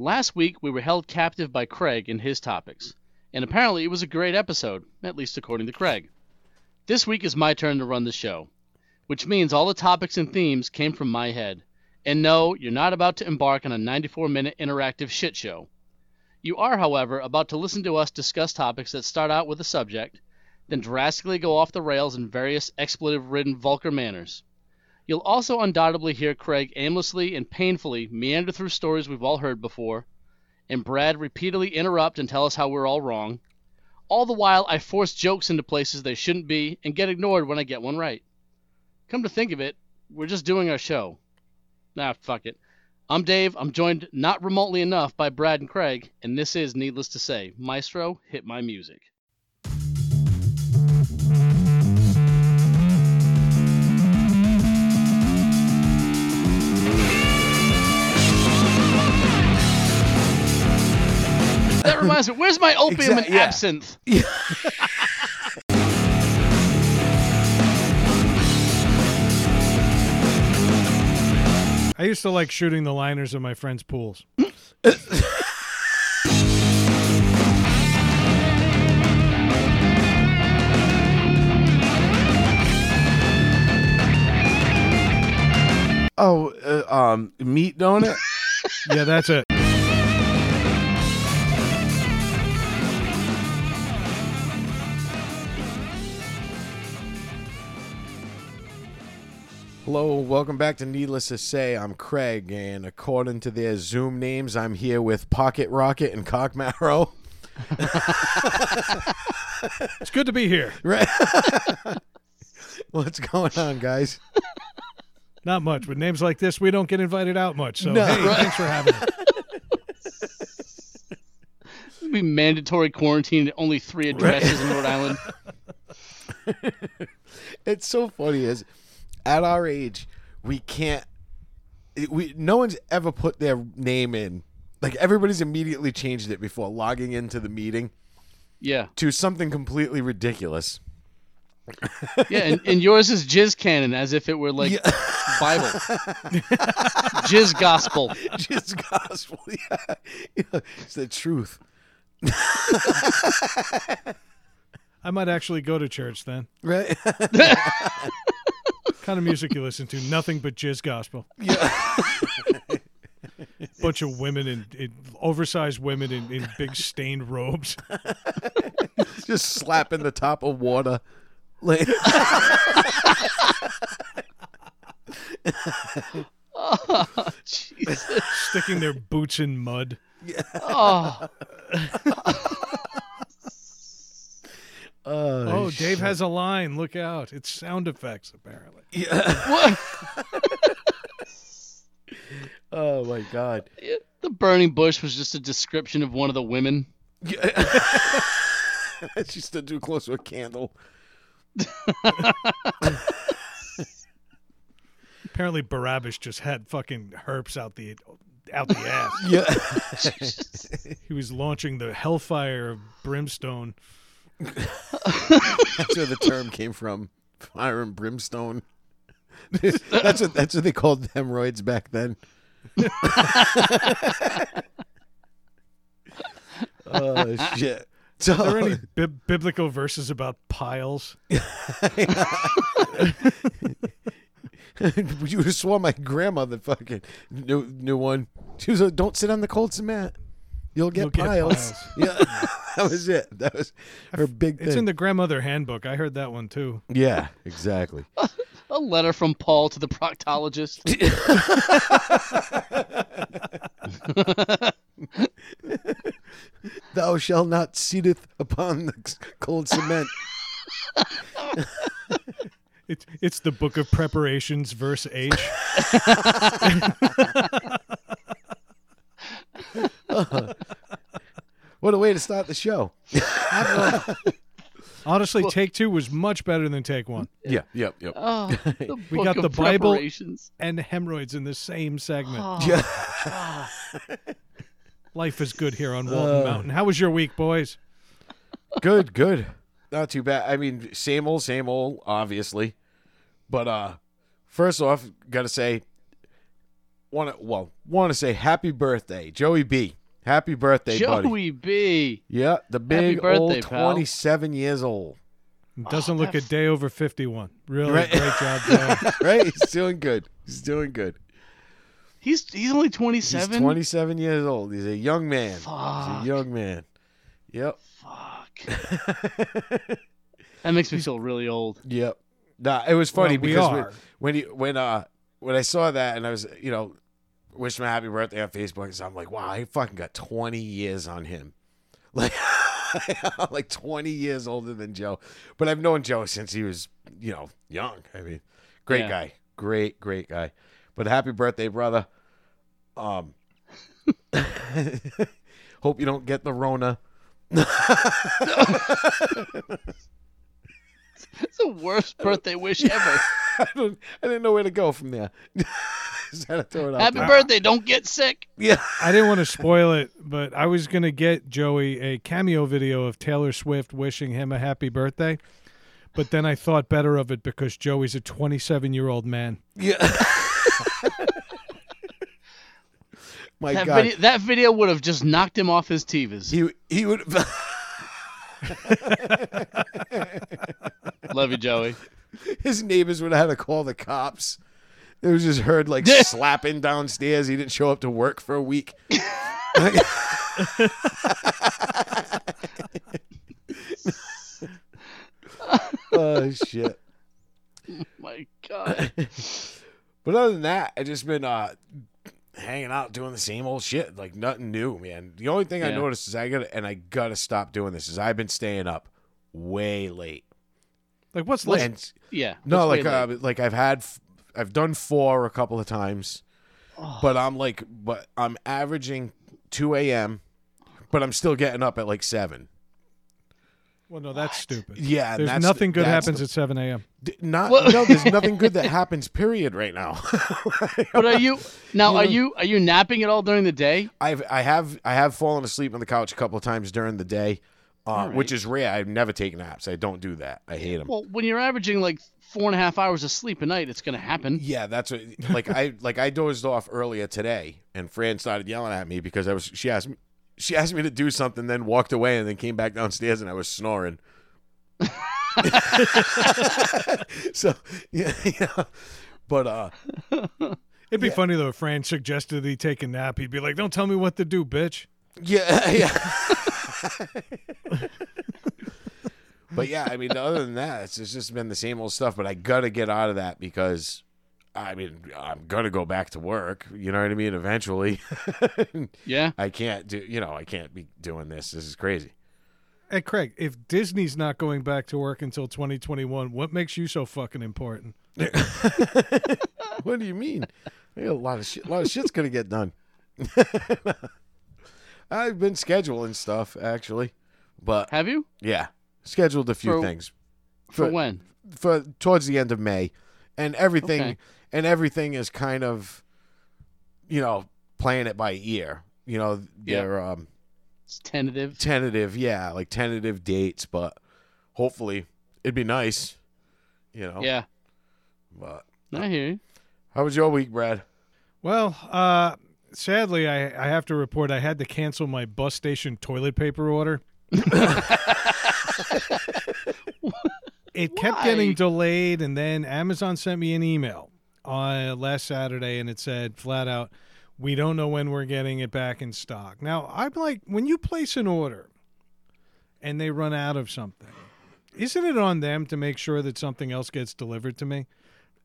Last week we were held captive by Craig and his topics, and apparently it was a great episode, at least according to Craig. This week is my turn to run the show, which means all the topics and themes came from my head. And no, you're not about to embark on a 94 minute interactive shit show. You are, however, about to listen to us discuss topics that start out with a subject, then drastically go off the rails in various expletive ridden vulgar manners. You'll also undoubtedly hear Craig aimlessly and painfully meander through stories we've all heard before, and Brad repeatedly interrupt and tell us how we're all wrong. All the while, I force jokes into places they shouldn't be and get ignored when I get one right. Come to think of it, we're just doing our show. Nah, fuck it. I'm Dave. I'm joined not remotely enough by Brad and Craig, and this is, needless to say, Maestro, hit my music. That reminds me, where's my opium Exact- and yeah. absinthe? I used to like shooting the liners of my friends' pools. Oh, uh, um, meat donut. Yeah, that's it. Hello, welcome back to Needless to Say. I'm Craig, and according to their Zoom names, I'm here with Pocket Rocket and Cock Marrow. It's good to be here. Right? What's going on, guys? Not much. With names like this, we don't get invited out much. So, No. hey, thanks for having me. It'd be mandatory quarantine at only three addresses in Rhode Island. It's so funny is at our age, we can't. it- We no one's ever put their name in. Like everybody's immediately changed it before logging into the meeting Yeah. to something completely ridiculous. Yeah, and, and yours is jizz canon as if it were like Bible. jizz gospel. Just gospel, yeah. yeah. It's the truth. I might actually go to church then. Right? Kind of music you listen to? Nothing but jizz gospel. yeah. Bunch of women in, in oversized women in, in big stained robes. Just slapping the top of water. Like, Oh, Jesus. sticking their boots in mud. Oh, Oh, oh Dave has a line. Look out. It's sound effects, apparently. what? Oh my god. The burning bush was just a description of one of the women. she stood too close to a candle. Apparently, Barabbas just had fucking herpes out the out the ass. Yeah. He was launching the hellfire of brimstone. that's where the term came from. Fire and brimstone. that's what that's what they called hemorrhoids back then. oh shit. So Are there any bib- biblical verses about piles? you would have sworn my grandmother fucking knew, knew one. She was like, "Don't sit on the cold cement. You'll get You'll get piles." piles. Yeah, that was it. That was her big thing. It's in the grandmother handbook. I heard that one too. yeah, exactly. A letter from Paul to the proctologist. Thou shalt not sitteth upon the cold cement. It's it's the book of preparations, verse H. Uh-huh. What a way to start the show. Honestly, take two was much better than take one. Yeah, yep, yep. Oh, the We book got of the Bible. preparations. And hemorrhoids in the same segment. Oh, Yeah. Life is good here on Walton Mountain. How was your week, boys? good, good. Not too bad. I mean, same old, same old, obviously. But uh first off, gotta say, want to well want to say happy birthday, Joey B. Happy birthday, buddy. Joey B. Yeah, the big birthday, old pal. 27 years old. Doesn't Oh, look a day over 51. Really Right. great job, Joe. right? He's doing good. He's doing good. He's he's only He's 27. 27 years old. He's a young man. He's Fuck. a young man. Yep. Fuck. That makes me feel really old. Yep. Nah, it was funny Well, we because when, are. when you when uh when I saw that and I was you know wishing him a happy birthday on Facebook, so I'm like, wow, I fucking got 20 years on him, like like 20 years older than Joe. But I've known Joe since he was you know young. I mean, great Yeah. guy, great great guy. But happy birthday, brother. Um, hope you don't get the Rona. It's the worst birthday wish ever. I don't. I didn't know where to go from there. Just had to throw it out Happy there. birthday! Don't get sick. Yeah. I didn't want to spoil it, but I was going to get Joey a cameo video of Taylor Swift wishing him a happy birthday. But then I thought better of it because Joey's a 27 year old man. Yeah. My That God, video, that video would have just knocked him off his TVs. he he would. Love you, Joey. his neighbors would have had to call the cops. It was just heard like slapping downstairs. He didn't show up to work for a week. oh shit! My God. But other than that, I just been uh hanging out doing the same old shit, like nothing new, man. The only thing I Yeah. noticed is I got to and I gotta stop doing this is I've been staying up way late. Like, what's late? And Yeah. no, like uh, like I've had f- I've done four a couple of times, Oh. but I'm like but I'm averaging two a.m. But I'm still getting up at like seven. Well, no, that's What? stupid. Yeah, There's that's nothing the- good that's happens the- at 7 a.m. D- Not What? no, there's nothing good that happens. Period. Right now, But are you now? You Are know- you are you napping at all during the day? I've I have I have fallen asleep on the couch a couple of times during the day, uh, All right. which is rare. I've never taken naps. I don't do that. I hate them. Well, when you're averaging like four and a half hours of sleep a night, it's gonna happen. yeah, that's what. Like I like I dozed off earlier today, and Fran started yelling at me because I was. She asked me. She asked me to do something, then walked away, and then came back downstairs, and I was snoring. so yeah, yeah. But uh, It'd be funny though if Fran suggested he take a nap. He'd be like, "Don't tell me what to do, bitch." Yeah, yeah. but yeah, I mean, other than that, it's, it's just been the same old stuff. But I gotta get out of that because, I mean, I'm gonna go back to work. You know what I mean? Eventually, Yeah. I can't do. You know, I can't be doing this. This is crazy. Hey, Craig, if Disney's not going back to work until 2021, what makes you so fucking important? what do you mean? A lot of shit. A lot of shit's gonna get done. I've been scheduling stuff actually, but Have you? yeah, scheduled a few For- things. For For- when? for towards the end of May, and everything Okay. and everything is kind of, you know, playing it by ear. You know, they're um, It's tentative. tentative, yeah, like tentative dates, but hopefully it'd be nice. You know, Yeah. But I hear you. how was your week, Brad? Well, uh, sadly, I, I have to report I had to cancel my bus station toilet paper order. it kept Why? getting delayed, and then Amazon sent me an email on last Saturday, and it said flat out, "We don't know when we're getting it back in stock." Now, I'm like, when you place an order and they run out of something, isn't it on them to make sure that something else gets delivered to me?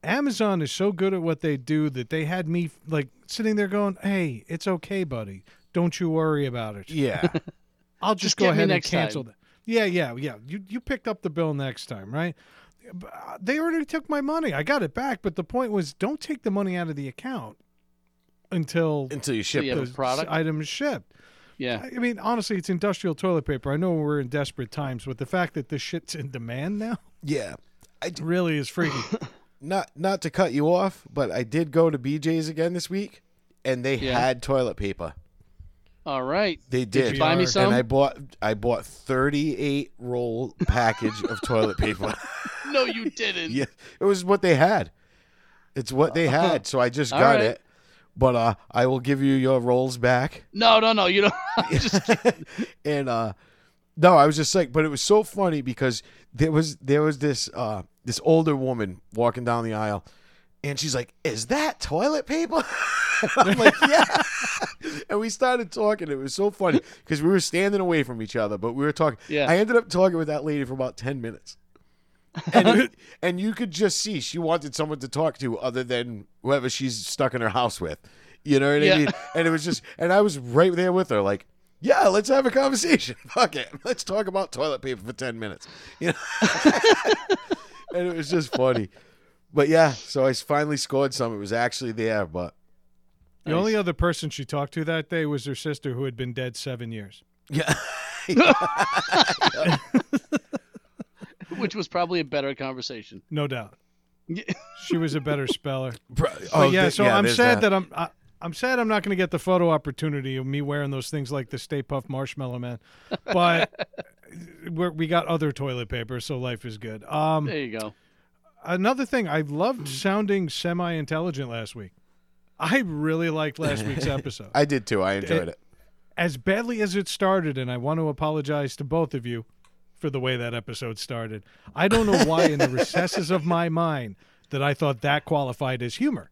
Amazon is so good at what they do that they had me like sitting there going, "Hey, it's okay, buddy. Don't you worry about it. Yeah, I'll just, Just go ahead and cancel time." that." Yeah, yeah, yeah. You you picked up the bill next time, right? Uh, They already took my money. I got it back, but the point was, don't take the money out of the account until until you ship you have the product? item shipped. Yeah. I mean, honestly, it's industrial toilet paper. I know we're in desperate times, but the fact that this shit's in demand now Yeah, I d- really is freaky. not not to cut you off, but I did go to BJ's again this week, and they Yeah. had toilet paper. All right. They Did did. you buy me And some? And I bought I bought 38 roll package of toilet paper. no, you didn't. yeah, it was what they had. It's what they had, so I just got right. it. but uh, I will give you your rolls back. No, no, no. You don't. I'm just kidding. and uh, no, I was just like, but it was so funny because there was there was this uh this older woman walking down the aisle, and she's like, "Is that toilet paper?" I'm like, "Yeah." and we started talking. It was so funny because we were standing away from each other, but we were talking. Yeah. I ended up talking with that lady for about ten minutes. and, you, and you could just see she wanted someone to talk to other than whoever she's stuck in her house with. You know what Yeah. I mean? And it was just, and I was right there with her, like, yeah, let's have a conversation. Fuck it. Let's talk about toilet paper for 10 minutes. You know? and it was just funny. But yeah, so I finally scored some. It was actually there, but The only other person she talked to that day was her sister, who had been dead seven years. yeah. which was probably a better conversation. No doubt. She was a better speller. Bro- But oh, yeah, th- so I'm there's sad that, I'm I, I'm sad I'm not going to get the photo opportunity of me wearing those things like the Stay Puft Marshmallow Man. But we're, we got other toilet paper, so life is good. Um, There you go. another thing, I loved sounding semi-intelligent last week. I really liked last week's episode. I did too. I enjoyed it. as badly as it started, and I want to apologize to both of you for the way that episode started. I don't know why, in the recesses of my mind, that I thought that qualified as humor,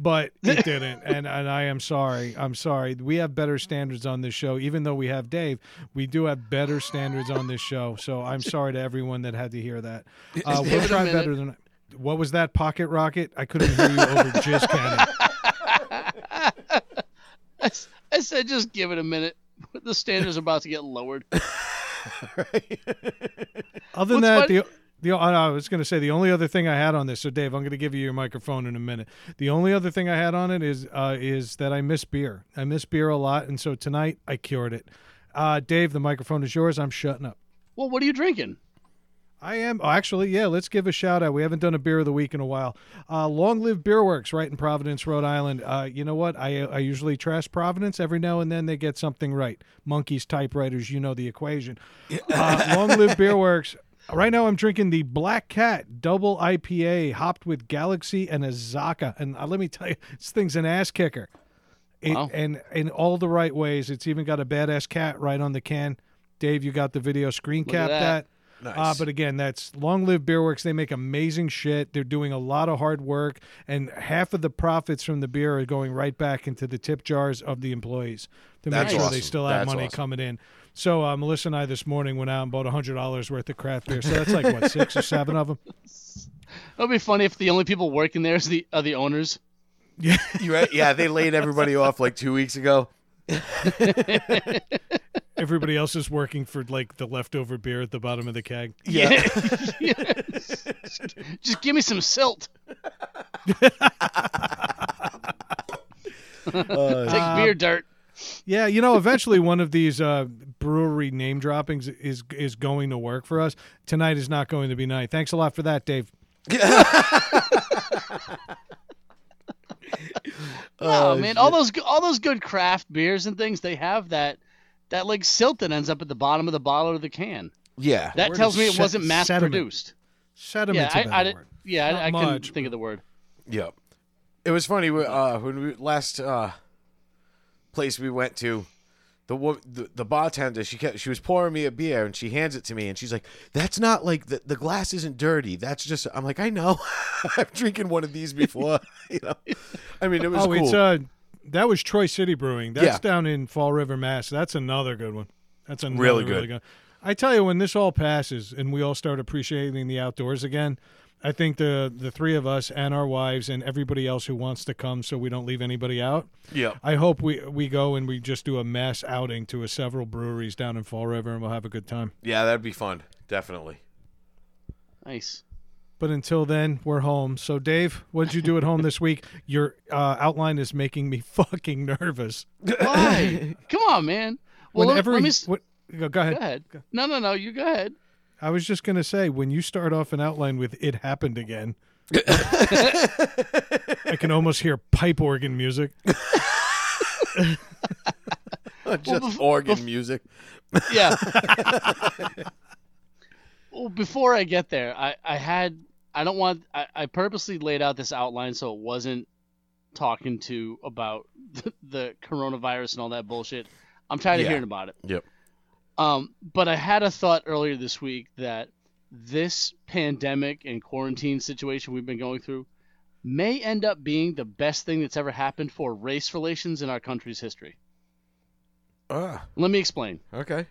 but it didn't, and and I am sorry. I'm sorry. We have better standards on this show, even though we have Dave. We do have better standards on this show, so I'm sorry to everyone that had to hear that. Uh, we'll it try better than. What was that pocket rocket? I couldn't hear you over jizz cannon. I said just give it a minute. The standards are about to get lowered. Other than What's that, funny- the the I was going to say the only other thing I had on this. So Dave, I'm going to give you your microphone in a minute. The only other thing I had on it is uh, is that I miss beer. I miss beer a lot, and so tonight I cured it. Uh, Dave, the microphone is yours. I'm shutting up. Well, what are you drinking? I am oh, actually, yeah. Let's give a shout out. We haven't done a beer of the week in a while. Uh, Long Live Beer Works, right in Providence, Rhode Island. Uh, you know what? I I usually trash Providence. Every now and then they get something right. Monkeys, typewriters, you know the equation. Uh, Long Live Beer Works. Right now, I'm drinking the Black Cat Double IPA, hopped with Galaxy and Azacca. And uh, let me tell you, this thing's an ass kicker. It, Wow. And in all the right ways. It's even got a badass cat right on the can. Dave, you got the video screen Look cap that. that. Nice. Uh, but again, that's Long Live Beer Works. They make amazing shit. They're doing a lot of hard work, and half of the profits from the beer are going right back into the tip jars of the employees to make That's sure they still have That's money awesome. coming in. So uh, Melissa and I this morning went out and bought hundred dollars worth of craft beer. So that's like what six or seven of them. It'd be funny if the only people working there is the are the owners. Yeah, right? Yeah, they laid everybody off like two weeks ago. everybody else is working for like the leftover beer at the bottom of the keg. Yeah. Yes. Just give me some silt. Uh, Take beer dirt. Yeah, you know, eventually one of these uh, brewery name droppings is is going to work for us. Tonight is not going to be night. Thanks a lot for that, Dave. Oh, man, all those all those good craft beers and things they have that that like silt that ends up at the bottom of the bottle or the can. yeah. That Word tells me it se- wasn't mass sediment. produced. Sediment's yeah, a I, I, did, word. yeah, Not I, I couldn't think of the word. Yep. It was funny uh, when we last uh, place we went to. The, the the bartender she kept she was pouring me a beer and she hands it to me and she's like that's not like the, the glass isn't dirty that's just I'm like I know I'm drinking one of these before you know I mean it was Oh, cool it's uh, that was Troy City Brewing. That's Yeah. down in Fall River, Mass. That's another good one. That's another Really really good. good. I tell you, when this all passes and we all start appreciating the outdoors again, I think the the three of us and our wives and everybody else who wants to come, so we don't leave anybody out. yeah I hope we we go and we just do a mass outing to a several breweries down in Fall River, and we'll have a good time. yeah that'd be fun definitely Nice. But until then, we're home. So, Dave, what did you do at home this week? Your uh, outline is making me fucking nervous. Why? Come on, man. Well, let, Whenever let me. you- s- what, go, go Go ahead. ahead. No, no, no. You go ahead. I was just gonna say when you start off an outline with "It happened again," I can almost hear pipe organ music. just bef- organ music Yeah. well, before I get there, I, I had I don't want I, I purposely laid out this outline so it wasn't talking to about the, the coronavirus and all that bullshit. I'm tired of hearing about it. Yep. Um, but I had a thought earlier this week that this pandemic and quarantine situation we've been going through may end up being the best thing that's ever happened for race relations in our country's history. Ah, Let me explain. okay.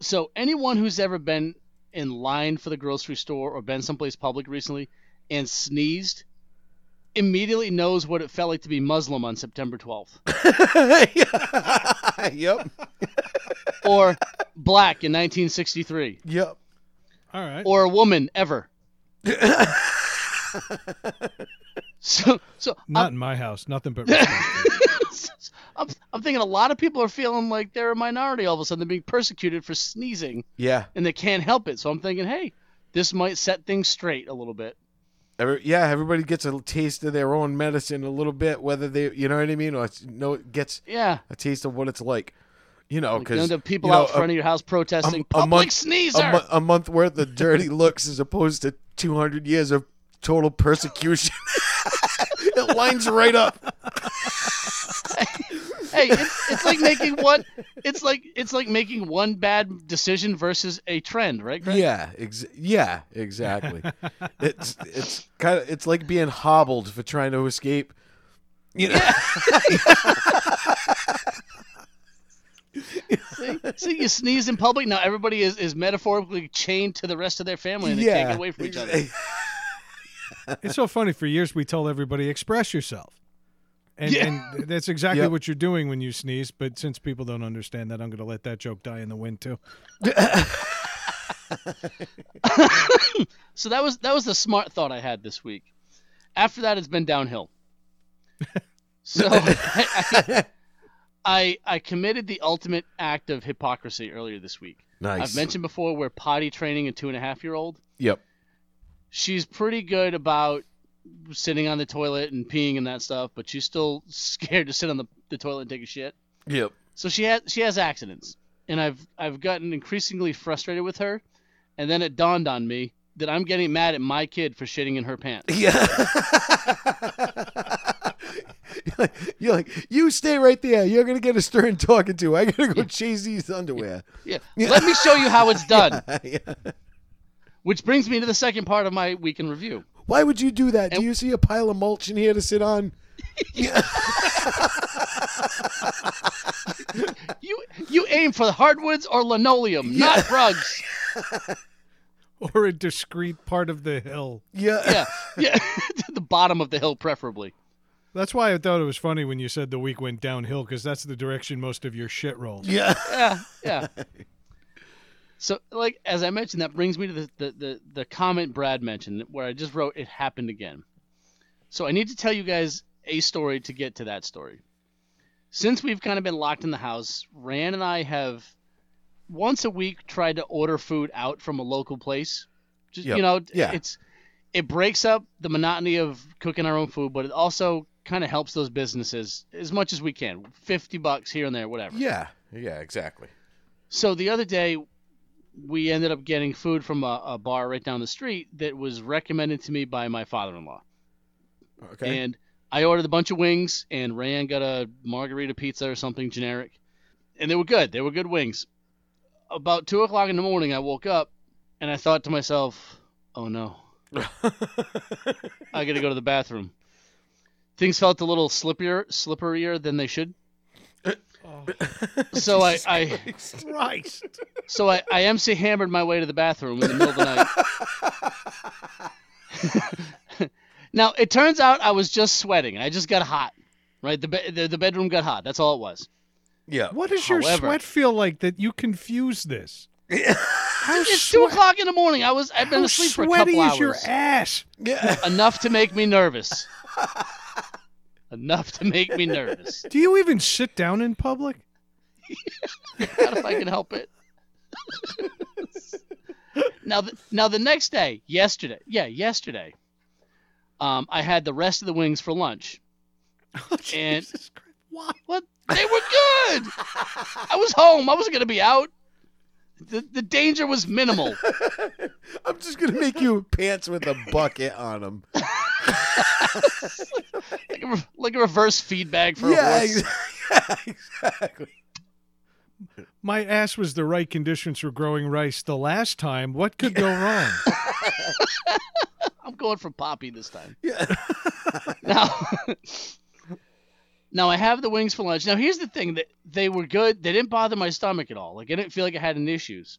So, anyone who's ever been in line for the grocery store or been someplace public recently and sneezed immediately knows what it felt like to be Muslim on September 12th yep. or black in 1963 Yep. All right. or a woman ever. so, so Not in my house. Nothing but. I'm, I'm thinking a lot of people are feeling like they're a minority all of a sudden. They're being persecuted for sneezing Yeah. and they can't help it. So I'm thinking, hey, this might set things straight a little bit. Every, yeah, everybody gets a taste of their own medicine a little bit, whether they, you know what I mean, or it's, no, gets Yeah. a taste of what it's like. You know, Like, you because know, the people you know, out front of your house protesting a public month- sneezer. a, a month worth of dirty looks as opposed to 200 years of total persecution. it lines right up. hey, it's, it's like making one. It's like it's like making one bad decision versus a trend, right? Greg? Yeah, ex- yeah, exactly. it's it's kind of it's like being hobbled for trying to escape. You know, See, see, you sneeze in public. Now everybody is, is metaphorically chained to the rest of their family, and they yeah, can't get away from each other. it's so funny. For years, we told everybody express yourself, and, Yeah. and that's exactly Yep. what you're doing when you sneeze. But since people don't understand that, I'm going to let that joke die in the wind too. So that was that was the smart thought I had this week. After that, it's been downhill. So I, I I I committed the ultimate act of hypocrisy earlier this week. Nice. I've mentioned before we're potty training a two and a half year old. Yep. She's pretty good about sitting on the toilet and peeing and that stuff, but she's still scared to sit on the, the toilet and take a shit. Yep. So she has she has accidents, and I've I've gotten increasingly frustrated with her, and then it dawned on me that I'm getting mad at my kid for shitting in her pants. Yeah. You're like, you're like, you stay right there. You're gonna get a stern talking to. I gotta go chase these underwear. Yeah. Let me show you how it's done. Yeah. Which brings me to the second part of my week in review. Why would you do that? Do you see a pile of mulch in here to sit on? You you aim for the hardwoods or linoleum, not rugs. Or a discrete part of the hill. Yeah. Yeah, yeah. the bottom of the hill, preferably. That's why I thought it was funny when you said the week went downhill because that's the direction most of your shit rolls. Yeah. Yeah, yeah. So, like as I mentioned, that brings me to the, the, the, the comment Brad mentioned, where I just wrote, "It happened again." So I need to tell you guys a story to get to that story. Since we've kind of been locked in the house, Rand and I have once a week tried to order food out from a local place. Just Yep. you know, Yeah. it's it breaks up the monotony of cooking our own food, but it also kind of helps those businesses as much as we can. Fifty bucks here and there, whatever. Yeah. Yeah. Exactly. So the other day, we ended up getting food from a, a bar right down the street that was recommended to me by my father-in-law. Okay. And I ordered a bunch of wings, and Rand got a margarita pizza or something generic, and they were good. They were good wings. About two o'clock in the morning, I woke up, and I thought to myself, "Oh no, I got to go to the bathroom." Things felt a little slippier, slipperier than they should. So I, I Christ. So I, I MC hammered my way to the bathroom in the middle of the night. now it turns out I was just sweating. I just got hot. Right, the, be- the the bedroom got hot. That's all it was. yeah. What does your However- sweat feel like that you confuse this? How, It's two o'clock in the morning. I was I've been how asleep for a couple hours. sweaty couple is your hours. ass? Yeah. Enough to make me nervous. Enough to make me nervous. Do you even sit down in public? Not if I can help it. now, the, now the next day, yesterday, yeah, yesterday, um, I had the rest of the wings for lunch. Oh, And- Jesus Christ. Why? What? They were good. I was home. I wasn't gonna be out. The the danger was minimal. I'm just gonna make you pants with a bucket on them. Like, a, like a reverse feedback for a horse. ex- yeah, exactly. My ass was the right conditions for growing rice the last time. What could go wrong? I'm going for Poppy this time. Yeah. Now, now I have the wings for lunch. Now here's the thing: that they were good. They didn't bother my stomach at all. Like I didn't feel like I had any issues.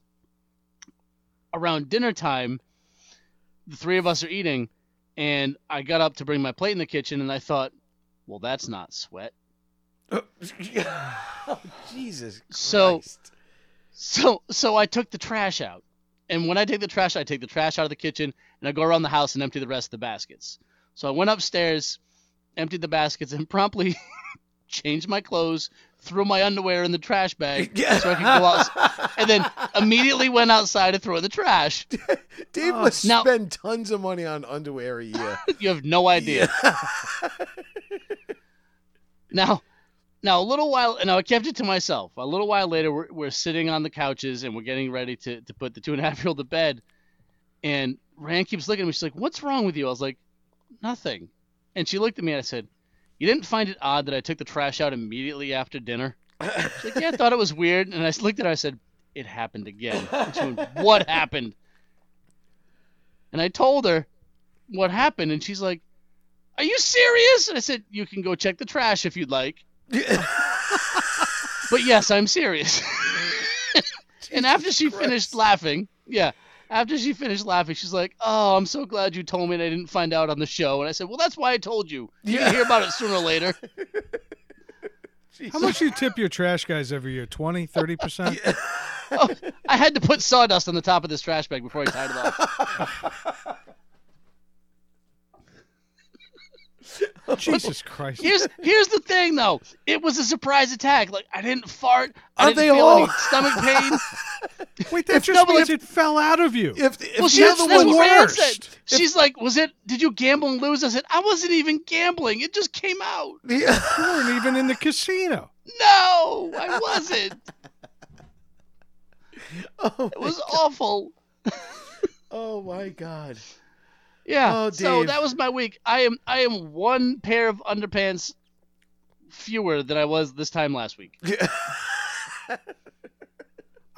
Around dinner time, the three of us are eating, and I got up to bring my plate in the kitchen, and I thought, well, that's not sweat. Oh, oh, Jesus So- Christ. So so I took the trash out. And when I take the trash, I take the trash out of the kitchen and I go around the house and empty the rest of the baskets. So I went upstairs, emptied the baskets, and promptly changed my clothes, threw my underwear in the trash bag so I could go out, and then immediately went outside to throw in the trash. Dave Oh. must Now- spend tons of money on underwear a year. You have no idea. Now, now a little while, and I kept it to myself. A little while later, we're, we're sitting on the couches and we're getting ready to, to put the two and a half year old to bed. And Rand keeps looking at me. She's like, "What's wrong with you?" I was like, "Nothing." And she looked at me and I said, "You didn't find it odd that I took the trash out immediately after dinner?" She's like, "Yeah, I thought it was weird." And I looked at her. I said, "It happened again." She went, "What happened?" And I told her what happened, and she's like, "Are you serious?" And I said, "You can go check the trash if you'd like." But yes, I'm serious. and after she Christ. finished laughing, yeah, after she finished laughing, she's like, "Oh, I'm so glad you told me and I didn't find out on the show." And I said, "Well, that's why I told you. You Yeah. hear about it sooner or later." How much you tip your trash guys every year? 20, 30%? Oh, I had to put sawdust on the top of this trash bag before I tied it off. Jesus Christ. Here's here's the thing though. It was a surprise attack. Like I didn't fart. I Are didn't they feel all- any stomach pain. Wait, that just no, but means if- it fell out of you. If, if well, she you're that's, the that's one what Rand worst. said. She's like, "Was it? Did you gamble and lose?" I said, "I wasn't even gambling. It just came out." Yeah. You weren't even in the casino. No, I wasn't. Oh, It was awful. oh my God. Yeah. Oh, so Dave. that was my week. I am I am one pair of underpants fewer than I was this time last week.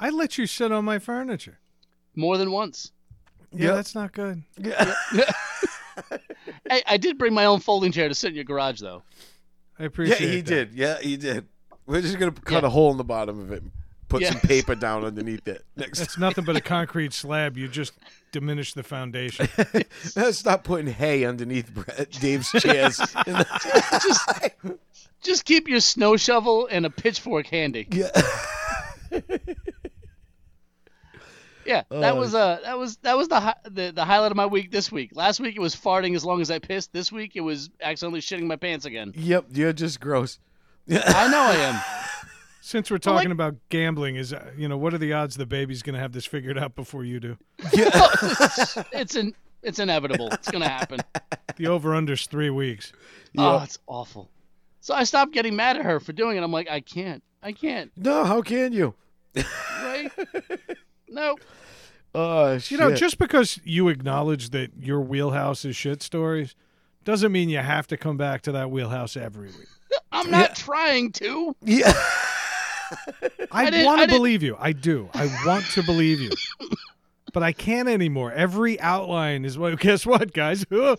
I let you sit on my furniture. More than once. Yeah, Yep. that's not good. Yeah. Hey, I did bring my own folding chair to sit in your garage though. I appreciate. Yeah, appreciate he that. did. Yeah, he did. We're just gonna cut Yeah. a hole in the bottom of it, and put Yeah. some paper down underneath it. Next, It's nothing but a concrete slab. You just diminish the foundation. now stop putting hay underneath Brett- Dave's chairs. The- Just just keep your snow shovel and a pitchfork handy. yeah. Yeah, that Oh, was uh that was that was the, hi- the the highlight of my week this week. Last week it was farting as long as I pissed. This week it was accidentally shitting my pants again. Yep. You're just gross. I know I am. Since we're Well, like- talking about gambling, is uh, you know what are the odds the baby's going to have this figured out before you do? It's an it's inevitable. It's gonna happen. The over under's three weeks. Oh, it's awful. So I stopped getting mad at her for doing it. I'm like, I can't. I can't. No, how can you? Right? no. Oh shit. You know, just because you acknowledge that your wheelhouse is shit stories doesn't mean you have to come back to that wheelhouse every week. I'm not trying to. yeah. I, didn't- want to believe you. I do. I want to believe you. But I can't anymore. Every outline is what. Guess what, guys? Somebody.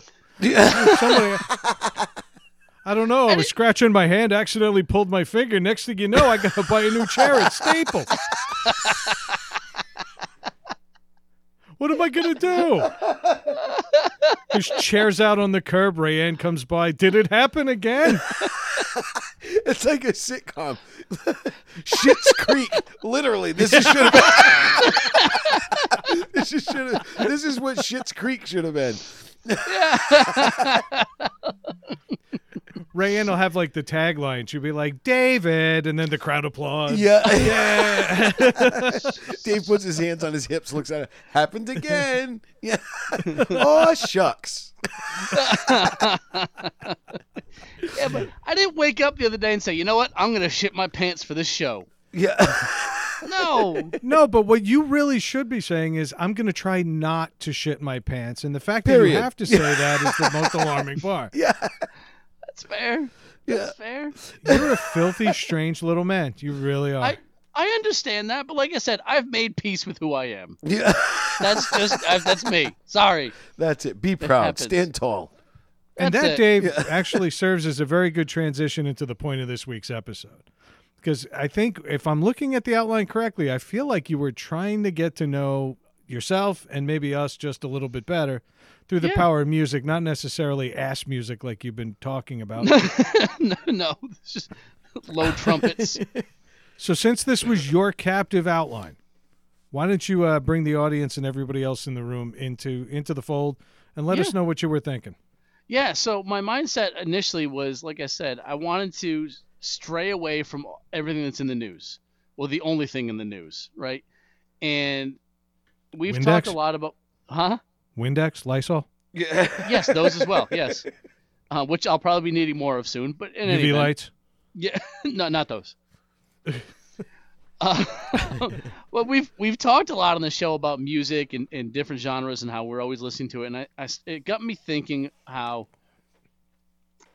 I don't know. I was scratching my hand, accidentally pulled my finger. Next thing you know, I got to buy a new chair at Staples. What am I gonna do? There's chairs out on the curb. Rayanne comes by. Did it happen again? It's like a sitcom. Shit's Creek. Literally, this is should have been. this is should have. This is what Shit's Creek should have been. Rayanne will have like the tagline. She'll be like, David, and then the crowd applauds. Yeah. Yeah. Dave puts his hands on his hips, looks at it. Happened again. Yeah. oh shucks. Yeah, but I didn't wake up the other day and say, you know what? I'm gonna shit my pants for this show. Yeah. No. No, but what you really should be saying is, I'm going to try not to shit my pants. And the fact that you have to say that is the most alarming part. Yeah. That's fair. That's fair. You're a filthy, strange little man. You really are. I I understand that, but like I said, I've made peace with who I am. Yeah. That's just that's me. Sorry. That's it. Be proud. Stand tall. and That's that, it. Dave, actually serves as a very good transition into the point of this week's episode. Because I think if I'm looking at the outline correctly, I feel like you were trying to get to know yourself and maybe us just a little bit better through the Yeah. power of music, not necessarily ass music like you've been talking about. no, no, it's just low trumpets. so, since this was your captive outline, why don't you uh, bring the audience and everybody else in the room into into the fold and let us know what you were thinking? Yeah, so my mindset initially was, like I said, I wanted to stray away from everything that's in the news. Well, the only thing in the news, right? And we've Windex? talked a lot about, huh? Windex, Lysol, Yeah. Yes, those as well. Yes, uh, which I'll probably be needing more of soon. But in any UV event, lights. Yeah, no, not those. uh, well, we've we've talked a lot on the show about music and, and different genres and how we're always listening to it, and I, I s- it got me thinking how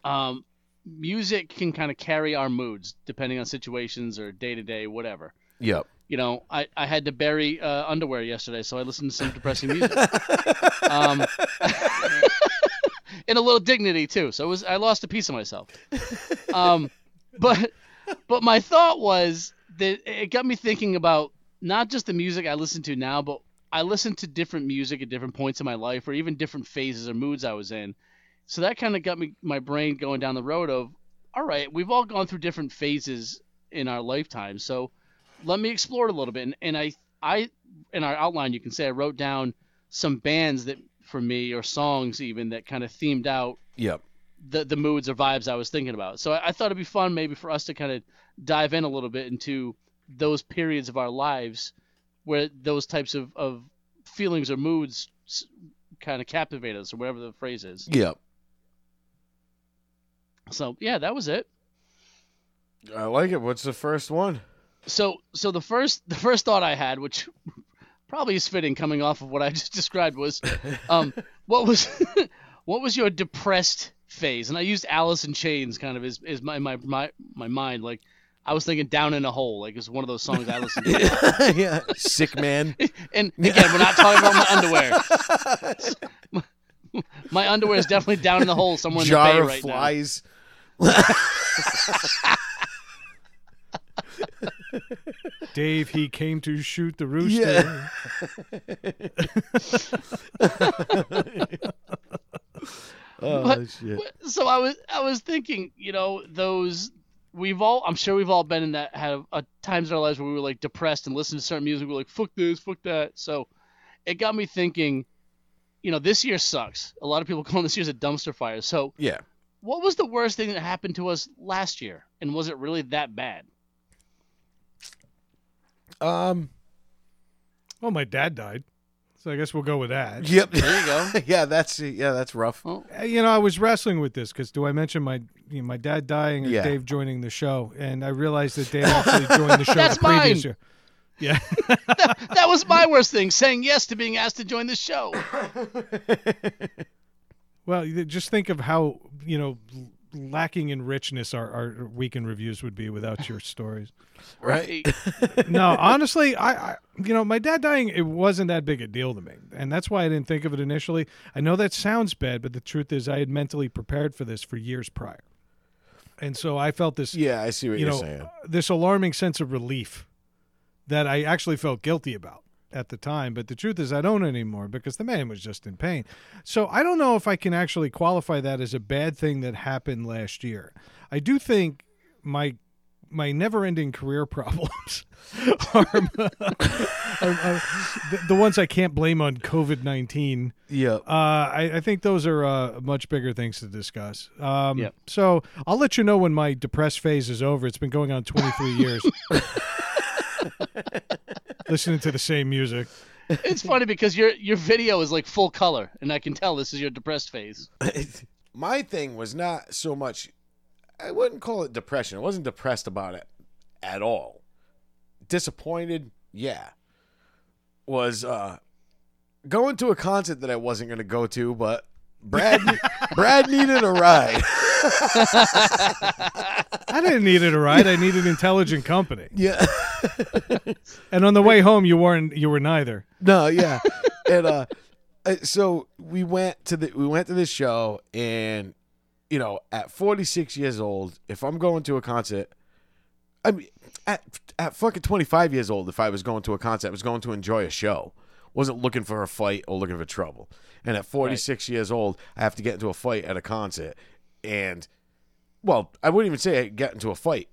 um, music can kind of carry our moods depending on situations or day to day, whatever. Yep. You know, I, I had to bury uh, underwear yesterday, so I listened to some depressing music. um, and a little dignity too. So it was I lost a piece of myself. Um, but but my thought was that it got me thinking about not just the music I listen to now, but I listen to different music at different points in my life, or even different phases or moods I was in. So that kind of got me my brain going down the road of, all right, we've all gone through different phases in our lifetime, so let me explore it a little bit. And, and I I in our outline you can say I wrote down some bands that for me or songs even that kind of themed out Yep. the the moods or vibes I was thinking about. So I, I thought it'd be fun maybe for us to kind of dive in a little bit into those periods of our lives where those types of, of feelings or moods kind of captivate us or whatever the phrase is. Yep. So yeah, that was it. I like it. What's the first one? So so the first the first thought I had, which probably is fitting coming off of what I just described, was um, what was what was your depressed phase? And I used Alice in Chains kind of as, as my, my my my mind. Like I was thinking Down in a Hole, like it's one of those songs I listen to. yeah. Sick man. and again, we're not talking about my underwear. my underwear is definitely down in the hole somewhere in the Jar bay of right flies. Dave, he came to shoot the rooster. Yeah. oh But- shit. now. So I was I was thinking, you know, those we've all I'm sure we've all been in that had uh, times in our lives where we were like depressed and listened to certain music. We were like, fuck this, fuck that. So it got me thinking. You know, this year sucks. A lot of people call this year's a dumpster fire. So, Yeah. what was the worst thing that happened to us last year, and was it really that bad? Um. Well, my dad died, so I guess we'll go with that. Yep. There you go. yeah. That's yeah. That's rough. Well, Uh, You know, I was wrestling with this because do I mention my you know, my dad dying or Yeah. Dave joining the show? And I realized that Dave actually joined the show That's the previous mine. year. Yeah. that was my worst thing, saying yes to being asked to join the show. Well, just think of how you know l- lacking in richness our, our weekend reviews would be without your stories. Right. no, honestly, I, I you know my dad dying it wasn't that big a deal to me, and that's why I didn't think of it initially. I know that sounds bad, but the truth is I had mentally prepared for this for years prior, and so I felt this Yeah. I see what you you're know saying. this alarming sense of relief that I actually felt guilty about at the time. But the truth is, I don't anymore because the man was just in pain. So I don't know if I can actually qualify that as a bad thing that happened last year. I do think my my never-ending career problems are, are, are the, the ones I can't blame on COVID nineteen. Yeah, Uh, I, I think those are uh, much bigger things to discuss. Um, Yep. So I'll let you know when my depressed phase is over. It's been going on 23 years. Listening to the same music. It's funny because your your video is like full color, and I can tell this is your depressed phase. My thing was not so much. I wouldn't call it depression. I wasn't depressed about it at all. disappointed, yeah, was uh, going to a concert that I wasn't going to go to, but Brad Brad needed a ride. I didn't need it a ride. I needed intelligent company. yeah. And on the way home, you weren't. You were neither. No, yeah. and uh so we went to the we went to this show and you know, at 46 years old, if I'm going to a concert I mean at at fucking 25 years old if I was going to a concert, I was going to enjoy a show. Wasn't looking for a fight or looking for trouble. And at 46 years old, I have to get into a fight at a concert and well, I wouldn't even say I get into a fight.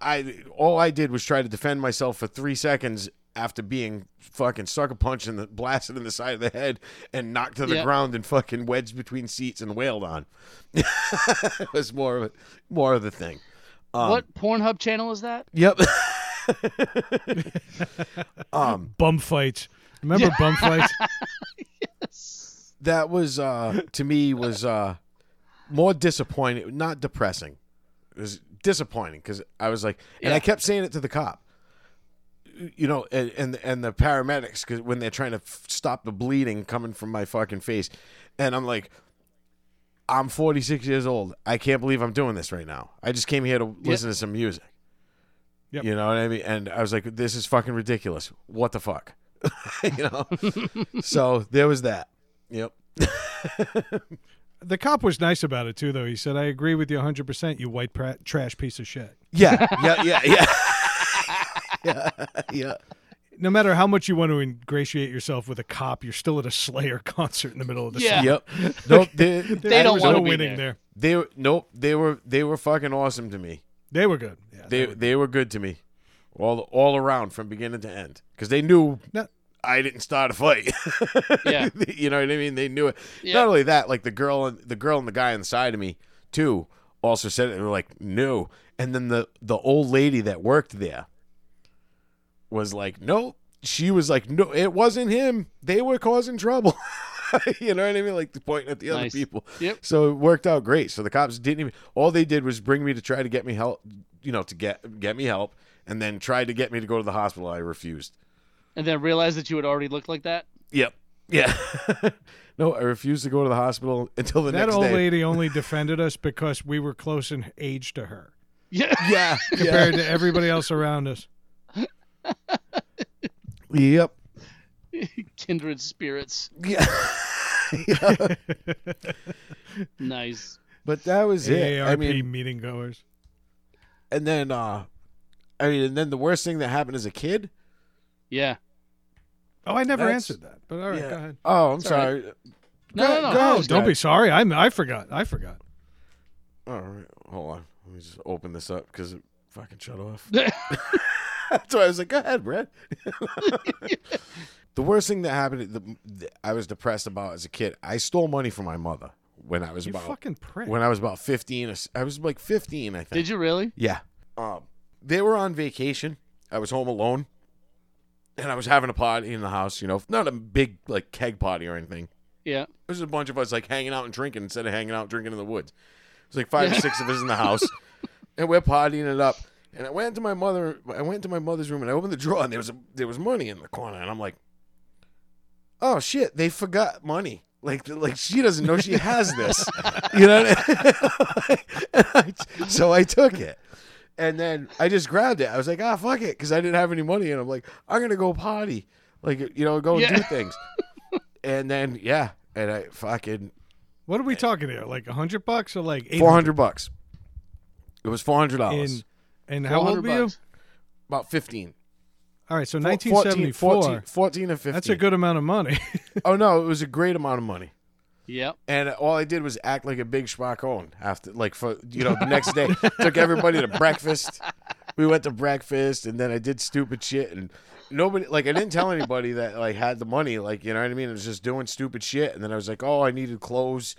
I all I did was try to defend myself for three seconds after being fucking sucker punched and blasted in the side of the head and knocked to the Yeah. ground and fucking wedged between seats and wailed on. it was more of a, more of the thing. Um, what Pornhub channel is that? Yep. um, Bum fights. Remember bum fights? Yes. That was uh to me was uh more disappointing, not depressing. It was disappointing because I was like, and I kept saying it to the cop. You know, and and, and the paramedics because when they're trying to f- stop the bleeding coming from my fucking face, and I'm like, I'm 46 years old. I can't believe I'm doing this right now. I just came here to listen to some music. Yep. You know what I mean? And I was like, this is fucking ridiculous. What the fuck? you know? so there was that. Yep. The cop was nice about it too, though. He said, "I agree with you 100. percent You white pra- trash piece of shit." Yeah, yeah, yeah, yeah. yeah, yeah. No matter how much you want to ingratiate yourself with a cop, you're still at a Slayer concert in the middle of the Yeah. song. Yep. Nope. They, They There don't was wanna no be winning there. there. They were nope. They were they were fucking awesome to me. They were good. Yeah, They were- they were good to me, all all around from beginning to end. Because they knew No- I didn't start a fight. Yeah. you know what I mean. They knew it. Yeah. Not only that, like the girl and the girl and the guy on the side of me too also said it. They were like, no. And then the the old lady that worked there was like, no. She was like, no, it wasn't him. They were causing trouble. you know what I mean? Like pointing at the other Nice. people. Yep. So it worked out great. So the cops didn't even. All they did was bring me to try to get me help. You know, to get get me help, and then tried to get me to go to the hospital. I refused. And then realize that you had already looked like that? Yep. Yeah. no, I refused to go to the hospital until the that next day. That old lady only defended us because we were close in age to her Yeah. Yeah. compared to everybody else around us. Yep. Kindred spirits. Yeah. yeah. Nice. But that was it. AARP I mean, meeting goers. and then, uh, I mean, and then the worst thing that happened as a kid. Yeah. Oh, I never That's- answered that. But all right, Yeah. go ahead. Oh, I'm It's sorry. No, Go- no, no. go Oh, don't be sorry. I I forgot. I forgot. All right. Hold on. Let me just open this up because it fucking shut off. That's why I was like, go ahead, Brad. the worst thing that happened, the, the, I was depressed about as a kid, I stole money from my mother when I was You about fucking prick. when I was about 15. or s- I was like 15, I think. Did you really? Yeah. Um, they were on vacation. I was home alone. And I was having a party in the house, you know, not a big like keg party or anything. Yeah. It was a bunch of us like hanging out and drinking instead of hanging out and drinking in the woods. It was like five or six of us in the house, and we're partying it up. And I went to my mother. I went to my mother's room and I opened the drawer and there was a, there was money in the corner. And I'm like, oh shit, they forgot money. Like like she doesn't know she has this. you know. What I I- so I took it. And then I just grabbed it. I was like, ah, fuck it, because I didn't have any money, and I'm like, I'm gonna go potty, like you know, go and Yeah. do things. and then yeah, and I fucking what are we talking here? Like a hundred bucks or like four hundred bucks. It was four hundred in dollars. and how old were you? About fifteen. All right, so Four- 1974. 14, 14 and 15. That's a good amount of money. Oh no, it was a great amount of money. Yep. And all I did was act like a big schmackone after, like for you know, the next day took everybody to breakfast. We went to breakfast, and then I did stupid shit, and nobody like I didn't tell anybody that like had the money, like you know what I mean. I was just doing stupid shit, and then I was like, oh, I needed clothes.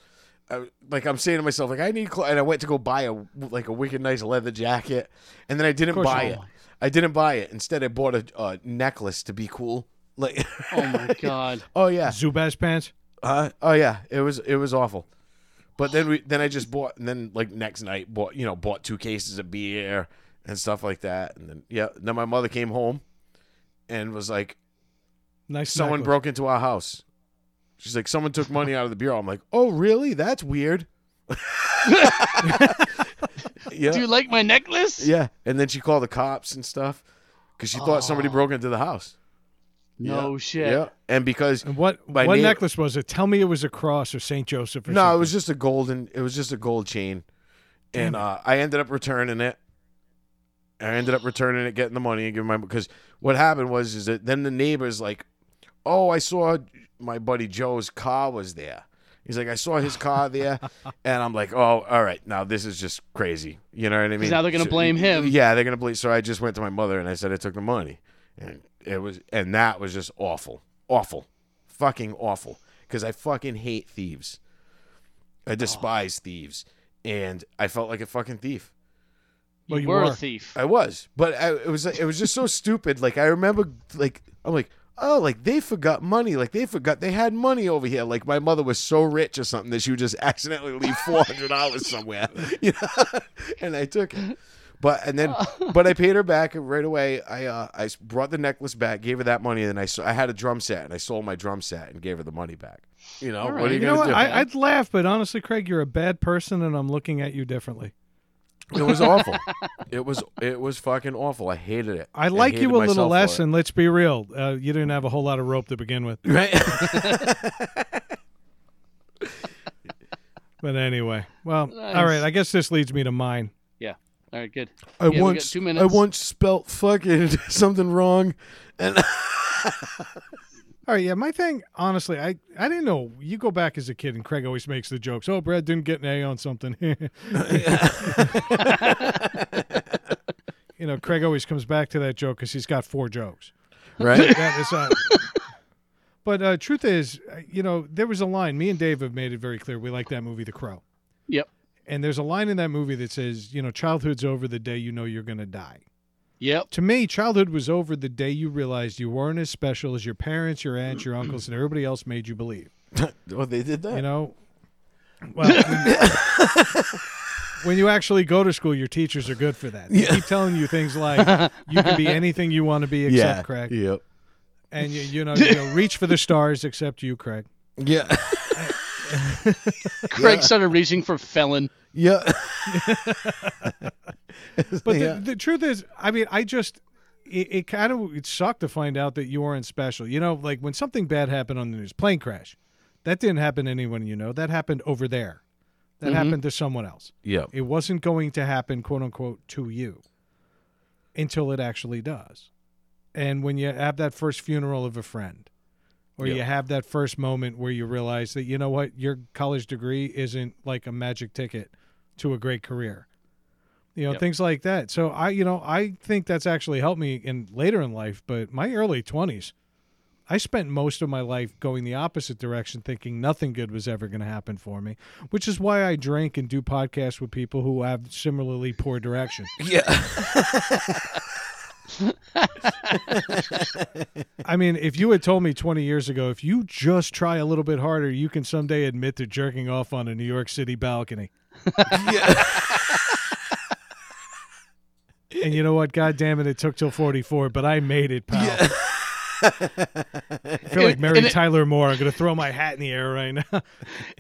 I, like I'm saying to myself, like I need clothes, and I went to go buy a like a wicked nice leather jacket, and then I didn't buy it. did. I didn't buy it. Instead, I bought a, a necklace to be cool. Like, Oh my god. oh yeah, Zubaz pants. Uh, oh yeah, it was it was awful. But then we then I just bought and then like next night bought you know bought two cases of beer and stuff like that and then yeah then my mother came home and was like, Nice. someone necklace. broke into our house. She's like, someone took money out of the bureau. I'm like, oh, really? That's weird. yeah. Do you like my necklace? Yeah. And then she called the cops and stuff because she thought somebody broke into the house. No Yeah. shit. Yeah. And because, And what My what neigh- necklace was it? Tell me it was a cross or Saint Joseph or no, something. it was just a golden, it was just a gold chain. and uh, I ended up returning it. I ended up returning it, getting the money, and giving my because what happened was is that then the neighbors like, oh, I saw my buddy Joe's car was there. He's like, I saw his car there, and I'm like, oh, all right, now this is just crazy. You know what I mean? now they're gonna So- blame him. Yeah, they're gonna blame. So I just went to my mother and I said I took the money, and it was and that was just awful, awful, fucking awful. Because I fucking hate thieves. I despise oh. thieves, and I felt like a fucking thief. You, Well, you were a thief. I was, but I, it was it was just so stupid. Like I remember, like I'm like, oh, like they forgot money. Like they forgot they had money over here. Like my mother was so rich or something that she would just accidentally leave four hundred dollars somewhere, you know. and I took it, but and then but I paid her back right away. I uh, I brought the necklace back, gave her that money, and then I I had a drum set and I sold my drum set and gave her the money back. You know All what are you You gonna do? I, I'd laugh, but honestly, Craig, you're a bad person, and I'm looking at you differently. it was awful. it was it was fucking awful. I hated it. I like hated you a little less, and let's be real. Uh, you didn't have a whole lot of rope to begin with. right. But anyway, well, Nice. all right. I guess this leads me to mine. All right, good. I Yeah, we got once two I minutes. once spelt fucking something wrong, and All right, yeah, my thing, honestly, I, I didn't know. You go back as a kid, and Craig always makes the jokes. Oh, Brad didn't get an A on something. you know, Craig always comes back to that joke because he's got four jokes. right. That is, uh, but uh, truth is, uh, you know, there was a line. Me and Dave have made it very clear. We like that movie, The Crow. Yep. And there's a line in that movie that says, you know, childhood's over the day you know you're going to die. Yep. To me, childhood was over the day you realized you weren't as special as your parents, your aunts, your uncles, and everybody else made you believe. well, they did that. You know, well, when, when you actually go to school, your teachers are good for that. They keep telling you things like you can be anything you want to be except yeah. Craig, Yep. and you, you know, you know, reach for the stars except you, Craig. Yeah. Craig started reaching for felon. yeah. But Yeah. the, the truth is, I mean, I just it, it kind of it sucked to find out that you weren't special. You know, like when something bad happened on the news, plane crash, that didn't happen to anyone you know. That happened over there. That Mhm. happened to someone else. Yeah. It wasn't going to happen, quote unquote, to you until it actually does. And when you have that first funeral of a friend, or Yep. you have that first moment where you realize that, you know what, your college degree isn't like a magic ticket to a great career. You know, Yep. things like that. So I, you know, I think that's actually helped me in later in life, but my early 20s, I spent most of my life going the opposite direction, thinking nothing good was ever going to happen for me, which is why I drink and do podcasts with people who have similarly poor direction. Yeah. I mean, if you had told me 20 years ago, if you just try a little bit harder, you can someday admit to jerking off on a New York City balcony. yeah. And you know what? God damn it, it took till 44, but I made it, pal. I feel like Mary And it- Tyler Moore. I'm going to throw my hat in the air right now.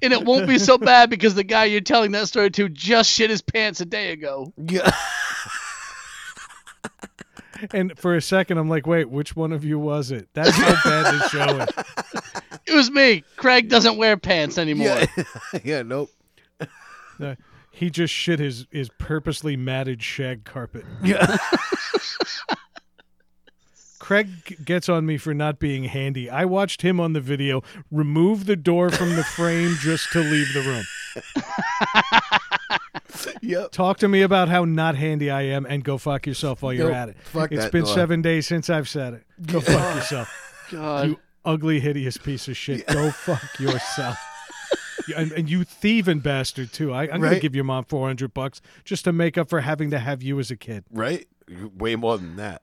And it won't be so bad because the guy you're telling that story to just shit his pants a day ago. Yeah. And for a second, I'm like, wait, which one of you was it? That's how bad this show is. It was me. Craig doesn't wear pants anymore. Yeah. yeah. Nope. Uh, he just shit his, his purposely matted shag carpet. Yeah. Craig gets on me for not being handy. I watched him on the video remove the door from the frame just to leave the room. Yep. Talk to me about how not handy I am and go fuck yourself while you're Nope. at it. Fuck It's that been door. seven days since I've said it. Go fuck yourself. God. You ugly, hideous piece of shit. Go fuck yourself. And, and you thieving bastard too. I, I'm gonna give your mom four hundred bucks just to make up for having to have you as a kid. Right. Way more than that.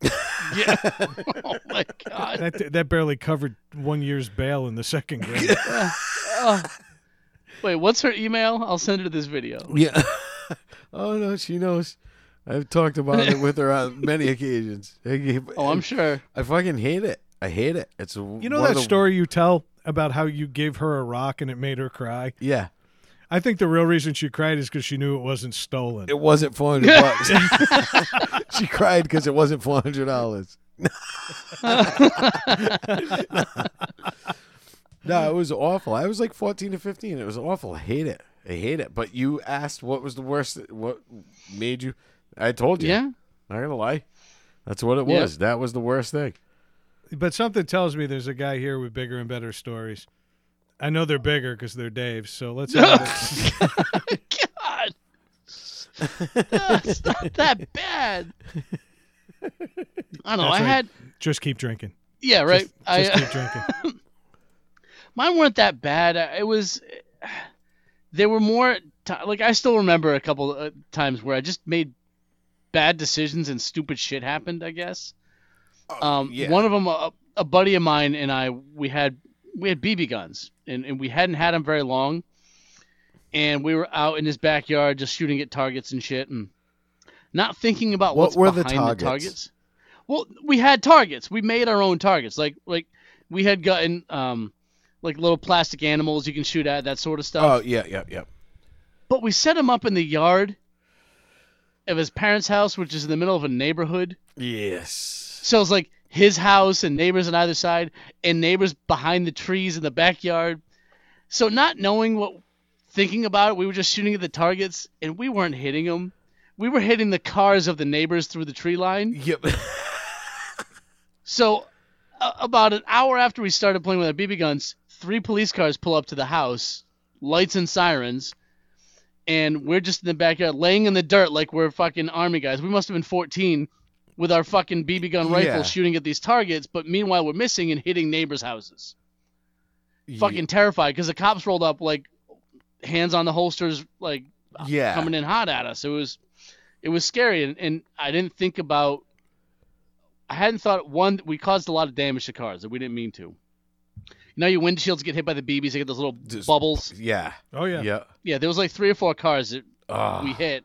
yeah. oh my god. That that barely covered one year's bail in the second grade. Oh. Wait, what's her email? I'll send her this video. Yeah. oh no, she knows. I've talked about it with her on many occasions. I, Oh, I'm sure. I fucking hate it. I hate it. It's You know that story you tell about how you gave her a rock and it made her cry? Yeah, I think the real reason she cried is because she knew it wasn't stolen. it wasn't four hundred bucks. she cried because it wasn't four hundred dollars. No, it was awful. I was like fourteen to fifteen. It was awful. I hate it. I hate it. But you asked what was the worst. What made you? I told you. Yeah. Not gonna lie. That's what it Yeah. was. That was the worst thing. But something tells me there's a guy here with bigger and better stories. I know they're bigger because they're Dave's. So let's have it. God. That's not that bad. I don't know. That's I right. had Just keep drinking. yeah, right. Just, I just keep drinking. mine weren't that bad. Uh, It was there were more ti like I still remember a couple of times where I just made bad decisions and stupid shit happened. I guess. Um, yeah. One of them, a, a buddy of mine and I, we had we had BB guns, and, and we hadn't had them very long, and we were out in his backyard just shooting at targets and shit, and not thinking about What what's were the behind targets? Well, we had targets. We made our own targets. Like like we had gotten um like little plastic animals you can shoot at that sort of stuff. Oh yeah, yeah, yeah. But we set him up in the yard of his parents' house, which is in the middle of a neighborhood. Yes. So it's like his house and neighbors on either side, and neighbors behind the trees in the backyard. So not knowing what, thinking about it, we were just shooting at the targets, and we weren't hitting them. We were hitting the cars of the neighbors through the tree line. Yep. So uh, about an hour after we started playing with our BB guns, three police cars pull up to the house, lights and sirens, and we're just in the backyard laying in the dirt like we're fucking army guys. We must have been 14 with our fucking BB gun rifles Yeah. shooting at these targets, but meanwhile we're missing and hitting neighbors' houses. Fucking terrified because the cops rolled up like hands on the holsters, like yeah. coming in hot at us. It was it was scary, and, and I didn't think about. I hadn't thought one. We caused a lot of damage to cars that we didn't mean to. You know, your windshields get hit by the BBs. They get those little Just- bubbles. Yeah. Oh yeah. Yeah. Yeah, there was like three or four cars that Ah. we hit.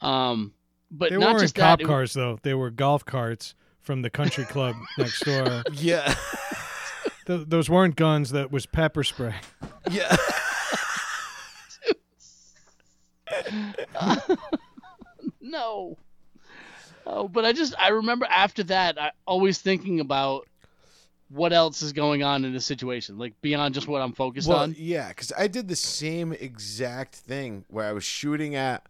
Um, but They not weren't just cop that. it- cars though. They were golf carts from the country club next door. Yeah. Th- those weren't guns. That was pepper spray. yeah. no. Oh, but I just I remember after that, I always thinking about what else is going on in the situation, like beyond just what I'm focused Well, on. yeah, because I did the same exact thing where I was shooting at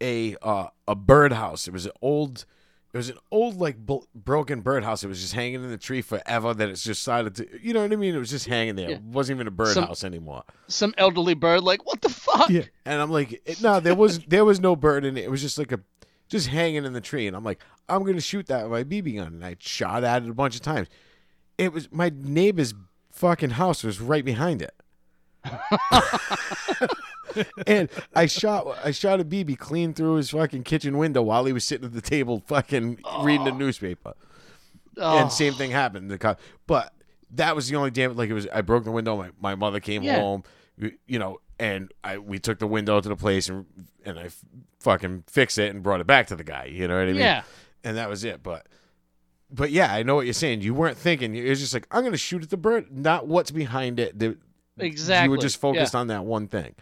a uh, a birdhouse. It was an old, it was an old like bl- broken birdhouse. It was just hanging in the tree forever. That it's just decided to, you know what I mean? It was just hanging there. Yeah. It wasn't even a birdhouse anymore. Some elderly bird, like what the fuck? Yeah. And I'm like, it, no, there was there was no bird in it. It was just like a just hanging in the tree. And I'm like, I'm gonna shoot that with my BB gun. And I shot at it a bunch of times. It was my neighbor's fucking house was right behind it. and I shot I shot a BB clean through his fucking kitchen window while he was sitting at the table fucking reading the oh. newspaper. Oh, And same thing oh. happened. The cop, but that was the only damage. Like it was, I broke the window. My, my mother came Yeah. home, you know, and I we took the window to the place and and I f- fucking fixed it and brought it back to the guy. You know what I mean? yeah. And that was it. But but yeah, I know what you're saying. You weren't thinking. It was just like I'm gonna shoot at the bird, not what's behind it. The- Exactly. You were just focused yeah. on that one thing.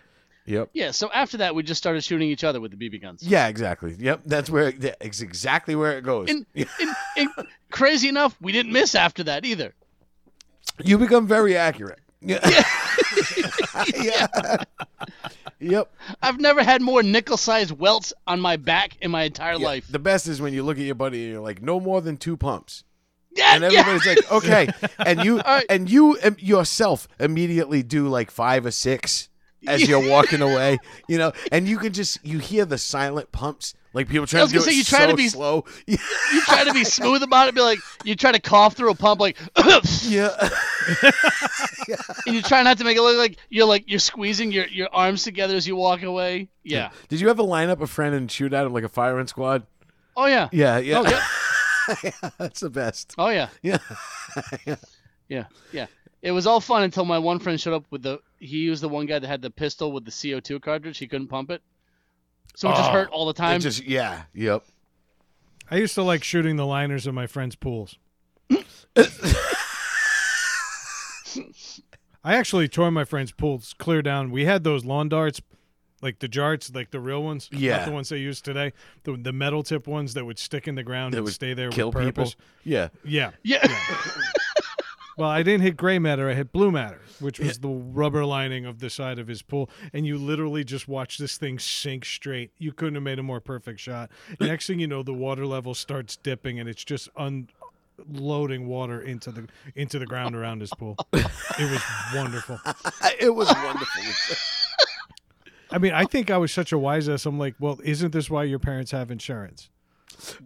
Yep. Yeah. So after that, we just started shooting each other with the BB guns. Yeah, exactly. Yep. That's where it's exactly where it goes. And, and, and crazy enough, we didn't miss after that either. you become very accurate. Yeah. yeah. Yep. I've never had more nickel-sized welts on my back in my entire Yeah, life. The best is when you look at your buddy and you're like, no more than two pumps, Yeah, and yeah. everybody's like, okay, and you right. and you yourself immediately do like five or six as you're walking away, you know, and you can just you hear the silent pumps, like people trying to do say, it you try to be- slow. you try to be smooth about it, be like you try to cough through a pump, like, yeah, and you try not to make it look like you're like you're squeezing your, your arms together as you walk away. Yeah. Did you ever line up a friend and shoot at him like a firing squad? Oh yeah. Yeah, yeah, Oh yeah. yeah that's the best. Oh yeah. Yeah, Yeah. Yeah. It was all fun until my one friend showed up with the. He was the one guy that had the pistol with the CO2 cartridge. He couldn't pump it. So it just Oh, hurt all the time. just yeah, yep. I used to like shooting the liners in my friends' pools. I actually tore my friends' pools clear down. We had those lawn darts, like the jarts, like the real ones, Yeah. not the ones they use today. The the metal tip ones that would stick in the ground That and would stay there Kill with people. purpose. Yeah. Yeah. yeah. Well, I didn't hit gray matter. I hit blue matter, which was the rubber lining of the side of his pool. And you literally just watch this thing sink straight. You couldn't have made a more perfect shot. Next thing you know, the water level starts dipping, and it's just unloading water into the into the ground around his pool. It was wonderful. it was wonderful. I mean, I think I was such a wise ass. I'm like, well, isn't this why your parents have insurance?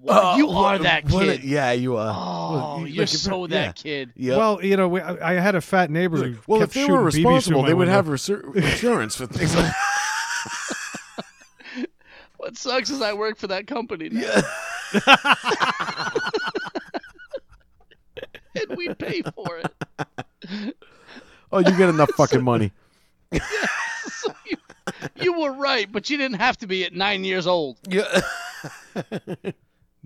Wow, you Uh, are that what a- kid. yeah, you are. oh, Well, you- you're like, so yeah. that kid. Yep. Well, you know, we, I, I had a fat neighbor who well, kept if they were responsible, they would window. have reser- insurance for things like What sucks is I work for that company now, Yeah. and we pay for it. Oh, you get enough fucking money. So you, you were right, but you didn't have to be at nine years old. Yeah.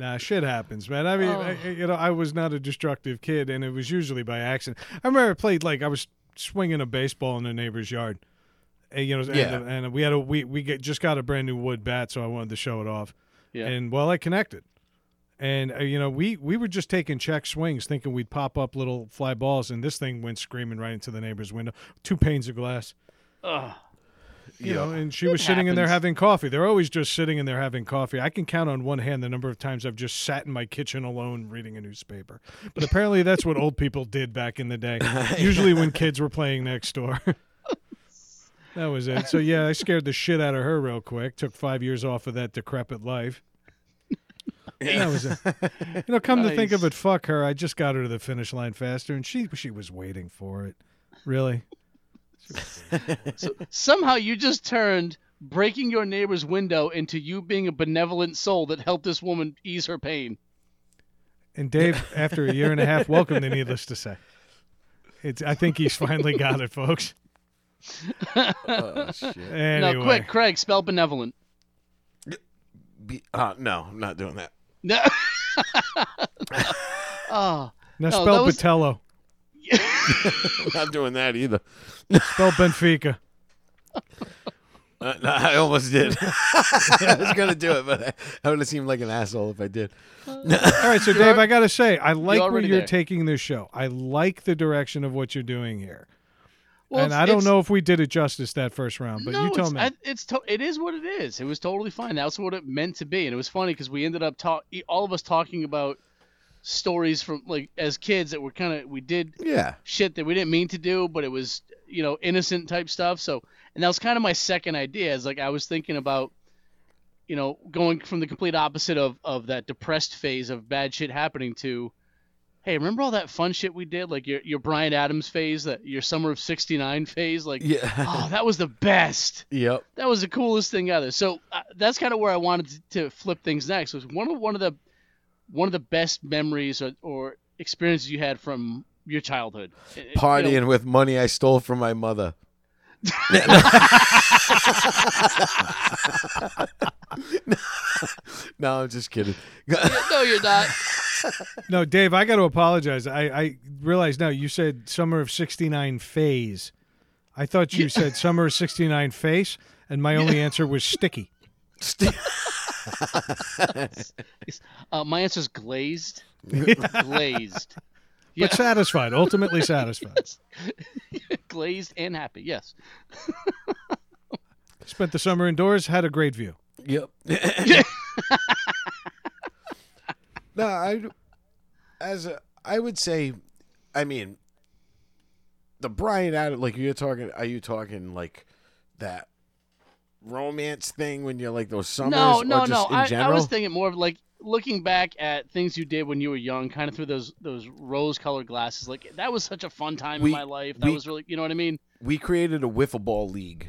Nah, shit happens, man. I mean, Oh. I, you know, I was not a destructive kid, and it was usually by accident. I remember I played like I was swinging a baseball in the neighbor's yard, and, you know, and, and we had a we we get, just got a brand new wood bat, so I wanted to show it off. Yeah. And well, I connected, and uh, you know, we we were just taking check swings, thinking we'd pop up little fly balls, and this thing went screaming right into the neighbor's window, two panes of glass. Ugh. You know, and she It was sitting in there having coffee. They're always just sitting in there having coffee. I can count on one hand the number of times I've just sat in my kitchen alone reading a newspaper. But apparently that's what old people did back in the day. Usually when kids were playing next door. that was it. So yeah, I scared the shit out of her real quick. Took five years off of that decrepit life. That was it. You know, come to think of it, fuck her. I just got her to the finish line faster, and she she was waiting for it. Really? So somehow you just turned breaking your neighbor's window into you being a benevolent soul that helped this woman ease her pain. And Dave, after a year and a half, welcome to Needless to Say. It's, I think he's finally got it, folks. oh, shit. Anyway, Now, quick, Craig, spell benevolent. Be- uh, no, I'm not doing that. No. oh, now No, spell that was- Botello. I'm not doing that either. Spell Benfica. Uh, no, I almost did. I was gonna do it, but I, I would have seemed like an asshole if I did. All right, so Dave, I got to say, I like where already you're there. taking this show. I like the direction of what you're doing here. well, and it's- I don't it's- know if we did it justice that first round, but no, you tell it's, me. I, it's to, it is what it is. It was totally fine. That's what it meant to be, and it was funny because we ended up talk all of us talking about stories from like as kids that were kind of we did Yeah. shit that we didn't mean to do, but it was you know innocent type stuff. So, and that was kind of my second idea. Is like I was thinking about, you know, going from the complete opposite of of that depressed phase of bad shit happening to, hey, remember all that fun shit we did, like your your Bryan Adams phase, that your summer of '69 phase, like. Yeah. Oh, that was the best. yep. That was the coolest thing ever. So uh, that's kind of where I wanted to, to flip things next. Was one of one of the one of the best memories or, or experiences you had from your childhood. Uh, you know, Partying with money I stole from my mother. no, I'm just kidding. No, you're not. no, Dave, I got to apologize. I, I realize now you said summer of 69 phase. I thought you said summer of 69 face, and my only answer was sticky. Uh, my is glazed. glazed. Yeah, But satisfied, ultimately satisfied. glazed and happy. Yes. Spent the summer indoors, had a great view. Yep. no, I as a, I would say, I mean, the Bryan Adams, like you're talking, are you talking like that romance thing when you're like those summers? no, or no, just no. In I, I was thinking more of like looking back at things you did when you were young, kind of through those those rose-colored glasses. Like that was such a fun time We- in my life. That we- was really, you know what I mean? we created a wiffle ball league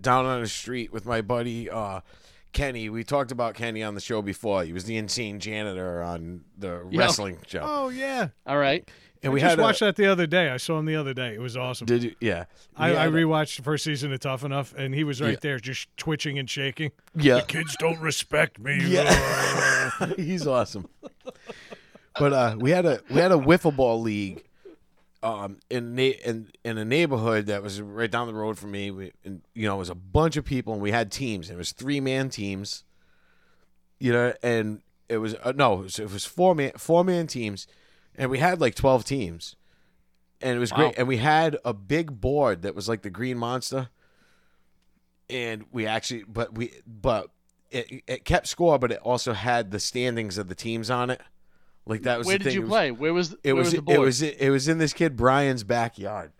down on the street with my buddy uh, Kenny. We talked about Kenny on the show before. He was the insane janitor on the Yeah. wrestling show. Oh, yeah. All right. And I we just had a- watched that the other day. I saw him the other day. It was awesome. Did you? Yeah. I, I had a- rewatched the first season of Tough Enough, and he was right Yeah. there, just twitching and shaking. Yeah. The kids don't respect me. Yeah. He's awesome. But uh, we had a we had a wiffle ball league um, in na- in in a neighborhood that was right down the road from me. We, and, you know, it was a bunch of people, and we had teams. And it was three man teams. You know, and it was uh, no, it was, it was four man four man teams, and we had like twelve teams, and it was Wow. great. And we had a big board that was like the Green Monster, and we actually, but we but it, it kept score, but it also had the standings of the teams on it. Like that was Where the did thing. you was- play? Where was It was the it was it was in this kid Brian's backyard,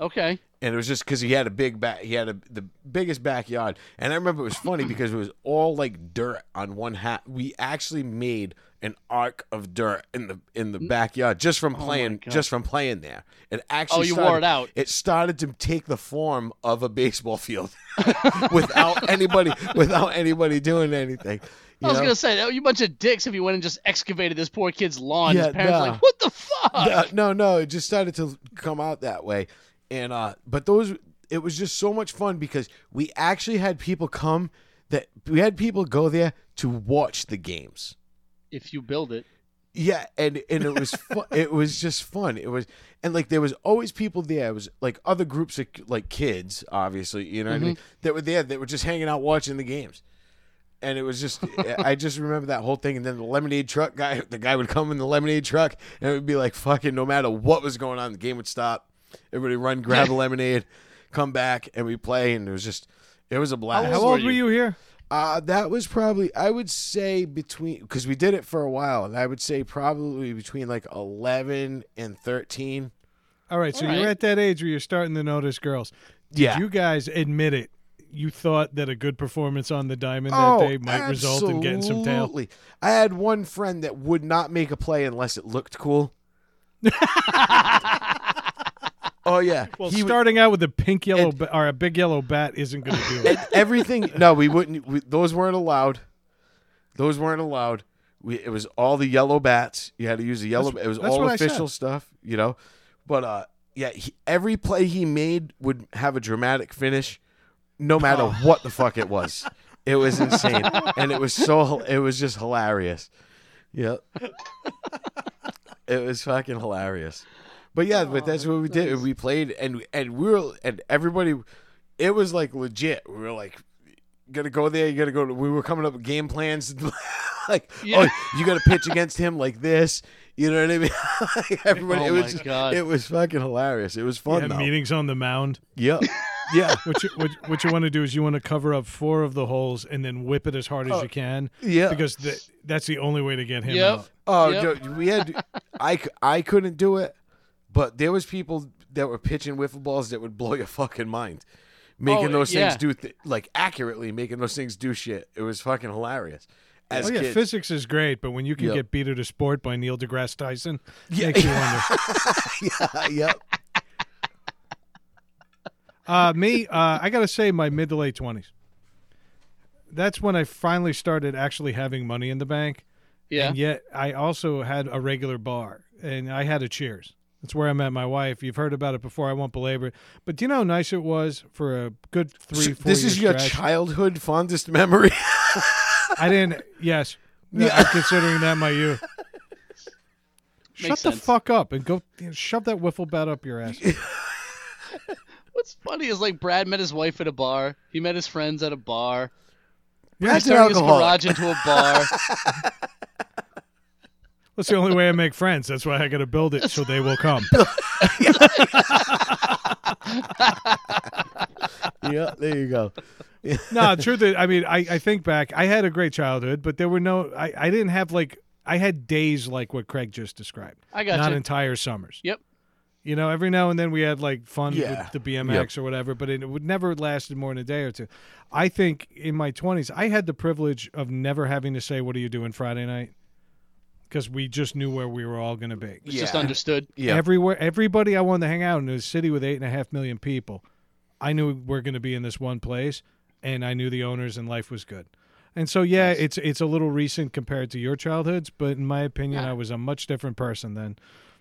okay. and it was just because he had a big back. He had a, the biggest backyard, and I remember it was funny because it was all like dirt on one hat. We actually made an arc of dirt in the in the backyard just from Oh playing God. just from playing there. It actually Oh, you started, wore it out. It started to take the form of a baseball field without anybody without anybody doing anything. I was know? gonna say, oh, you bunch of dicks if you went and just excavated this poor kid's lawn. Yeah, His parents were like, what the fuck? Uh, no, no, it just started to come out that way, and uh, but those it was just so much fun because we actually had people come that we had people go there to watch the games. If you build it, Yeah, and and it was fun. it was just fun. It was and like there was always people there. It was like other groups of like kids, obviously, you know what I mean, mm-hmm. that were there that were just hanging out watching the games. And it was just I just remember that whole thing and then the lemonade truck guy the guy would come in the lemonade truck and it would be like fucking no matter what was going on, the game would stop. Everybody run, grab a lemonade, come back and we play and it was just it was a blast. How old old were were you here? Uh, that was probably I would say between because we did it for a while, and I would say probably between like eleven and thirteen. All right, so All you're at that age where you're starting to notice girls. Did Yeah. you guys admit it? You thought that a good performance on the diamond Oh, that day might result in getting some tail. absolutely. I had one friend that would not make a play unless it looked cool. oh yeah, Well, He would- starting out with a pink yellow and- ba- or a big yellow bat isn't going to do it. everything. No, we wouldn't. We, those weren't allowed. Those weren't allowed. We, it was all the yellow bats. You had to use the yellow. That's- it was all what I said. official stuff, you know. But uh, yeah, he, every play he made would have a dramatic finish, no matter Oh. what the fuck it was. It was insane, and it was so. It was just hilarious. Yep, it was fucking hilarious. But yeah, but oh, that's what we did. We played, and and we were, and everybody. It was like legit. We were like, gotta go there. You gotta go. To, we were coming up with game plans. like, Yeah. oh, you gotta pitch against him like this. You know what I mean? Like, Everybody. Oh it was my just- God. It was fucking hilarious. It was fun had though. meetings on the mound. Yep. Yeah. What you, what, what you want to do is you want to cover up four of the holes and then whip it as hard as oh, you can Oh, Yeah. because th- that's the only way to get him Yep. out. Oh, Yep. dude, we had. I I couldn't do it, but there was people that were pitching wiffle balls that would blow your fucking mind, making Oh, those yeah. things do th- like accurately, making those things do shit. It was fucking hilarious. As Oh yeah, kids. physics is great, but when you can Yep. get beat at a sport by Neil deGrasse Tyson, Yeah. makes you wonder. yeah, yep. Uh, me, uh, I gotta say, my mid to late twenties. That's when I finally started actually having money in the bank, yeah. and yet I also had a regular bar, and I had a Cheers. That's where I met my wife. You've heard about it before. I won't belabor it, but do you know how nice it was for a good three, So four this is your stretch? childhood fondest memory. I didn't. Yes, Yeah. I'm considering that my youth. Shut Makes the sense. fuck up and go you know, shove that wiffle bat up your ass. What's funny is like Brad met his wife at a bar. He met his friends at a bar. That's He's an turning his garage into a bar. That's the only way I make friends. That's why I got to build it so they will come. yeah, there you go. no, the truth is, I mean, I, I think back, I had a great childhood, but there were no, I, I didn't have like, I had days like what Craig just described, I got not you. entire summers. Yep. You know, every now and then we had like fun Yeah. with the BMX or whatever, but it would never lasted more than a day or two. I think in my 20s, I had the privilege of never having to say, What are you doing Friday night? Because we just knew where we were all going to be. It's just understood. Yeah. Everywhere, everybody I wanted to hang out in a city with eight and a half million people, I knew we're going to be in this one place, and I knew the owners, and life was good. And so, yeah, Nice. it's it's a little recent compared to your childhoods, but in my opinion, Yeah. I was a much different person then.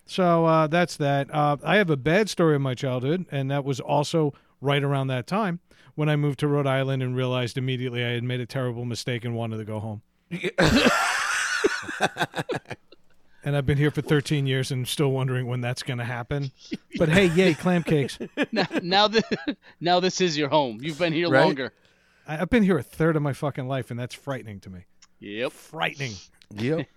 So uh, that's that. Uh, I have a bad story of my childhood, and that was also right around that time when I moved to Rhode Island and realized immediately I had made a terrible mistake and wanted to go home. and I've been here for 13 years and still wondering when that's going to happen. But hey, yay, clam cakes. now, now, this, now this is your home. You've been here Right? longer. I- I've been here a third of my fucking life, and that's frightening to me. Yep. Frightening. Yep.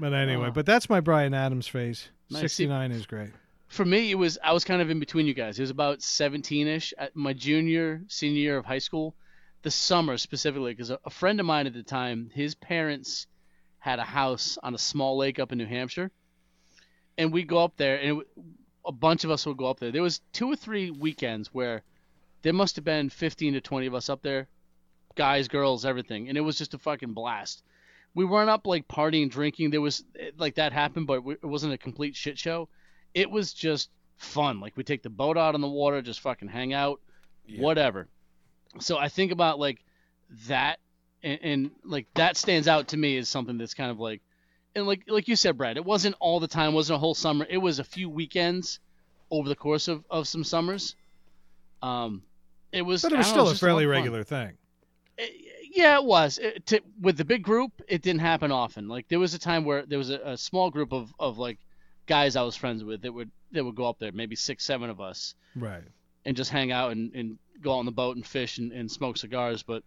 But anyway, Oh. but that's my Bryan Adams phase. Nice. 69 is great. For me, it was I was kind of in between you guys. It was about 17ish at my junior, senior year of high school. The summer specifically, because a, a friend of mine at the time, his parents had a house on a small lake up in New Hampshire, and we go up there, and it, a bunch of us would go up there. There was two or three weekends where there must have been 15 to 20 of us up there, guys, girls, everything, and it was just a fucking blast. We weren't up like partying, drinking. There was eh, like that happened, but it wasn't a complete shit show. It was just fun. Like we take the boat out on the water, just fucking hang out, Yeah. whatever. So I think about like that, and, and like that stands out to me as something that's kind of like, and like like you said, Brad, it wasn't all the time, wasn't a whole summer. It was a few weekends over the course of, of some summers. Um, it was, But it was don't know, still a fairly of fun. regular thing. It- yeah, it was. It, to, with the big group, it didn't happen often. Like there was a time where there was a, a small group of, of like guys I was friends with that would that would go up there, maybe six, seven of us, Right. and just hang out and, and go out on the boat and fish and, and smoke cigars. But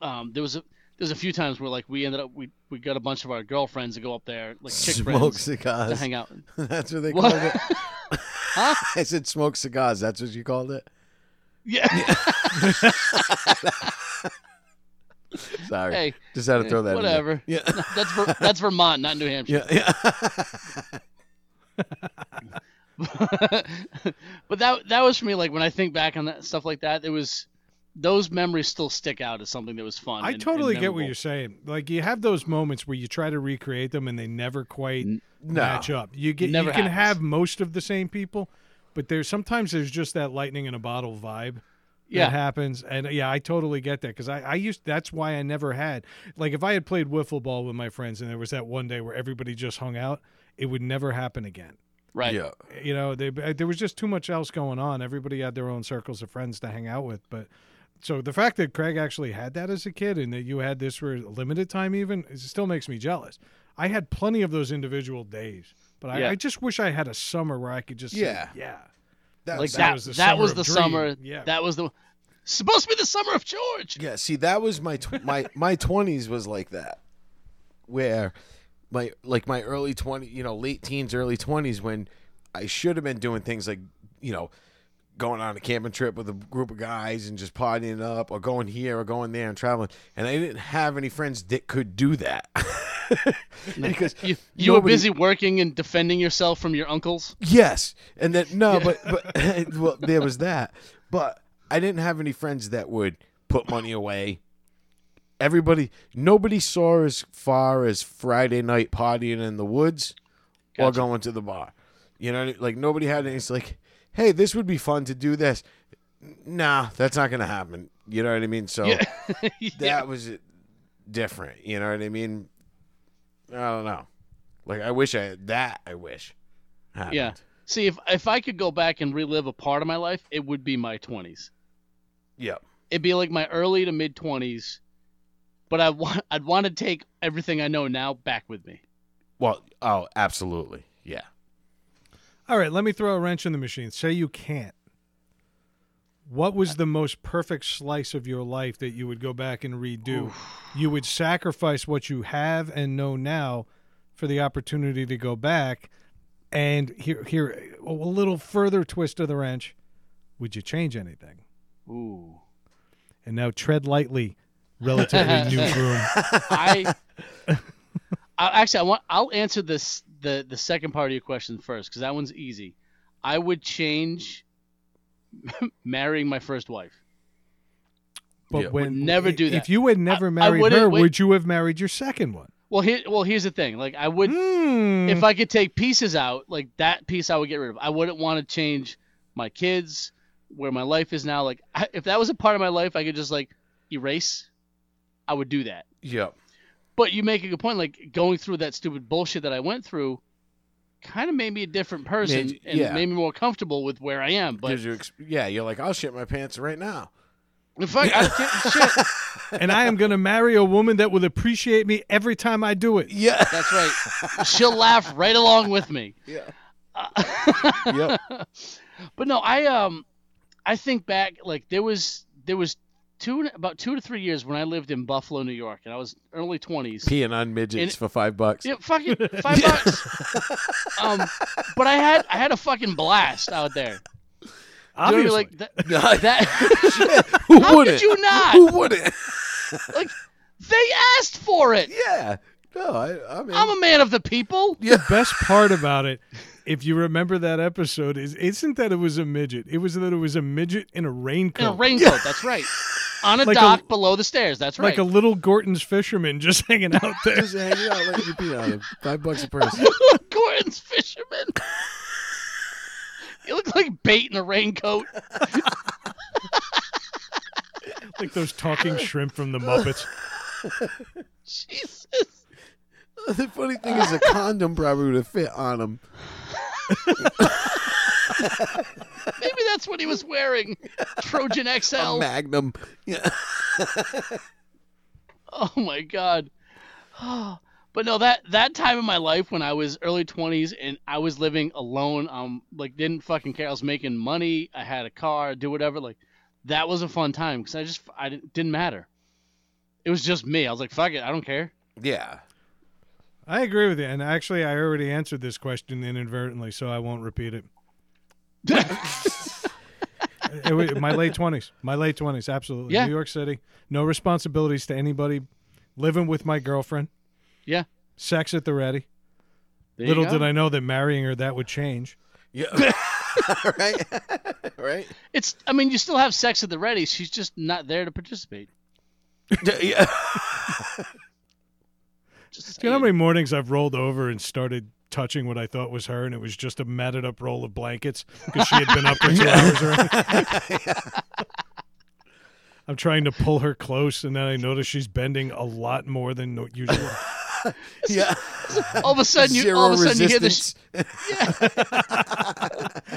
um, there was a there's a few times where like we ended up we, we got a bunch of our girlfriends to go up there, like chick Smoke friends, to hang out. That's what they What? called it. Huh? I said smoke cigars. That's what you called it. Yeah. Sorry, hey, just had to throw that. whatever. Yeah. That's Ver- that's Vermont, not New Hampshire. yeah. Yeah. but that that was for me like when I think back on that stuff like that, it was those memories still stick out as something that was fun. I and- totally and get what you're saying. Like you have those moments where you try to recreate them and they never quite no. match up. You get Never you can happens. have most of the same people, but there's sometimes there's just that lightning in a bottle vibe. Yeah. That happens, and yeah, I totally get that because I, I used that's why I never had like if I had played wiffle ball with my friends and there was that one day where everybody just hung out, it would never happen again. Right. Yeah. You know, they, there was just too much else going on. Everybody had their own circles of friends to hang out with, but so the fact that Craig actually had that as a kid and that you had this for a limited time even it still makes me jealous. I had plenty of those individual days, but I, Yeah. I just wish I had a summer where I could just say, Yeah. yeah, That, Like that that. was the that summer was the summer. Yeah. That was the supposed to be the summer of George. Yeah, see, that was my tw- my my twenties was like that, where my like my early twenty, you know, late teens, early twenties, when I should have been doing things like, you know, going on a camping trip with a group of guys and just partying up, or going here or going there and traveling, and I didn't have any friends that could do that. because You, you were busy working and defending yourself from your uncles. Yes, and then no, but but well, there was that. But I didn't have any friends that would put money away. Everybody, nobody saw as far as Friday night partying in the woods or going to the bar. You know, like nobody had any. It's like, hey, this would be fun to do this. Nah, that's not gonna happen. You know what I mean? So Yeah. that yeah. was different. You know what I mean? I don't know. Like I wish I that. I wish. Happened. Yeah. See, if if I could go back and relive a part of my life, it would be my twenties. Yep. It'd be like my early to mid twenties, but I want I'd want to take everything I know now back with me. Well, oh, absolutely. All right, let me throw a wrench in the machine. Say you can't. What was the most perfect slice of your life that you would go back and redo? You would sacrifice what you have and know now for the opportunity to go back. And here, here, a little further twist of the wrench. Would you change anything? Ooh. And now tread lightly, relatively new groom. I, I actually I want I'll answer this the the second part of your question first because that one's easy. I would change marrying my first wife. But Yeah. when never do that. If you had never I married wouldn't- her, wait. would you have married your second one? Well, here well here's the thing. Like I would Hmm. if I could take pieces out, like that piece I would get rid of. I wouldn't want to change my kids, where my life is now. Like I, if that was a part of my life, I could just like erase. I would do that. Yep. But you make a good point. Like going through that stupid bullshit that I went through, kind of made me a different person Made- and yeah. made me more comfortable with where I am. But you ex- yeah, you're like, I'll shit my pants right now. in fact, I can't, shit. and I am going to marry a woman that will appreciate me every time I do it. Yeah. That's right. She'll laugh right along with me. Yeah. yep. But no, I um, I think back like there was there was two about two to three years when I lived in Buffalo, New York, and I was early twenties. Peeing on midgets And- for five bucks. Yeah, fucking five bucks. um, but I had I had a fucking blast out there. You know I mean? Obviously. like that. that Who how wouldn't? could you not? Who wouldn't? like they asked for it. yeah. No, I, I mean, I'm a man of the people. the best part about it, if you remember that episode, is isn't that it was a midget. It was that it was a midget in a raincoat. In a raincoat. That's right. On a Like a- dock below the stairs. That's right. Like a little Gorton's fisherman just hanging out there. just hanging out, letting you pee on him. Five bucks a person. Gorton's fisherman. you look like bait in a raincoat. like those talking shrimp from the Muppets. Jesus. the funny thing is, a condom probably would have fit on him. Maybe that's what he was wearing. Trojan A XL. Magnum. Yeah. Oh my god. But no, that that time in my life when I was early 20s and I was living alone, um like didn't fucking care. I was making money, I had a car, do whatever, like that was a fun time cuz I just I didn't, didn't matter. It was just me. I was like, fuck it, I don't care. Yeah. I agree with you. And actually, I already answered this question inadvertently, so I won't repeat it. It was my late 20s. My late 20s, absolutely. Yeah. New York City. No responsibilities to anybody. Living with my girlfriend. Yeah. Sex at the ready. There Little did I know that marrying her, that would change. Yeah. right. right. It's I mean, you still have sex at the ready. She's just not there to participate. Yeah. Just Do you know how many mornings I've rolled over and started touching what I thought was her, and it was just a matted up roll of blankets because she had been up for two hours already? I'm trying to pull her close, and then I notice she's bending a lot more than usual. Yeah. all of a sudden you Zero all of a sudden you hear this resistance.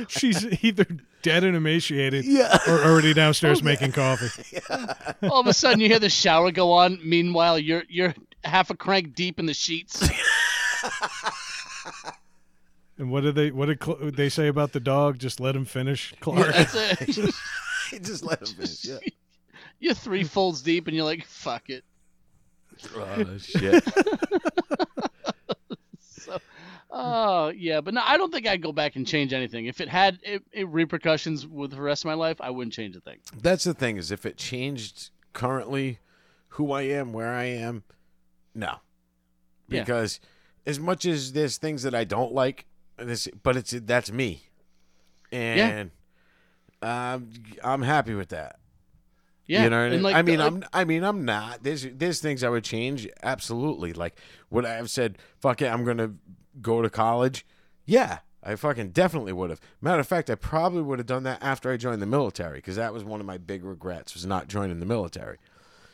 she's either dead and emaciated Yeah. or already downstairs making coffee. Yeah. all of a sudden you hear the shower go on. Meanwhile, you're you're half a crank deep in the sheets. And what did they what did Cl- they say about the dog? Just let him finish, Clark. That's it. Just let him finish. Yeah. You're three folds deep, and you're like, "Fuck it." Oh shit. So, oh yeah, but no, I don't think I'd go back and change anything. If it had it, it repercussions with the rest of my life, I wouldn't change a thing. That's the thing is if it changed currently who I am, where I am, no. Yeah. As much as there's things that I don't like, this but it's that's me. And um, I'm happy with that. Yeah, you know what I mean? like I mean, like- I'm I mean, I'm not. There's there's things I would change absolutely. Like would I have said, "Fuck it, I'm going to go to college?" Yeah, I fucking definitely would have. Matter of fact, I probably would have done that after I joined the military because that was one of my big regrets was not joining the military.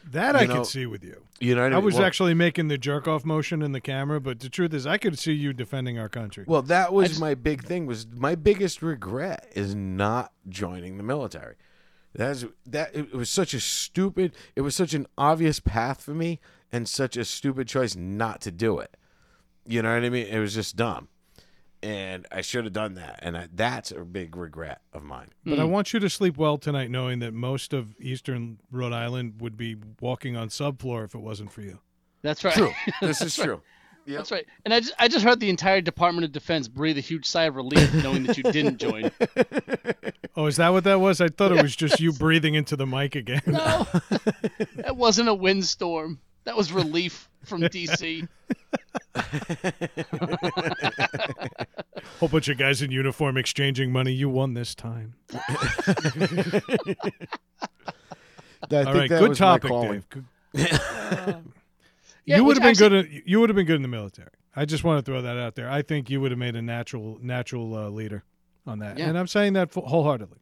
That I You know- could see with you. You know what I I was Well- actually making the jerk off motion in the camera, but the truth is, I could see you defending our country. Well, that was just- my big thing. Was my biggest regret is not joining the military. That's that. It was such a stupid. It was such an obvious path for me, and such a stupid choice not to do it. You know what I mean? It was just dumb, and I should have done that. And I, that's a big regret of mine. But I mm. want you to sleep well tonight, knowing that most of Eastern Rhode Island would be walking on subfloor if it wasn't for you. That's right. True. This is true. Yep. That's right. And I just, I just heard the entire Department of Defense breathe a huge sigh of relief knowing that you didn't join. Oh, is that what that was? I thought it was just you breathing into the mic again. No, that wasn't a windstorm. That was relief from DC. Whole bunch of guys in uniform exchanging money. You won this time. I All think right, that good was topic, calling. Dave. Good- Yeah, you would have been actually- good. In, you would have been good in the military. I just want to throw that out there. I think you would have made a natural, natural uh, leader on that, Yeah. and I'm saying that full- wholeheartedly.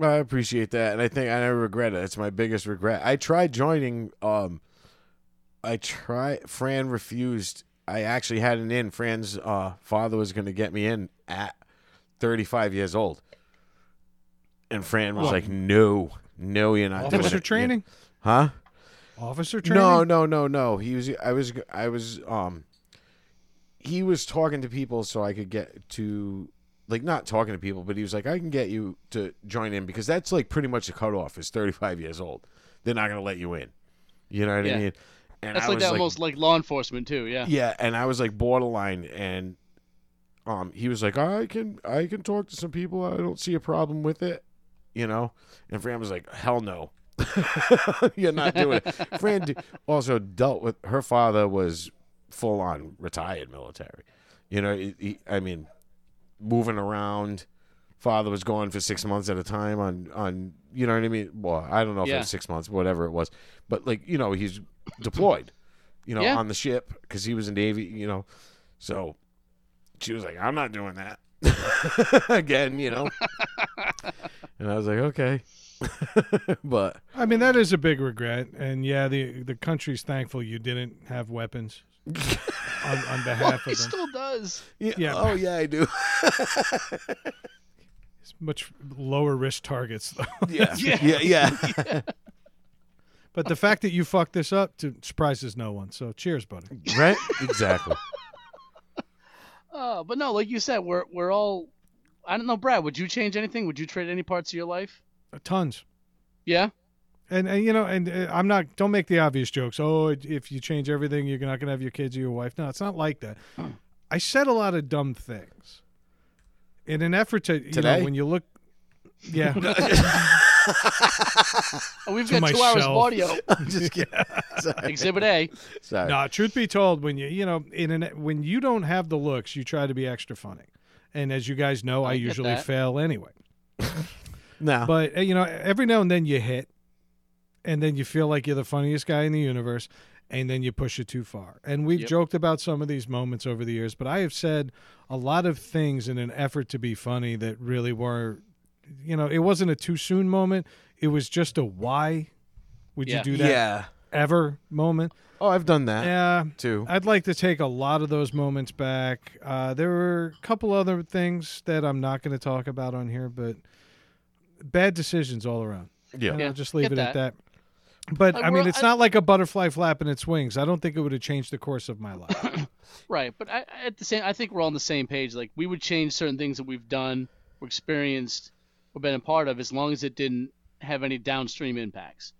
I appreciate that, and I think I never regret it. It's my biggest regret. I tried joining. Um, I try. Fran refused I actually had an in. Fran's uh, father was going to get me in at 35 years old, and Fran was What? like, "No, no, you're not doing Officer it." training? huh? Officer training? No, no, no, no. He was. I was. I was. Um. He was talking to people so I could get to, like, not talking to people, but he was like, I can get you to join in because that's like pretty much the cutoff is 35 years old. They're not going to let you in. You know what Yeah. I mean? And That's I like was that almost like law enforcement too. Yeah. yeah, and I was like borderline, and um, he was like, I can, I can talk to some people. I don't see a problem with it, you know. And Fran was like, Hell no, you're not doing it. Fran d- also dealt with her father was full on retired military. You know, he, he- I mean, moving around. Father was gone for six months at a time on on you know what I mean. Well, I don't know if it was six months, whatever it was, but like you know he's deployed, you know, Yeah. on the ship because he was in Navy, you know. So she was like, "I'm not doing that again," you know. and I was like, "Okay," but I mean, that is a big regret. And yeah, the the country's thankful you didn't have weapons on, on Well, behalf he of them. still does. yeah, Yeah. oh yeah, I do. It's much lower risk targets, though. yeah, Yeah. yeah, yeah. But the fact that you fucked this up to, surprises no one. So cheers, buddy. right? Exactly. Uh, but no, like you said, we're we're all. I don't know, Brad. Would you change anything? Would you trade any parts of your life? Tons. Yeah. And, and you know, and uh, I'm not. Don't make the obvious jokes. Oh, if you change everything, you're not gonna have your kids or your wife. No, it's not like that. I said a lot of dumb things in an effort to, you Today? know, when you look. Yeah, we've To got two hours of audio. I'm just kidding. Sorry. Exhibit A. Sorry. no. Truth be told, when you you know in an when you don't have the looks, you try to be extra funny. And as you guys know, I, I usually that. fail anyway. No. But uh, you know, every now and then you hit, and then you feel like you're the funniest guy in the universe, and then you push it too far. And we've Yep. joked about some of these moments over the years, but I have said a lot of things in an effort to be funny that really were, you know, it wasn't a too soon moment. It was just a why would Yeah. you do that yeah. ever moment. Oh, I've done that Yeah. too. I'd like to take a lot of those moments back. Uh, there were a couple other things that I'm not going to talk about on here, but bad decisions all around. Yeah. Yeah, I'll just leave get it at that. That. But I mean, it's I- not like a butterfly flapping its wings. I don't think it would have changed the course of my life. Right, but I, I- at the same, I think we're all on the same page. Like we would change certain things that we've done, or experienced, or been a part of, as long as it didn't have any downstream impacts.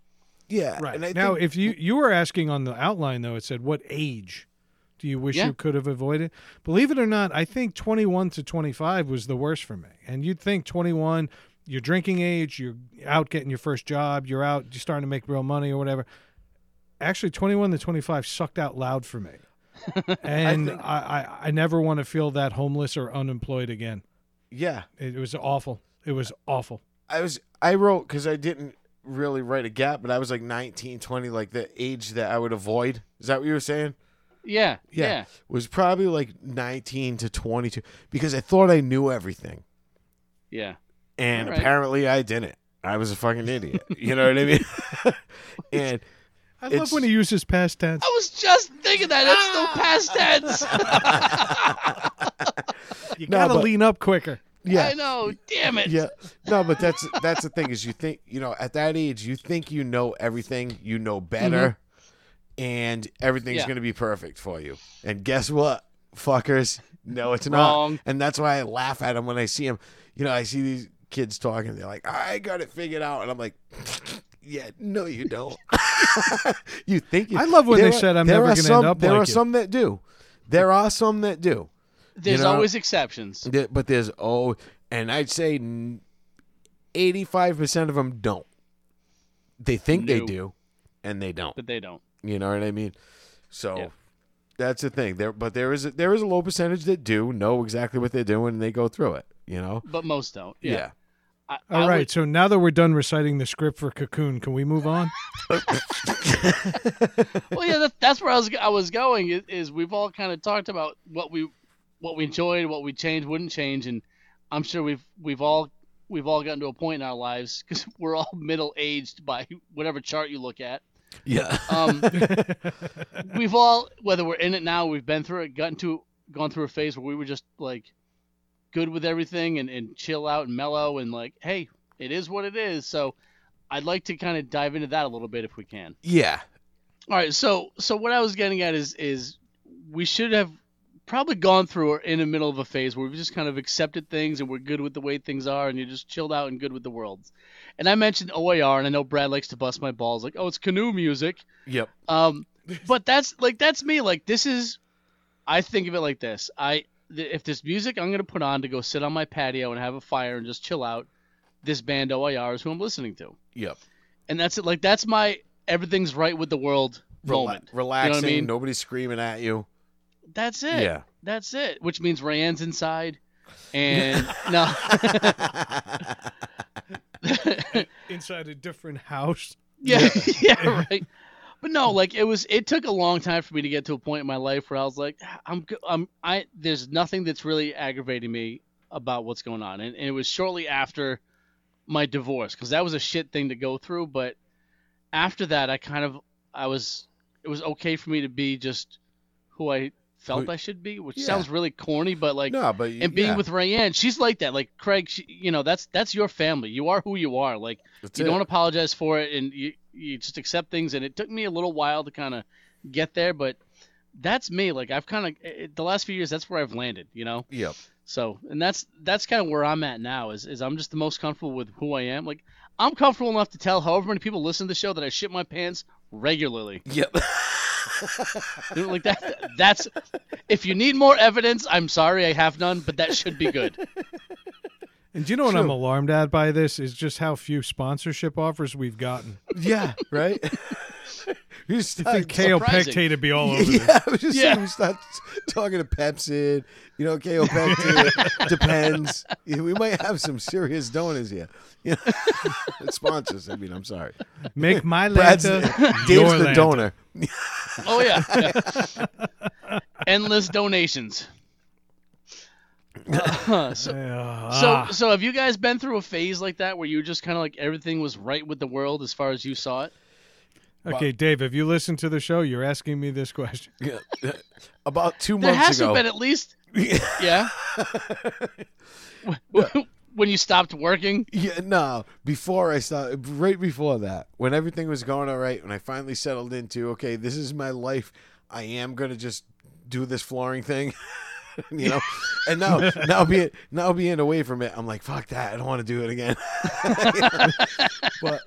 Yeah. right And I now, think- if you you were asking on the outline though, it said what age do you wish Yeah. you could have avoided? Believe it or not, I think 21 to 25 was the worst for me. And you'd think 21, you're drinking age, you're out getting your first job, you're out, you're starting to make real money or whatever. Actually, 21 to 25 sucked out loud for me. And I, think- I, I, never want to feel that homeless or unemployed again. yeah. It was awful. It was awful. I was I wrote because I didn't really write a gap, but I was like 19, 20, like the age that I would avoid. Is that what you were saying? Yeah, Yeah. yeah, Was probably like 19 to 22 because I thought I knew everything. yeah. And All right. apparently I didn't. I was a fucking idiot. You know what I mean? and I It's- love when he uses past tense. I was just thinking that. That's still past tense. You gotta but- lean up quicker. yeah. I know. Damn it. Yeah. No, but that's that's the thing is you think, you know, at that age you think you know everything, you know better, and everything's Mm-hmm. Yeah. going to be perfect for you. And guess what? Fuckers, no it's not. And that's why I laugh at them when I see them. You know, I see these kids talking, they're like, "I got it figured out." And I'm like, "Yeah, no you don't." you think you I love when they are- said, "I'm never gonna end up There like are you." some that do. There are some that do. There's know- always exceptions. There- but there's oh, and I'd say eighty-five percent of them don't. They think they do, and they don't. But they don't. You know what I mean? So Yeah. that's the thing. There, but there is a, there is a low percentage that do know exactly what they're doing and they go through it. You know? But most don't. Yeah. Yeah. I, All I right, would- so now that we're done reciting the script for Cocoon, can we move on? well, yeah, that, that's where I was I was going. Is, is we've all kind of talked about what we what we enjoyed, what we changed, wouldn't change, and I'm sure we've we've all we've all gotten to a point in our lives because we're all middle aged by whatever chart you look at, Yeah. Um, we've all, whether we're in it now, we've been through it, gotten to, gone through a phase where we were just like good with everything and, and chill out and mellow and like, hey, it is what it is. So I'd like to kind of dive into that a little bit if we can. Yeah. All right, so so what I was getting at is is we should have probably gone through or in the middle of a phase where we've just kind of accepted things and we're good with the way things are and you're just chilled out and good with the world. And I mentioned OAR and I know Brad likes to bust my balls like, oh, it's canoe music. Yep. Um, but that's like that's me. Like this is, I think of it like this. I if this music I'm gonna put on to go sit on my patio and have a fire and just chill out, this band OAR is who I'm listening to, Yep. and that's it. Like that's my everything's right with the world Rela- moment. relaxing. mean? Nobody's screaming at you. That's it. Yeah. That's it. Which means Rayanne's inside, and no, Inside a different house. yeah, yeah, right. But no, like it was. It took a long time for me to get to a point in my life where I was like, I'm, I'm, I. There's nothing that's really aggravating me about what's going on, and, and it was shortly after my divorce because that was a shit thing to go through. But after that, I kind of, I was, it was okay for me to be just who I felt Who- I should be, which Yeah. sounds really corny, but like no, but and being yeah, with Rayanne, she's like that. Like Craig, she, you know, that's that's your family. You are who you are. Like that's you it. don't apologize for it, and you you just accept things. And it took me a little while to kind of get there, but that's me. Like I've kind of eh, eh, the last few years, that's where I've landed. You know, Yep. so and that's that's kind of where I'm at now. Is is I'm just the most comfortable with who I am. Like I'm comfortable enough to tell however many people listen to the show that I shit my pants regularly. Yep. Like that. That's if you need more evidence, I'm sorry, I have none, but that should be good. And do you know what I'm alarmed at by this is just how few sponsorship offers we've gotten. yeah. Right. you I start, think KO surprising. Pectate to be all over this. yeah, I was just Yeah. saying we start talking to Pepsi. You know, Kaopectate depends. Yeah, we might have some serious donors here. You know, sponsors. I mean, I'm sorry. Make my Brad's Lanta Dave's your the Lanta. donor. Oh yeah. yeah. Endless donations. So, so, Ah, so have you guys been through a phase like that where you just kind of like everything was right with the world as far as you saw it? okay, Dave, if you listen to the show, you're asking me this question. Yeah. About two There months has to ago. have been at least, yeah. when you stopped working, Yeah, no. Before I started, right before that, when everything was going all right, when I finally settled into, okay, this is my life. I am gonna just do this flooring thing, you know. and now, now being now being away from it, I'm like, fuck that. I don't want to do it again. but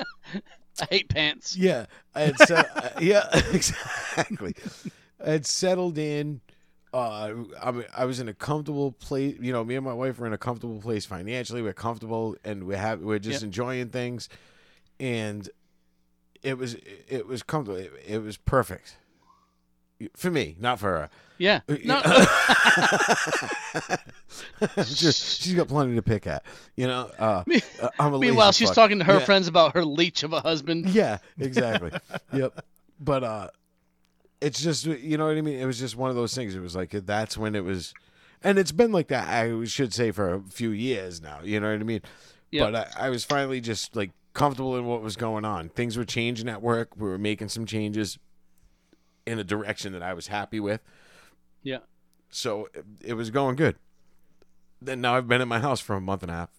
I hate pants. yeah, I had uh, yeah, exactly. I had settled in. Uh, I I was in a comfortable place. You know, me and my wife were in a comfortable place financially. We're comfortable, and we have we're just Yep. enjoying things, and it was it was comfortable. It, it was perfect for me, not for her. Yeah. No, Just- she's got plenty to pick at. You know, uh, uh, meanwhile, she's fuck. talking to her Yeah. friends about her leech of a husband. Yeah, exactly. yep. But uh it's just you know what I mean? It was just one of those things. It was like that's when it was and it's been like that I should say for a few years now, you know what I mean? Yep. But I, I was finally just like comfortable in what was going on. Things were changing at work. We were making some changes in a direction that I was happy with. Yeah. So it, it was going good. Then now I've been at my house for a month and a half.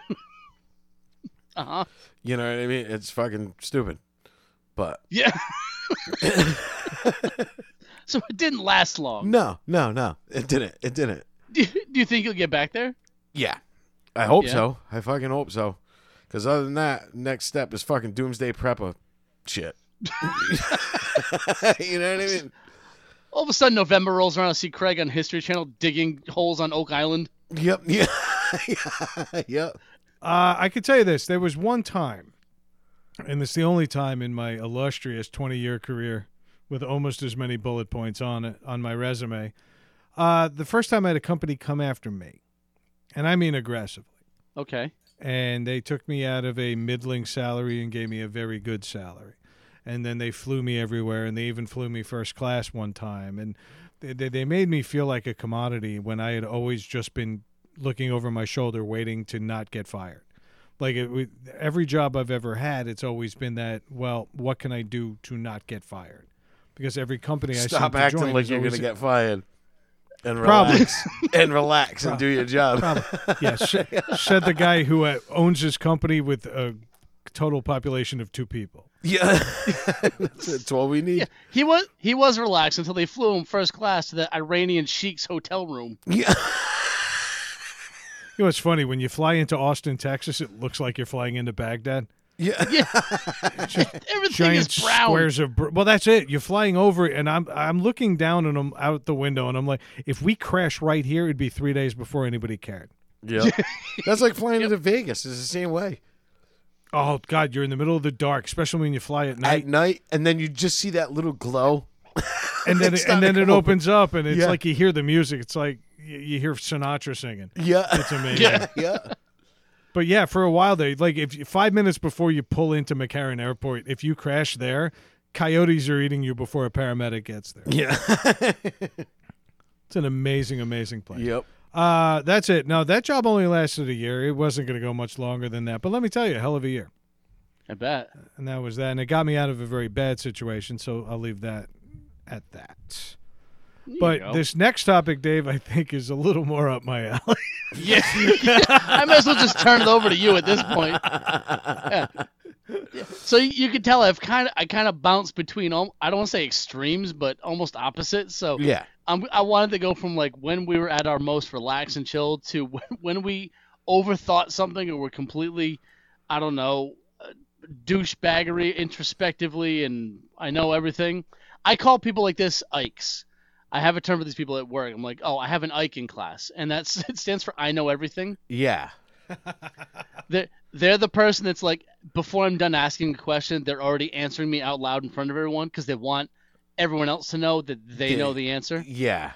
Uh huh. You know what I mean? It's fucking stupid. But Yeah. so it didn't last long. no, no, no. It didn't. It didn't. Do you, do you think you'll get back there? Yeah. I hope Yeah. so. I fucking hope so. Because other than that, next step is fucking doomsday prepper shit. you know what I mean? All of a sudden, November rolls around. I see Craig on History Channel digging holes on Oak Island. Yep. Yeah. yeah. Yep. Uh, I can tell you this: there was one time, and it's the only time in my illustrious 20-year career with almost as many bullet points on it on my resume. Uh, the first time I had a company come after me, and I mean aggressively. Okay. and they took me out of a middling salary and gave me a very good salary. And then they flew me everywhere, and they even flew me first class one time. And they, they, they made me feel like a commodity when I had always just been looking over my shoulder, waiting to not get fired. Like it, every job I've ever had, it's always been that. Well, what can I do to not get fired? Because every company I Stop to acting like you're gonna get fired. And Probably. relax. and relax and do your job. yeah, said the guy who uh, owns his company with a total population of two people. Yeah. that's, that's all we need. Yeah, he was he was relaxed until they flew him first class to the Iranian sheik's hotel room. Yeah. You know, it's funny when you fly into Austin, Texas, it looks like you're flying into Baghdad. Yeah. Everything Giant is brown. squares of br- well, that's it. You're flying over, and I'm I'm looking down and I'm out the window, and I'm like, if we crash right here, it'd be three days before anybody cared. Yeah. That's like flying into Vegas. It's the same way. Oh God, you're in the middle of the dark, especially when you fly at night, At night, and then you just see that little glow. and then it, and then it opens up, and it's Yeah. like you hear the music. It's like you, hear Sinatra singing. Yeah. It's amazing. Yeah. yeah. But yeah, for a while there, like if you, five minutes before you pull into McCarran Airport, if you crash there, coyotes are eating you before a paramedic gets there. Yeah. It's an amazing, amazing place. yep. Uh, that's it. No, that job only lasted a year. It wasn't going to go much longer than that. But let me tell you, a hell of a year. I bet. And that was that. And it got me out of a very bad situation. So I'll leave that at that. You But this next topic, Dave, I think is a little more up my alley. yeah, I might as well just turn it over to you at this point. Yeah. So you- can tell I've kind of I kind of bounced between I don't want to say extremes, but almost opposite. So Yeah. I'm, I wanted to go from like when we were at our most relaxed and chilled to when, when we overthought something or were completely, I don't know, uh, douchebaggery introspectively and I know everything. I call people like this Ikes. I have a term for these people at work. I'm like, oh, I have an Ike in class, and that's it stands for I know everything. Yeah. They're, they're the person that's like, before I'm done asking a question, they're already answering me out loud in front of everyone because they want everyone else to know that they Yeah. know the answer. Yeah.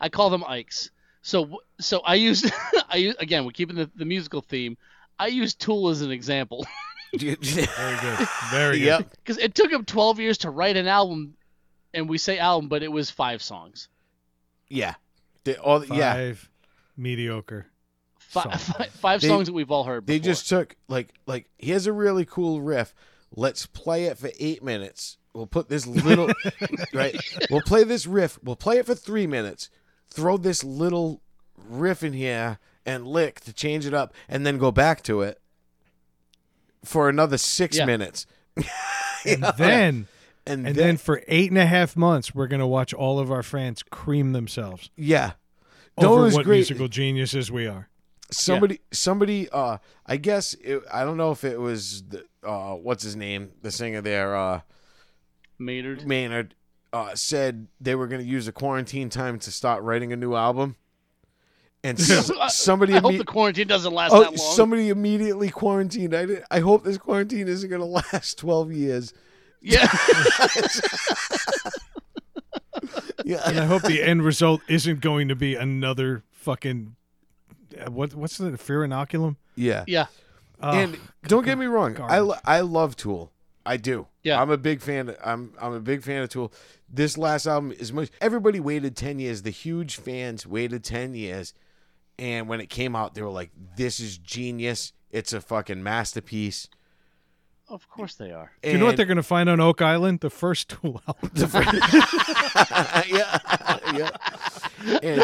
I call them Ikes. So so I use I use again we're keeping the, the musical theme. I use Tool as an example Very good. Very good. yep. because it took him 12 years to write an album, and we say album, but it was five songs. Yeah. They all Five yeah. mediocre. Five, Songs. five, five They- songs that we've all heard. They just took like like here's a really cool riff. Let's play it for eight minutes. We'll put this little right. We'll play this riff. We'll play it for three minutes. Throw this little riff in here and lick to change it up, and then go back to it for another six Yeah. minutes. And then And, and then, then for eight and a half months, we're gonna watch all of our fans cream themselves yeah, over what great. musical geniuses we are. Somebody somebody uh i guess it, i don't know if it was the, uh what's his name the singer there uh Maynard. maynard uh said they were going to use the quarantine time to start writing a new album and somebody I hope imme- the quarantine doesn't last oh, that long. somebody immediately quarantined I, did, I hope this quarantine isn't going to last 12 years Yeah. yeah. And I hope the end result isn't going to be another fucking Uh, what what's the fear inoculum? yeah yeah. Oh, and don't get me wrong, I, lo- I love Tool. I do. Yeah. I'm a big fan. I'm I'm a big fan of Tool. This last album is much. Everybody waited ten years. The huge fans waited ten years, and when it came out, they were like, "This is genius. It's a fucking masterpiece." Of course they are. Do you know what they're going to find on Oak Island? The first Tool album. yeah, yeah. And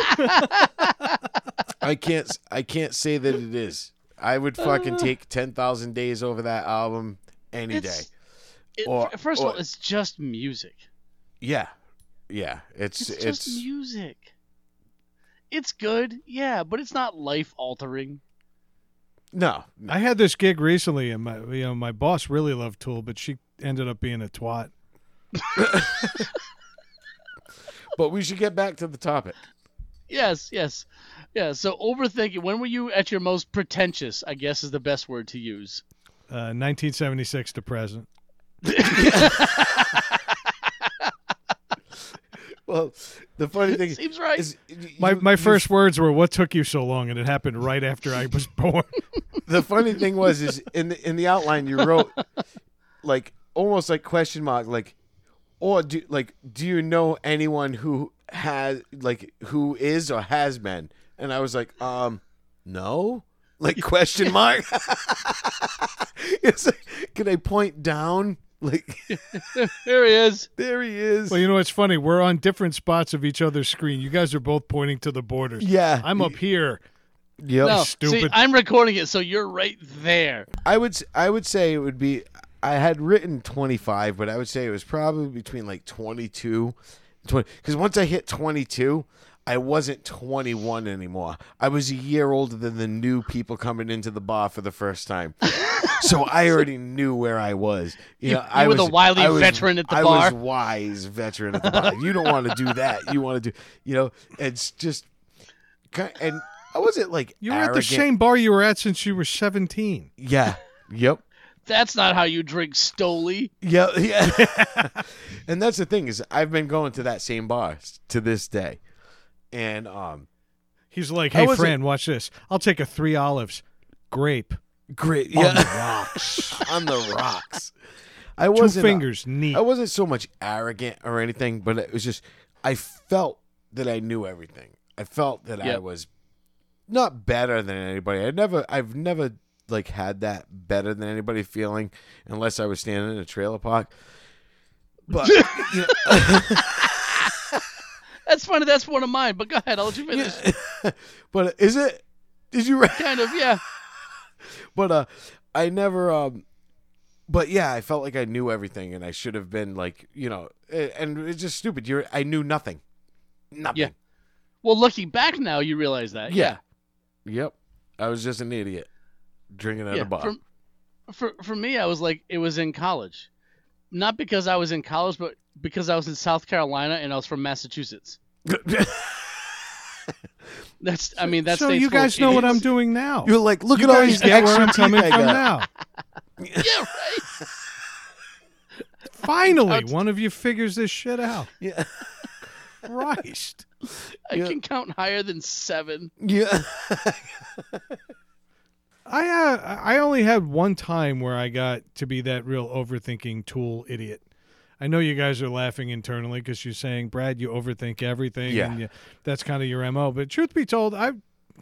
I can't. I can't say that it is. I would fucking uh. take ten thousand days over that album any day. It, Or- first of or- all, it's just music. Yeah, yeah. It's It's, it's, just music. It's good, yeah, but it's not life altering. no, no. I had this gig recently, and my you know my boss really loved Tool, but she ended up being a twat. But we should get back to the topic. Yes, yes, yeah. So overthinking. When were you at your most pretentious? I guess is the best word to use. Uh, 1976 to present. Well, the funny thing Seems right. is, you- My my you- first words were, "What took you so long?" And it happened right after I was born. The funny thing was, is in the in the outline you wrote like almost like question mark, like, or do like do you know anyone who has like who is or has been? And I was like, um, no. Like question mark? it's like, can I point down? Like There he is. there he is. Well, you know what's funny? We're on different spots of each other's screen. You guys are both pointing to the borders. yeah. I'm up here. Yep. No, see, stupid. I'm recording it, so you're right there. I would s- I would say it would be I had written 25, but I would say it was probably between like 22 20 cuz once I hit 22, I wasn't 21 anymore. I was a year older than the new people coming into the bar for the first time. so I already knew where I was. You, You- know, I you were the wily was- veteran at the I bar. I was wise veteran at the bar. You don't want to do that. You want to do, you know, it's just and I wasn't like You were at the arrogant. same bar you were at since you were 17. Yeah. Yep. That's not how you drink Stoli. Yeah, yeah. and that's the thing is I've been going to that same bar to this day. And um He's like, hey, wasn't- watch this. I'll take a three olives. Grape. great On the rocks. on the rocks. I wasn't fingers. Neat. I wasn't so much arrogant or anything, but it was just I felt that I knew everything. I felt that I was not better than anybody. I never I've never like had that better than anybody feeling unless I was standing in a trailer park. But you know, That's funny. That's one of mine. But go ahead. I'll let you finish. but is it? Did you? Kind of, yeah. but uh, I never. Um, but yeah, I felt like I knew everything, and I should have been like, you know, and it's just stupid. You're, I knew nothing, nothing. Yeah. Well, looking back now, you realize that. Yeah. Yep, I was just an idiot drinking at Yeah. a bar. For, for for me, I was like, it was in college, not because I was in college, but because I was in South Carolina and I was from Massachusetts. That's, I mean, that's so you guys know what I'm doing now. You're like, look you at all these get where I'm coming from now. Yeah, right. Finally, Count- one of you figures this shit out. Yeah, Christ. I Yeah. can count higher than seven. yeah. I uh, I only had one time where I got to be that real overthinking tool idiot. I know you guys are laughing internally because you're saying, Brad, you overthink everything, Yeah. and you, that's kind of your mo. But truth be told, I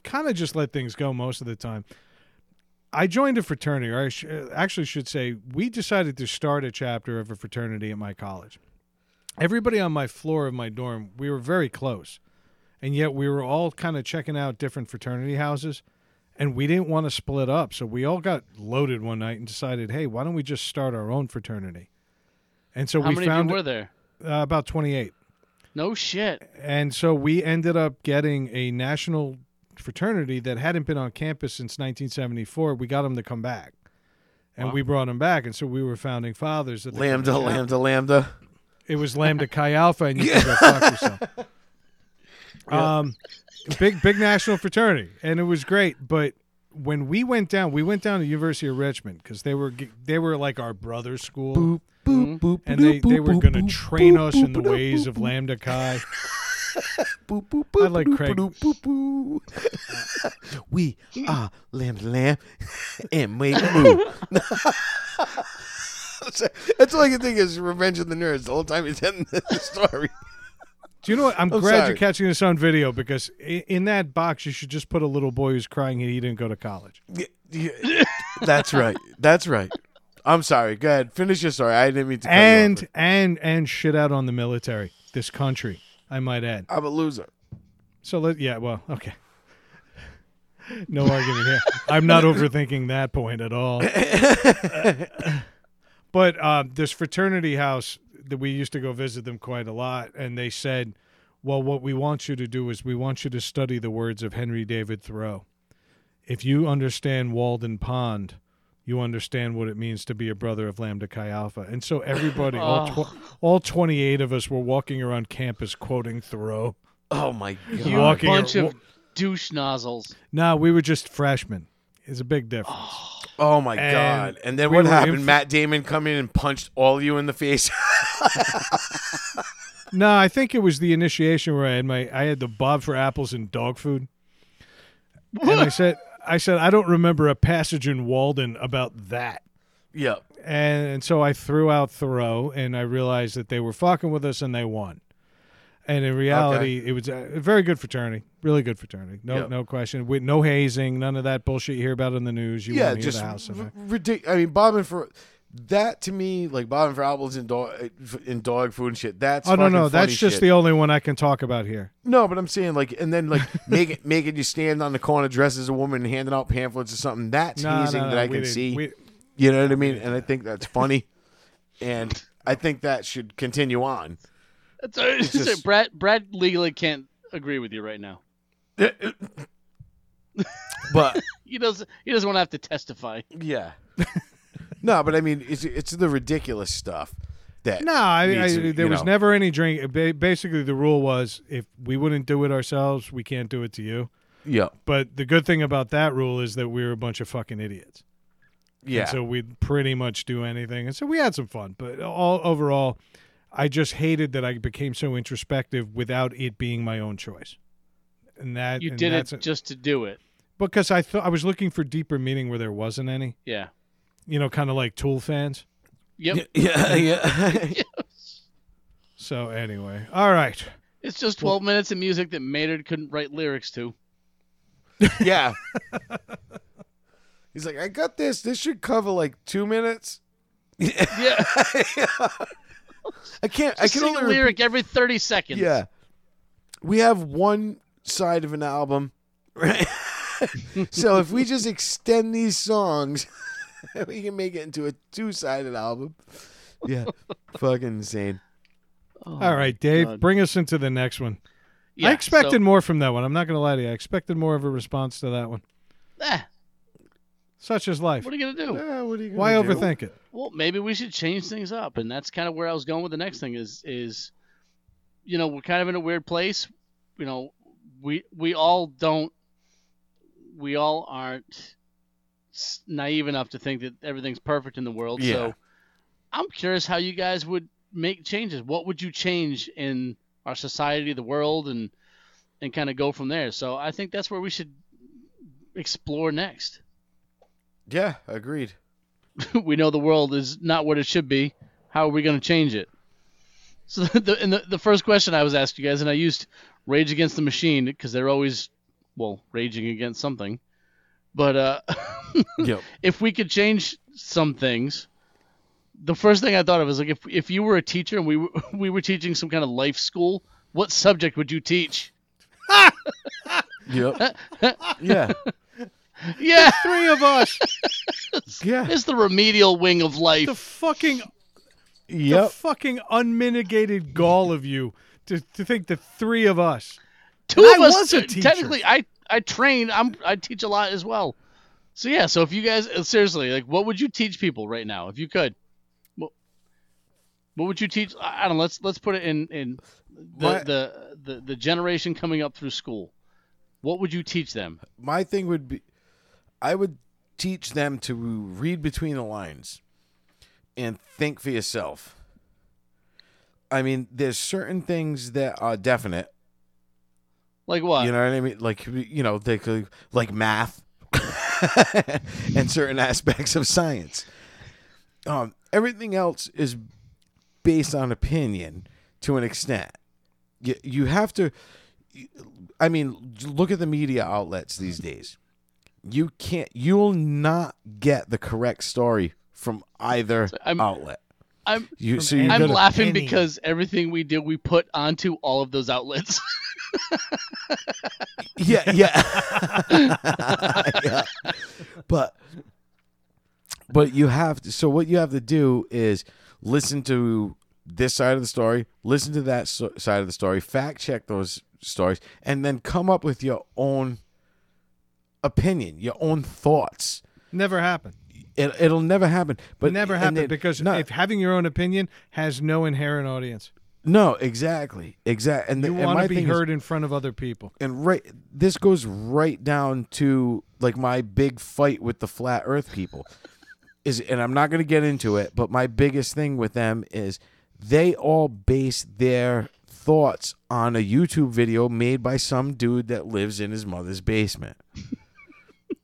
kind of just let things go most of the time. I joined a fraternity, or I sh- actually should say, we decided to start a chapter of a fraternity at my college. Everybody on my floor of my dorm, we were very close, and yet we were all kind of checking out different fraternity houses and we didn't want to split up. So we all got loaded one night and decided, hey, why don't we just start our own fraternity? And so How we many found of you were there? uh, about 28. No shit. And so we ended up getting a national fraternity that hadn't been on campus since 1974. We got them to come back. And Wow. we brought them back. And so we were founding fathers. of the lambda, lambda, lambda. It was Lambda Chi Alpha, and you can go fuck yourself. Um, big big national fraternity, and it was great. But when we went down, we went down to University of Richmond because they were they were like our brother school, Boop, boop, boop, and they, they were going to train boop, us in the boop, ways boop, of Lambda Chi. boop, boop, I like boop, Craig. boop, boop, boop. we are lambda, lamb, and make move. That's all I can think is Revenge of the Nerds the whole time he's telling the story. Do you know what? I'm, I'm glad sorry. you're catching this on video because i- in that box you should just put a little boy who's crying and he didn't go to college. That's right. That's right. I'm sorry. Go ahead. Finish your story. I didn't mean to. cut you off. And and and shit out on the military, this country, I might add. I'm a loser. So let yeah, well, okay. No argument here. I'm not overthinking that point at all. but uh, this fraternity house that we used to go visit them quite a lot, and they said, "Well, what we want you to do is we want you to study the words of Henry David Thoreau. If you understand Walden Pond." You understand what it means to be a brother of Lambda Chi Alpha, and so everybody, all, Oh. tw- all twenty-eight of us, were walking around campus quoting Thoreau. Oh my god. You Walking bunch ar- of douche nozzles. No, we were just freshmen. It's a big difference. Oh. oh my And god. And then we what happened? inf- Matt Damon come in and punched all of you in the face. No, I think it was the initiation where I had my I had the Bob for apples and dog food. And I said I said I don't remember a passage in Walden about that. yep. And, and so I threw out Thoreau and I realized that they were fucking with us and they won. And in reality, it was a very good fraternity, really good fraternity. No, Yep. no question. With no hazing, none of that bullshit you hear about in the news. You yeah, just the house in ridiculous. I mean, bobbing for that to me, like bobbing for apples and dog in dog food and shit. That's Oh no, no, that's just shit. the only one I can talk about here. no. But I'm saying like, and then like making making you stand on the corner dressed as a woman and handing out pamphlets or something. That's No, hazing no, that no, I can didn't- see. we- you know what I mean? And I think that's funny, and I think that should continue on. That's it's just- Brad. Brad legally can't agree with you right now. But He doesn't. He doesn't want to have to testify. yeah, no. But I mean, it's it's the ridiculous stuff that No, I, I, to, there was know. never any drink. Basically, the rule was if we wouldn't do it ourselves, we can't do it to you. Yeah, But the good thing about that rule is that we were a bunch of fucking idiots. yeah. And so we'd pretty much do anything. And so we had some fun. But all overall, I just hated that I became so introspective without it being my own choice. And that You and did it just to do it. because I thought I was looking for deeper meaning where there wasn't any. Yeah. You know, kind of like Tool fans. Yep. yeah, yeah. So anyway, all right. It's just 12 minutes of music that Maynard couldn't write lyrics to. Yeah. He's like, I got this. This should cover like two minutes. yeah. Yeah. I can't. I Just can sing only a lyric every 30 seconds. Yeah. We have one side of an album, right? so if we just extend these songs, we can make it into a two-sided album. Yeah. Fucking insane. Oh, All right, Dave, God. bring us into the next one. Yeah, I expected so- more from that one. I'm not going to lie to you. I expected more of a response to that one. eh, Such is life. what are you going to do? What are you gonna Why do? overthink it? Well, maybe we should change things up, and that's kind of where I was going with the next thing. Is is, you know, we're kind of in a weird place. You know, we we all don't, we all aren't naive enough to think that everything's perfect in the world. Yeah. So, I'm curious how you guys would make changes. What would you change in our society, the world, and and kind of go from there. So I think that's where we should explore next. Yeah, agreed. we know the world is not what it should be. How are we going to change it? So the, and the the first question I was asked you guys, and I used Rage Against the Machine because they're always, well, raging against something. But uh, Yep. if we could change some things, the first thing I thought of was like if if you were a teacher and we were, we were teaching some kind of life school, what subject would you teach? Yep. yeah. Yeah, Three of us. Yeah. it's the remedial wing of life. the fucking the fucking unmitigated gall of you to, to think the three of us. Two And of I us. was a t- teacher. Technically, I I train. I'm I teach a lot as well. So yeah. So if you guys uh, seriously, like, what would you teach people right now if you could? What, what would you teach? I I don't know. Let's let's put it in in the, My- the the the generation coming up through school. What would you teach them? My thing would be I would teach them to read between the lines and think for yourself. I mean, there's certain things that are definite. Like what? You know what I mean? Like you know, they could like math and certain aspects of science. Um, everything else is based on opinion to an extent. You you have to. I mean, look at the media outlets these days. You can't. You'll not get the correct story from either I'm- outlet. I'm You so you any- I'm gotta- laughing any- because everything we do we put onto all of those outlets. yeah, yeah. yeah. But but you have to so what you have to do is listen to this side of the story, listen to that so- side of the story, fact check those stories and then come up with your own opinion, your own thoughts. Never happened. It, it'll never happen. But never happened then- because no, if having your own opinion has no inherent audience, no, exactly, exactly. And, you want to be thing is- heard in front of other people. and right this goes right down to like my big fight with the flat earth people is and i'm not going to get into it but my biggest thing with them is they all base their thoughts on a youtube video made by some dude that lives in his mother's basement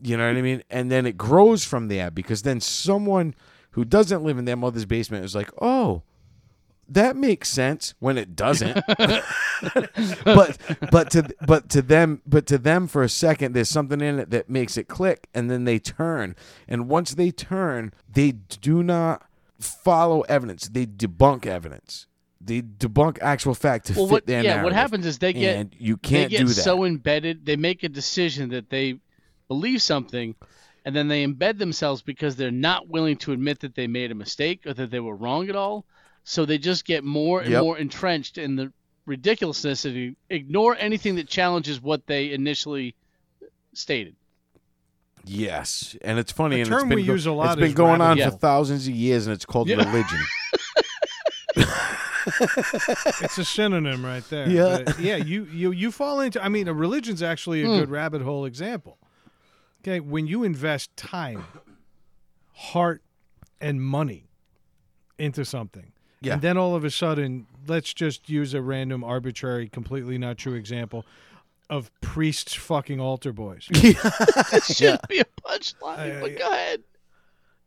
you know what i mean and then it grows from there because then someone who doesn't live in their mother's basement is like oh that makes sense when it doesn't. but but to but to them but to them for a second there's something in it that makes it click and then they turn and once they turn they do not follow evidence they debunk evidence they debunk actual fact to Well, fit what their yeah, narrative. what happens is they get and you can't get do that so embedded. They make a decision that they believe something, and then they embed themselves because they're not willing to admit that they made a mistake or that they were wrong at all. So they just get more and Yep. more entrenched in the ridiculousness and ignore anything that challenges what they initially stated. yes and it's funny A and term it's been we go- use a lot it's been is going on rabbit for thousands of years and it's called Yeah. religion It's a synonym right there. Yeah. But, yeah. You you you fall into. I mean, a religion's actually a Hmm. good rabbit hole example. Okay, when you invest time, heart, and money into something, Yeah. and then all of a sudden, let's just use a random, arbitrary, completely not true example of priests fucking altar boys. It should be a punchline, Uh, but go ahead.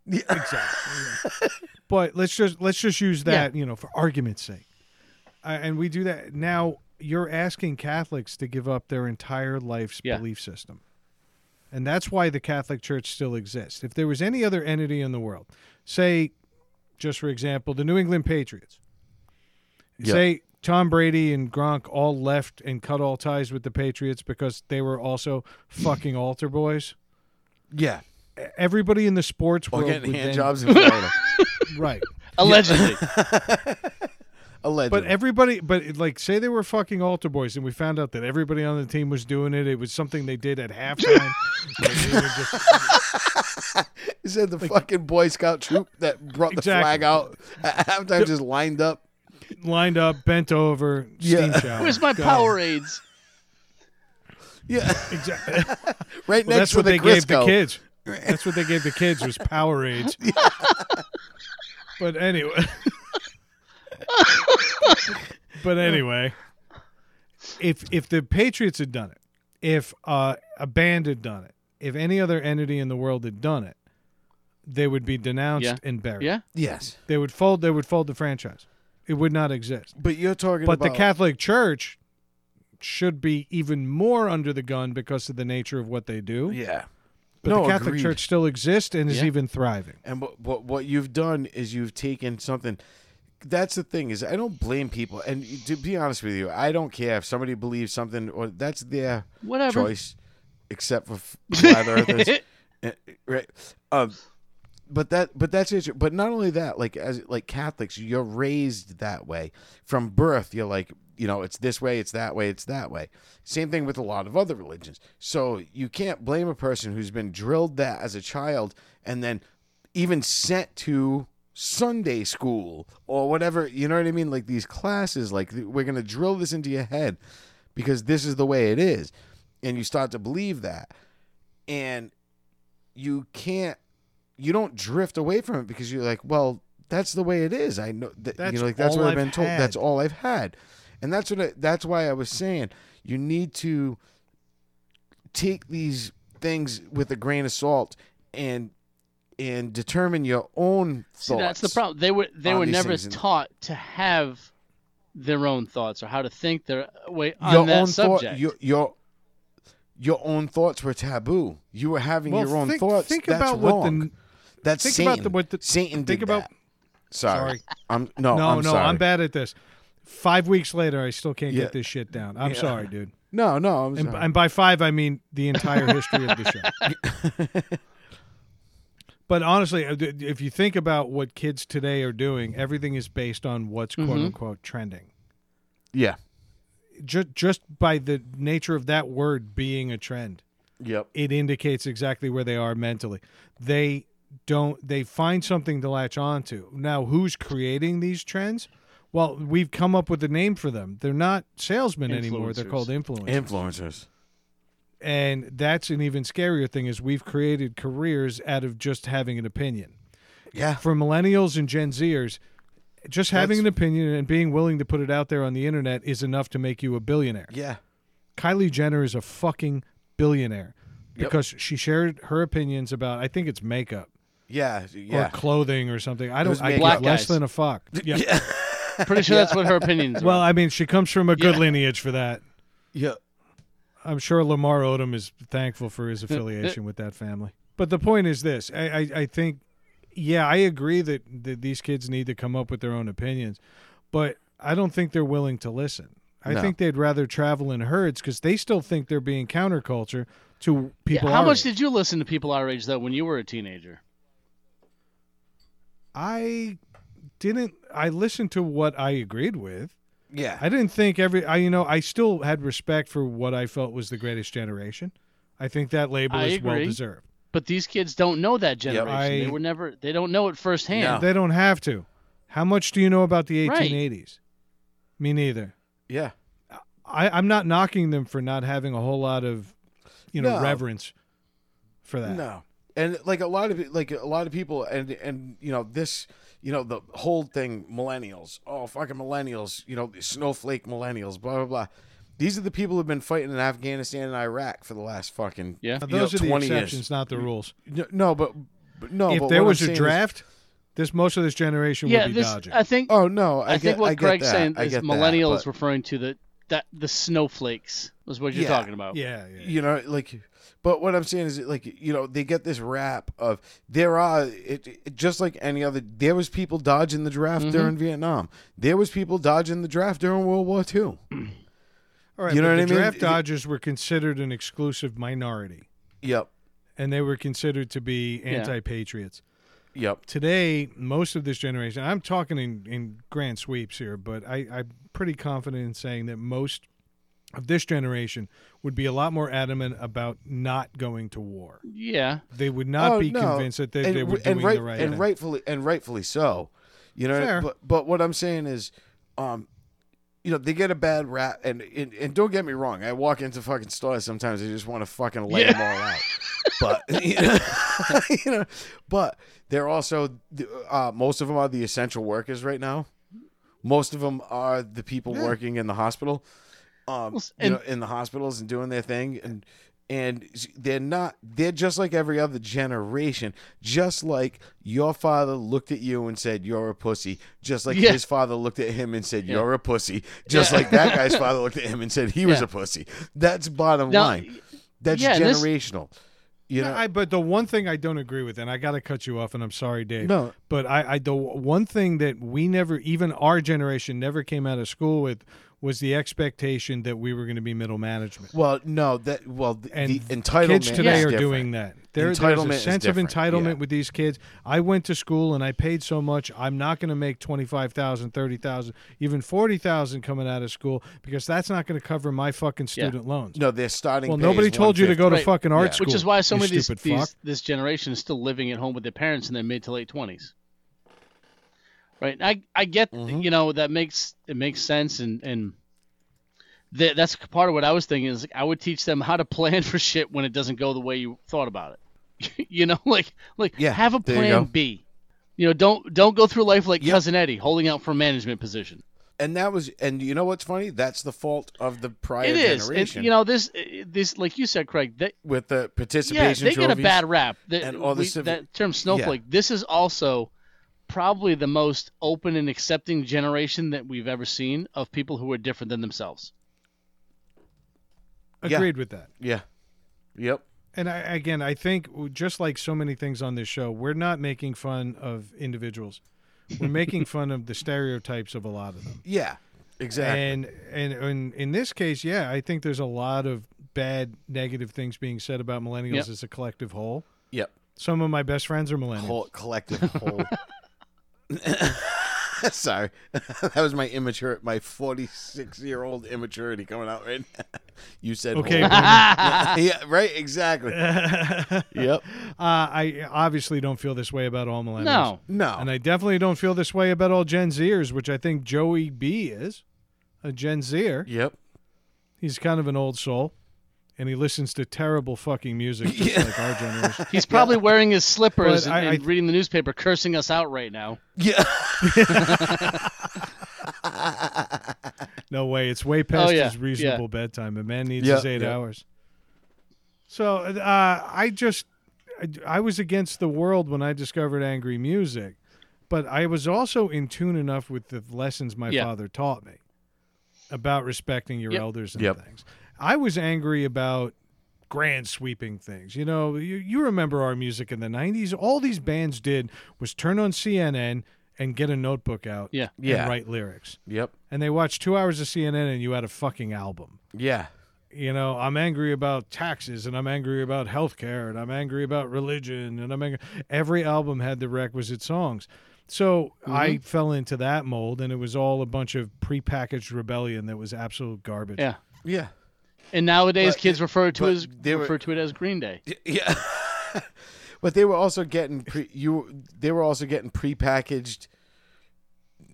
Yeah. exactly. but let's just let's just use that you know for argument's sake, uh, and we do that now. You're asking Catholics to give up their entire life's Yeah. belief system, and that's why the Catholic Church still exists. If there was any other entity in the world, say, just for example, the New England Patriots, Yeah. say Tom Brady and Gronk all left and cut all ties with the Patriots because they were also fucking altar boys. yeah Everybody in the sports or world getting would hand then- jobs in Florida right. Allegedly. allegedly But everybody, but like, say they were fucking altar boys, and we found out that everybody on the team was doing it. It was something they did at halftime. Like, they would just- Is that the fucking Boy Scout troop that brought the Exactly. flag out at halftime, just lined up? lined up, bent over, steam Yeah. shower. Where's my Go. Powerades? Yeah, Exactly. right Well, next that's to what the they gave the kids. That's what they gave the kids was Powerades. but anyway. but anyway, if if the Patriots had done it, if uh, a band had done it, if any other entity in the world had done it, they would be denounced Yeah. and buried. Yeah. Yes, They would fold. They would fold the franchise. It would not exist. but you're talking But about the Catholic Church should be even more under the gun because of the nature of what they do. Yeah, But no, the Catholic agreed. Church still exists and is Yeah. even thriving. And what, what what you've done is you've taken something. That's the thing is I don't blame people, and to be honest with you, I don't care if somebody believes something or that's their Whatever. choice, except for flat earthers. Uh, right um but that but that's it but not only that like as like catholics you're raised that way from birth you're like you know it's this way it's that way it's that way same thing with a lot of other religions so you can't blame a person who's been drilled that as a child and then even sent to sunday school or whatever you know what i mean? Like these classes like we're going to drill this into your head because this is the way it is and you start to believe that. And you can't you don't drift away from it because you're like well that's the way it is. I know that That's you know like that's what i've I've been told. Had. that's all i've had. And that's what I, that's why i was saying you need to take these things with a grain of salt and and determine your own thoughts See, that's the problem. They were they were never taught to have their own thoughts or how to think their way on your that own subject. thought your your your own thoughts were taboo you were having Well, your own think, thoughts think that's about wrong. what the That's think Satan. about the- what the- Satan think did about- that. Sorry. Sorry. I'm no. no, I'm no, sorry. I'm bad at this. Five weeks later, I still can't Yeah. get this shit down. I'm Yeah. sorry, dude. No, no. I'm And, sorry. and by five, I mean the entire history of the show. but honestly, uh, if you think about what kids today are doing, everything is based on what's quote Mhm. unquote trending. yeah. Just just by the nature of that word being a trend, Yep. it indicates exactly where they are mentally. They don't they find something to latch onto. Now, who's creating these trends? Well, we've come up with a name for them. They're not salesmen anymore. They're called influencers. Influencers. And that's an even scarier thing is we've created careers out of just having an opinion. Yeah. For millennials and Gen Zers, just having That's- an opinion and being willing to put it out there on the internet is enough to make you a billionaire. Yeah. Kylie Jenner is a fucking billionaire Yep. because she shared her opinions about I think it's makeup Yeah. or clothing or something. I don't I makeup. Black less guys. than a fuck. Yeah. Pretty sure that's what her opinions. Well. I mean, she comes from a good Yeah. lineage for that. Yeah. I'm sure Lamar Odom is thankful for his affiliation with that family. But the point is this: I, I, I think, yeah, I agree that, that these kids need to come up with their own opinions, but I don't think they're willing to listen. I No. think they'd rather travel in herds because they still think they're being counterculture to Yeah, people. how our much age. did you listen to people our age though when you were a teenager? I didn't? I listened to what I agreed with. Yeah. I didn't think every. I you know I still had respect for what I felt was the greatest generation. I think that label I is agree. well deserved. But these kids don't know that generation. they I- were never. They don't know it firsthand. No. They don't have to. How much do you know about the Right. 1880s? Me neither. yeah. I, I'm not knocking them for not having a whole lot of, you know, No. reverence for that. No. And like a lot of like a lot of people and and you know this you know the whole thing millennials oh fucking millennials you know the snowflake millennials blah blah blah these are the people who've been fighting in Afghanistan and Iraq for the last fucking Yeah. Now, you know, those are the 20 exceptions, years. not the rules. No, no but, but no if but there was a saying is- draft, this most of this generation Yeah, would be this dodging. I think. oh no I, I, get, think what I get Greg's that. saying I is get that, millennials but- referring to the that the snowflakes was what you're Yeah. talking about. yeah, yeah. you know like but what i'm saying is like you know they get this rap of there are it, it- just like any other there was people dodging the draft Mhm. during vietnam there was people dodging the draft during world war ii All right, you know what the I mean? draft dodgers were considered an exclusive minority, yep and they were considered to be anti-patriots. yep Today, most of this generation, I'm talking in, in grand sweeps here, but I, I'm pretty confident in saying that most of this generation would be a lot more adamant about not going to war. Yeah. They would not Oh, be no. convinced that they, and, they were doing and right the right and thing. rightfully and rightfully so you know Fair. but but what i'm saying is um you know they get a bad rap and, and and don't get me wrong i walk into fucking stores sometimes i just want to fucking lay Yeah. them all out but you know, you know but they're also uh most of them are the essential workers right now most of them are the people Yeah. working in the hospital um Well, you know in the hospitals and doing their thing and and they're not they're just like every other generation just like your father looked at you and said you're a pussy just like Yeah. his father looked at him and said Yeah. you're a pussy just Yeah. like that guy's father looked at him and said he was a pussy that's bottom Now, line that's yeah, and this- generational you know I, but the one thing I don't agree with, and I got to cut you off, and I'm sorry, Dave. no But I, I the one thing that we never, even our generation, never came out of school with was the expectation that we were going to be middle management. well no that well the, And the entitlement kids today is are different. doing that. There, there's Entitlement a is sense of entitlement yeah. with these kids. I went to school and I paid so much. I'm not going to make 25,000, 30,000, even 40,000 coming out of school because that's not going to cover my fucking Yeah. student loans. no they're starting well, pay nobody is told you to go to Right. fucking art Yeah. school. Which is why so many of these, these this generation is still living at home with their parents in their mid to late twenties. Right. I I get Mhm. you know that makes it makes sense and and that that's part of what I was thinking is I would teach them how to plan for shit when it doesn't go the way you thought about it. you know, like like Yeah, have a there you plan. B. You know, don't don't go through life like Yep. cousin Eddie holding out for a management position. and that was and you know what's funny that's the fault of the prior it is. It, you know, this this like you said, Craig. That with the participation, yeah, they get a bad rap. That, and all the we- civic- that term snowflake. This is also probably the most open and accepting generation that we've ever seen of people who are different than themselves. Yeah. Agreed with that. Yeah. Yep. And I, again, I think just like so many things on this show, we're not making fun of individuals. We're making fun of the stereotypes of a lot of them. Yeah. Exactly. And, and and in this case, yeah, I think there's a lot of bad, negative things being said about millennials Yep. as a collective whole. yep. Some of my best friends are millennials. Whole collective whole. Sorry, that was my immature, my forty-six-year-old immaturity coming out right. now. you said Okay, yeah, right, exactly. yep. uh, Yep. I obviously don't feel this way about all millennials. No, No. And I definitely don't feel this way about all Gen Zers, which I think Joey B is a Gen Zer. Yep. He's kind of an old soul, and he listens to terrible fucking music, just Yeah. like our generation. he's probably wearing his slippers But and, I- and reading the newspaper, cursing us out right now. Yeah. No way, it's way past Oh, yeah, his reasonable bedtime. A man needs Yeah, his eight yeah. hours. So uh, I just, I, I was against the world when I discovered angry music, but I was also in tune enough with the lessons my Yeah. father taught me about respecting your Yep. elders and Yep. things. I was angry about grand sweeping things. You know, you, you remember our music in the 90s. All these bands did was turn on CNN and get a notebook out Yeah. Yeah. and write lyrics. Yep. And they watched two hours of CNN and you had a fucking album. Yeah. You know, I'm angry about taxes and I'm angry about healthcare and I'm angry about religion and I'm angry. Every album had the requisite songs. So I mm-hmm. fell into that mold and it was all a bunch of prepackaged rebellion that was absolute garbage. Yeah. Yeah. And nowadays, But- kids refer to as they were- refer to it as Green Day. Yeah. but they were also getting pre you they were also getting prepackaged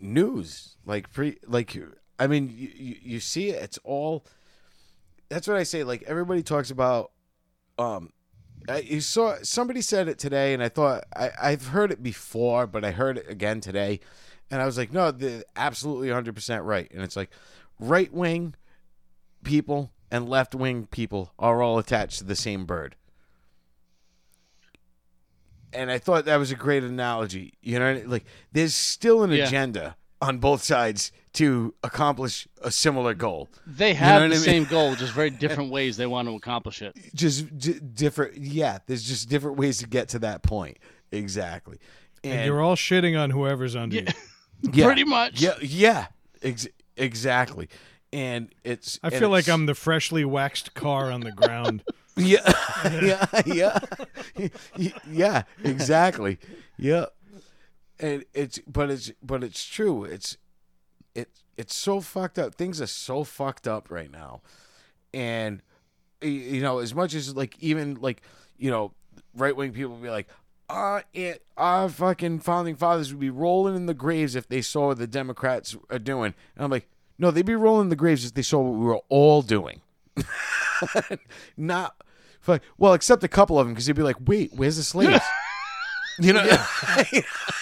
news. Like pre like I mean you, you, you see it it's all that's what I say like everybody talks about um I, you saw somebody said it today and I thought I I've heard it before but I heard it again today and I was like no they're absolutely 100% right and it's like right wing people and left wing people are all attached to the same bird and I thought that was a great analogy. You know, like there's still an Yeah. agenda on both sides to accomplish a similar goal. They have what the I mean? same goal, just very different ways they want to accomplish it. Just d- different, yeah. There's just different ways to get to that point. Exactly. And you're all shitting on whoever's under Yeah. you. yeah, Pretty much. Yeah, yeah. Ex- exactly. And it's. I and feel like I'm the freshly waxed car on the ground. Yeah, yeah, yeah, yeah. Exactly. Yeah. And it's, but it's, but it's true. It's, it, it's so fucked up. Things are so fucked up right now, and you know, as much as like even like you know, right wing people be like, our it, our fucking founding fathers would be rolling in the graves if they saw what the Democrats are doing. And I'm like, no, they'd be rolling in the graves if they saw what we were all doing. Not, fuck, well, except a couple of them because they'd be like, wait, where's the slaves? you know,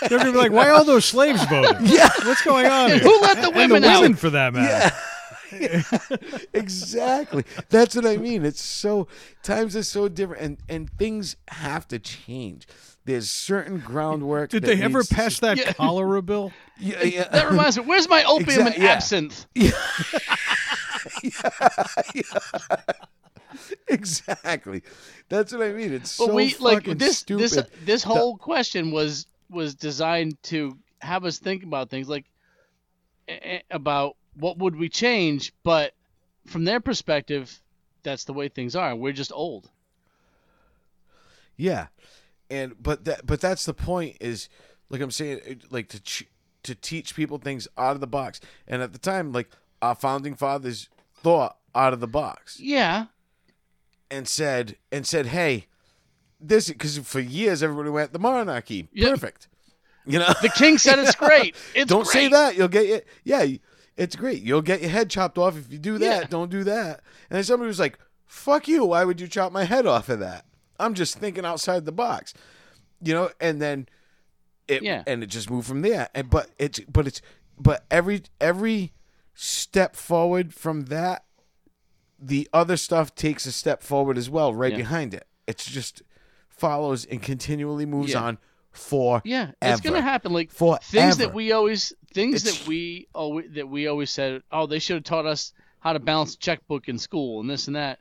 They're gonna be like, "Why all those slaves voting? yeah, What's going on?" Here? Who let the and the women women, for that matter. exactly. That's what I mean. It's so times are so different, and and things have to change. There's certain groundwork. Did that they ever needs to- pass that Yeah. cholera bill? Yeah, yeah. That reminds me. Where's my opium Exact- and yeah. absinthe? exactly. That's what I mean. It's But so we like fucking this. stupid. Uh, this this whole question was was designed to have us think about things like about what would we change, but from their perspective, that's the way things are. We're just old. Yeah, and but that but that's the point is like I'm saying like to ch- to teach people things out of the box. And at the time, like our founding fathers thought out of the box Yeah, and said and said, hey, this because for years everybody went the monarchy Yep. perfect. You know, the king said it's great. It's don't say that. You'll get it. Yeah, it's great. You'll get your head chopped off if you do that. Yeah. Don't do that. And then somebody was like, "Fuck you! Why would you chop my head off of that?" I'm just thinking outside the box, you know. And then it Yeah. and it just moved from there. And but it's but it's but every every step forward from that, the other stuff takes a step forward as well, right Yeah. behind it. It's just follows and continually moves Yeah. on for Yeah, it's gonna happen. Like Forever. things that we always things It's- that we always that we always said. Oh, they should have taught us how to balance checkbook in school and this and that.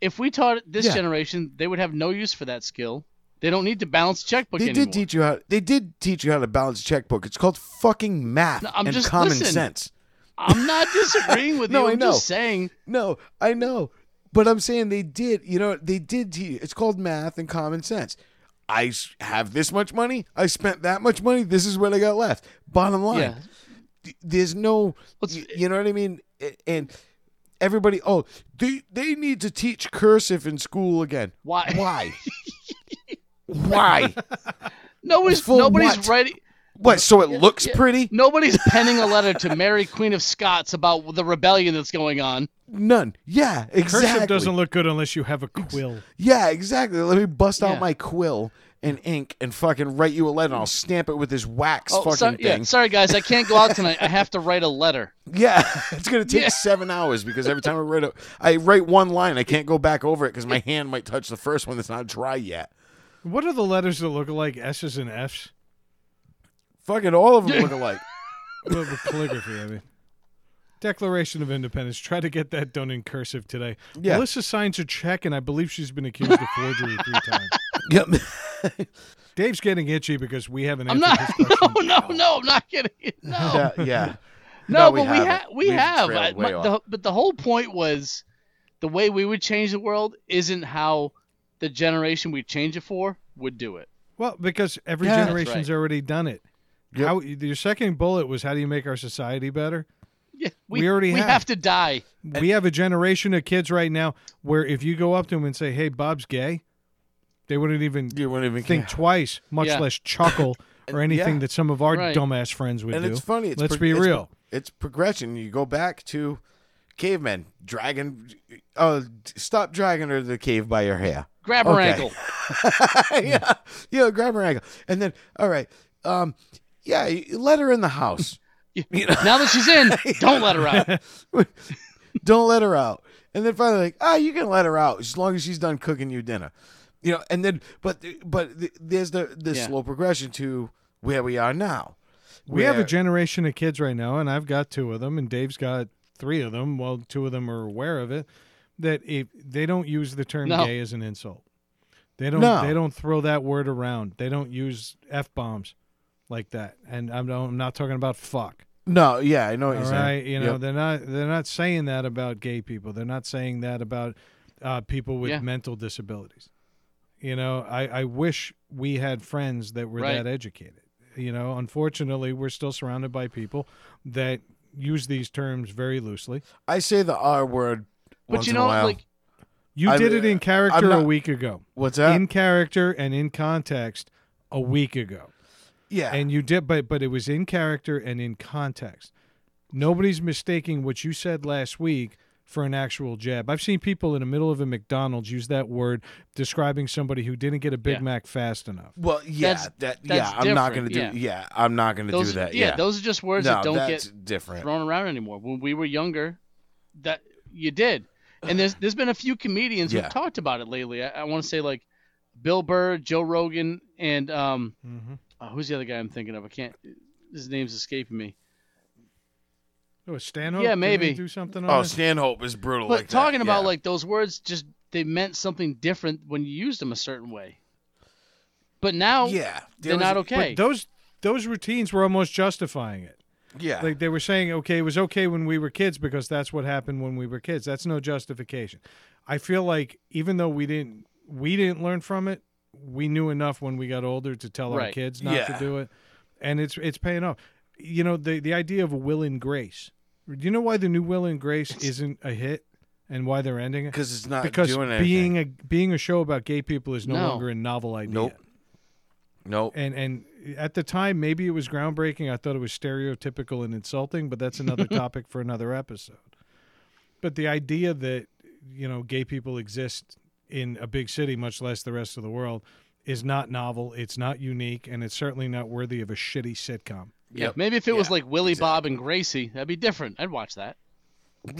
If we taught this Yeah. generation, they would have no use for that skill. They don't need to balance checkbook They anymore. did teach you how. They did teach you how to balance a checkbook. It's called fucking math No, I'm and just- common listen. sense. I'm not disagreeing with No, you. I I'm know. just saying. No, I know, but I'm saying they did. You know, they did teach. It's called math and common sense. I have this much money. I spent that much money. This is what I got left. Bottom line. Yeah. There's no. You know what I mean? And everybody. Oh, they they need to teach cursive in school again. Why? Why? Why? Nobody's For nobody's what? writing. What? So it looks yeah. pretty? Nobody's penning a letter to Mary Queen of Scots about the rebellion that's going on. None. Yeah, exactly. Cursive doesn't look good unless you have a quill. Yeah, exactly. Let me bust Yeah. out my quill and ink and fucking write you a letter. and I'll stamp it with this wax Oh, fucking sorry, yeah, sorry guys, I can't go out tonight. I have to write a letter. Yeah, it's gonna take Yeah. seven hours because every time I write a, I write one line, I can't go back over it because my hand might touch the first one that's not dry yet. What are the letters that look like S's and F's? Fucking all of them look alike. Well, with calligraphy, I mean. Declaration of Independence. Try to get that done in cursive today. Yeah. Melissa signs a check, and I believe she's been accused of forgery three times. Yep. Dave's getting itchy because we haven't I'm not. No, no, no. I'm not getting it. No. yeah, yeah. No, No, we but we haven't. have. We We've I- my- the, but the whole point was the way we would change the world isn't how the generation we change it for would do it. Well, because every Yeah. Generation's right. already done it. Yep. How your second bullet was how do you make our society better? Yeah, we, We already we have. have to die. we have a generation of kids right now where if you go up to them and say, "Hey, Bob's gay," they wouldn't even You wouldn't even think care. twice, much Yeah. less chuckle or anything yeah. that some of our Right. dumbass friends would and do. it's funny. It's Let's pro- be it's- real. It's progression. You go back to cavemen dragging. Oh, stop dragging her to the cave by your hair. Grab her Okay. ankle. yeah, yeah, grab her ankle, and then all right, um, yeah, you let her in the house. You know? Now that she's in, don't let her out. Don't let her out. And then finally, like, ah, you can let her out as long as she's done cooking you dinner. You know, and then, but, but there's the the Yeah. slow progression to where we are now. we have a generation of kids right now, and I've got two of them, and Dave's got three of them. Well, two of them are aware of it. That if they don't use the term No. gay as an insult, they don't. No. They don't throw that word around. They don't use f bombs like that. And I'm, I'm not talking about fuck. No, yeah, I know what All you're right, saying. you know Yep. they're not they're not saying that about gay people. They're not saying that about uh, people with Yeah. mental disabilities. You know, I, I wish we had friends that were Right. that educated. You know, unfortunately, we're still surrounded by people that use these terms very loosely. I say the R word. But once you in know, a while. like You I'm- did it in character not- a week ago. what's that? in character and in context a week ago. yeah, And you did but but it was in character and in context. Nobody's mistaking what you said last week for an actual jab. I've seen people in the middle of a McDonald's use that word describing somebody who didn't get a Big Yeah. Mac fast enough. well, yeah, That's- that, that's yeah. I'm not gonna do. yeah. Yeah, I'm not gonna those, do that. yeah, Yeah, those are just words no, that don't get different. thrown around anymore. When we were younger, that you did. And there's there's been a few comedians Yeah. who've talked about it lately. I, I want to say like Bill Burr, Joe Rogan, and um, Mm-hmm. uh, who's the other guy I'm thinking of? I can't. His name's escaping me. Oh, Stanhope? Yeah, maybe. do something oh, on Oh, it? Stanhope is brutal. But like that, talking about yeah. like those words, just they meant something different when you used them a certain way. But now yeah, they're was- not okay. But those those routines were almost justifying it. Yeah, Like they were saying, okay, it was okay when we were kids because that's what happened when we were kids. That's no justification. I feel like even though we didn't we didn't learn from it, we knew enough when we got older to tell our kids not to do it, and it's it's paying off. You know the the idea of will and grace. Do you know why the new Will and Grace isn't a hit, and why they're ending it? because it's not Because doing anything. being a being a show about gay people is no, No. longer a novel idea. Nope. Nope. And and at the time, maybe it was groundbreaking. I thought it was stereotypical and insulting, but that's another topic for another episode. But the idea that you know gay people exist in a big city, much less the rest of the world, is not novel. It's not unique, and it's certainly not worthy of a shitty sitcom. Yeah, Yep. maybe if it was like Willie exactly. Bob and Gracie, that'd be different. I'd watch that.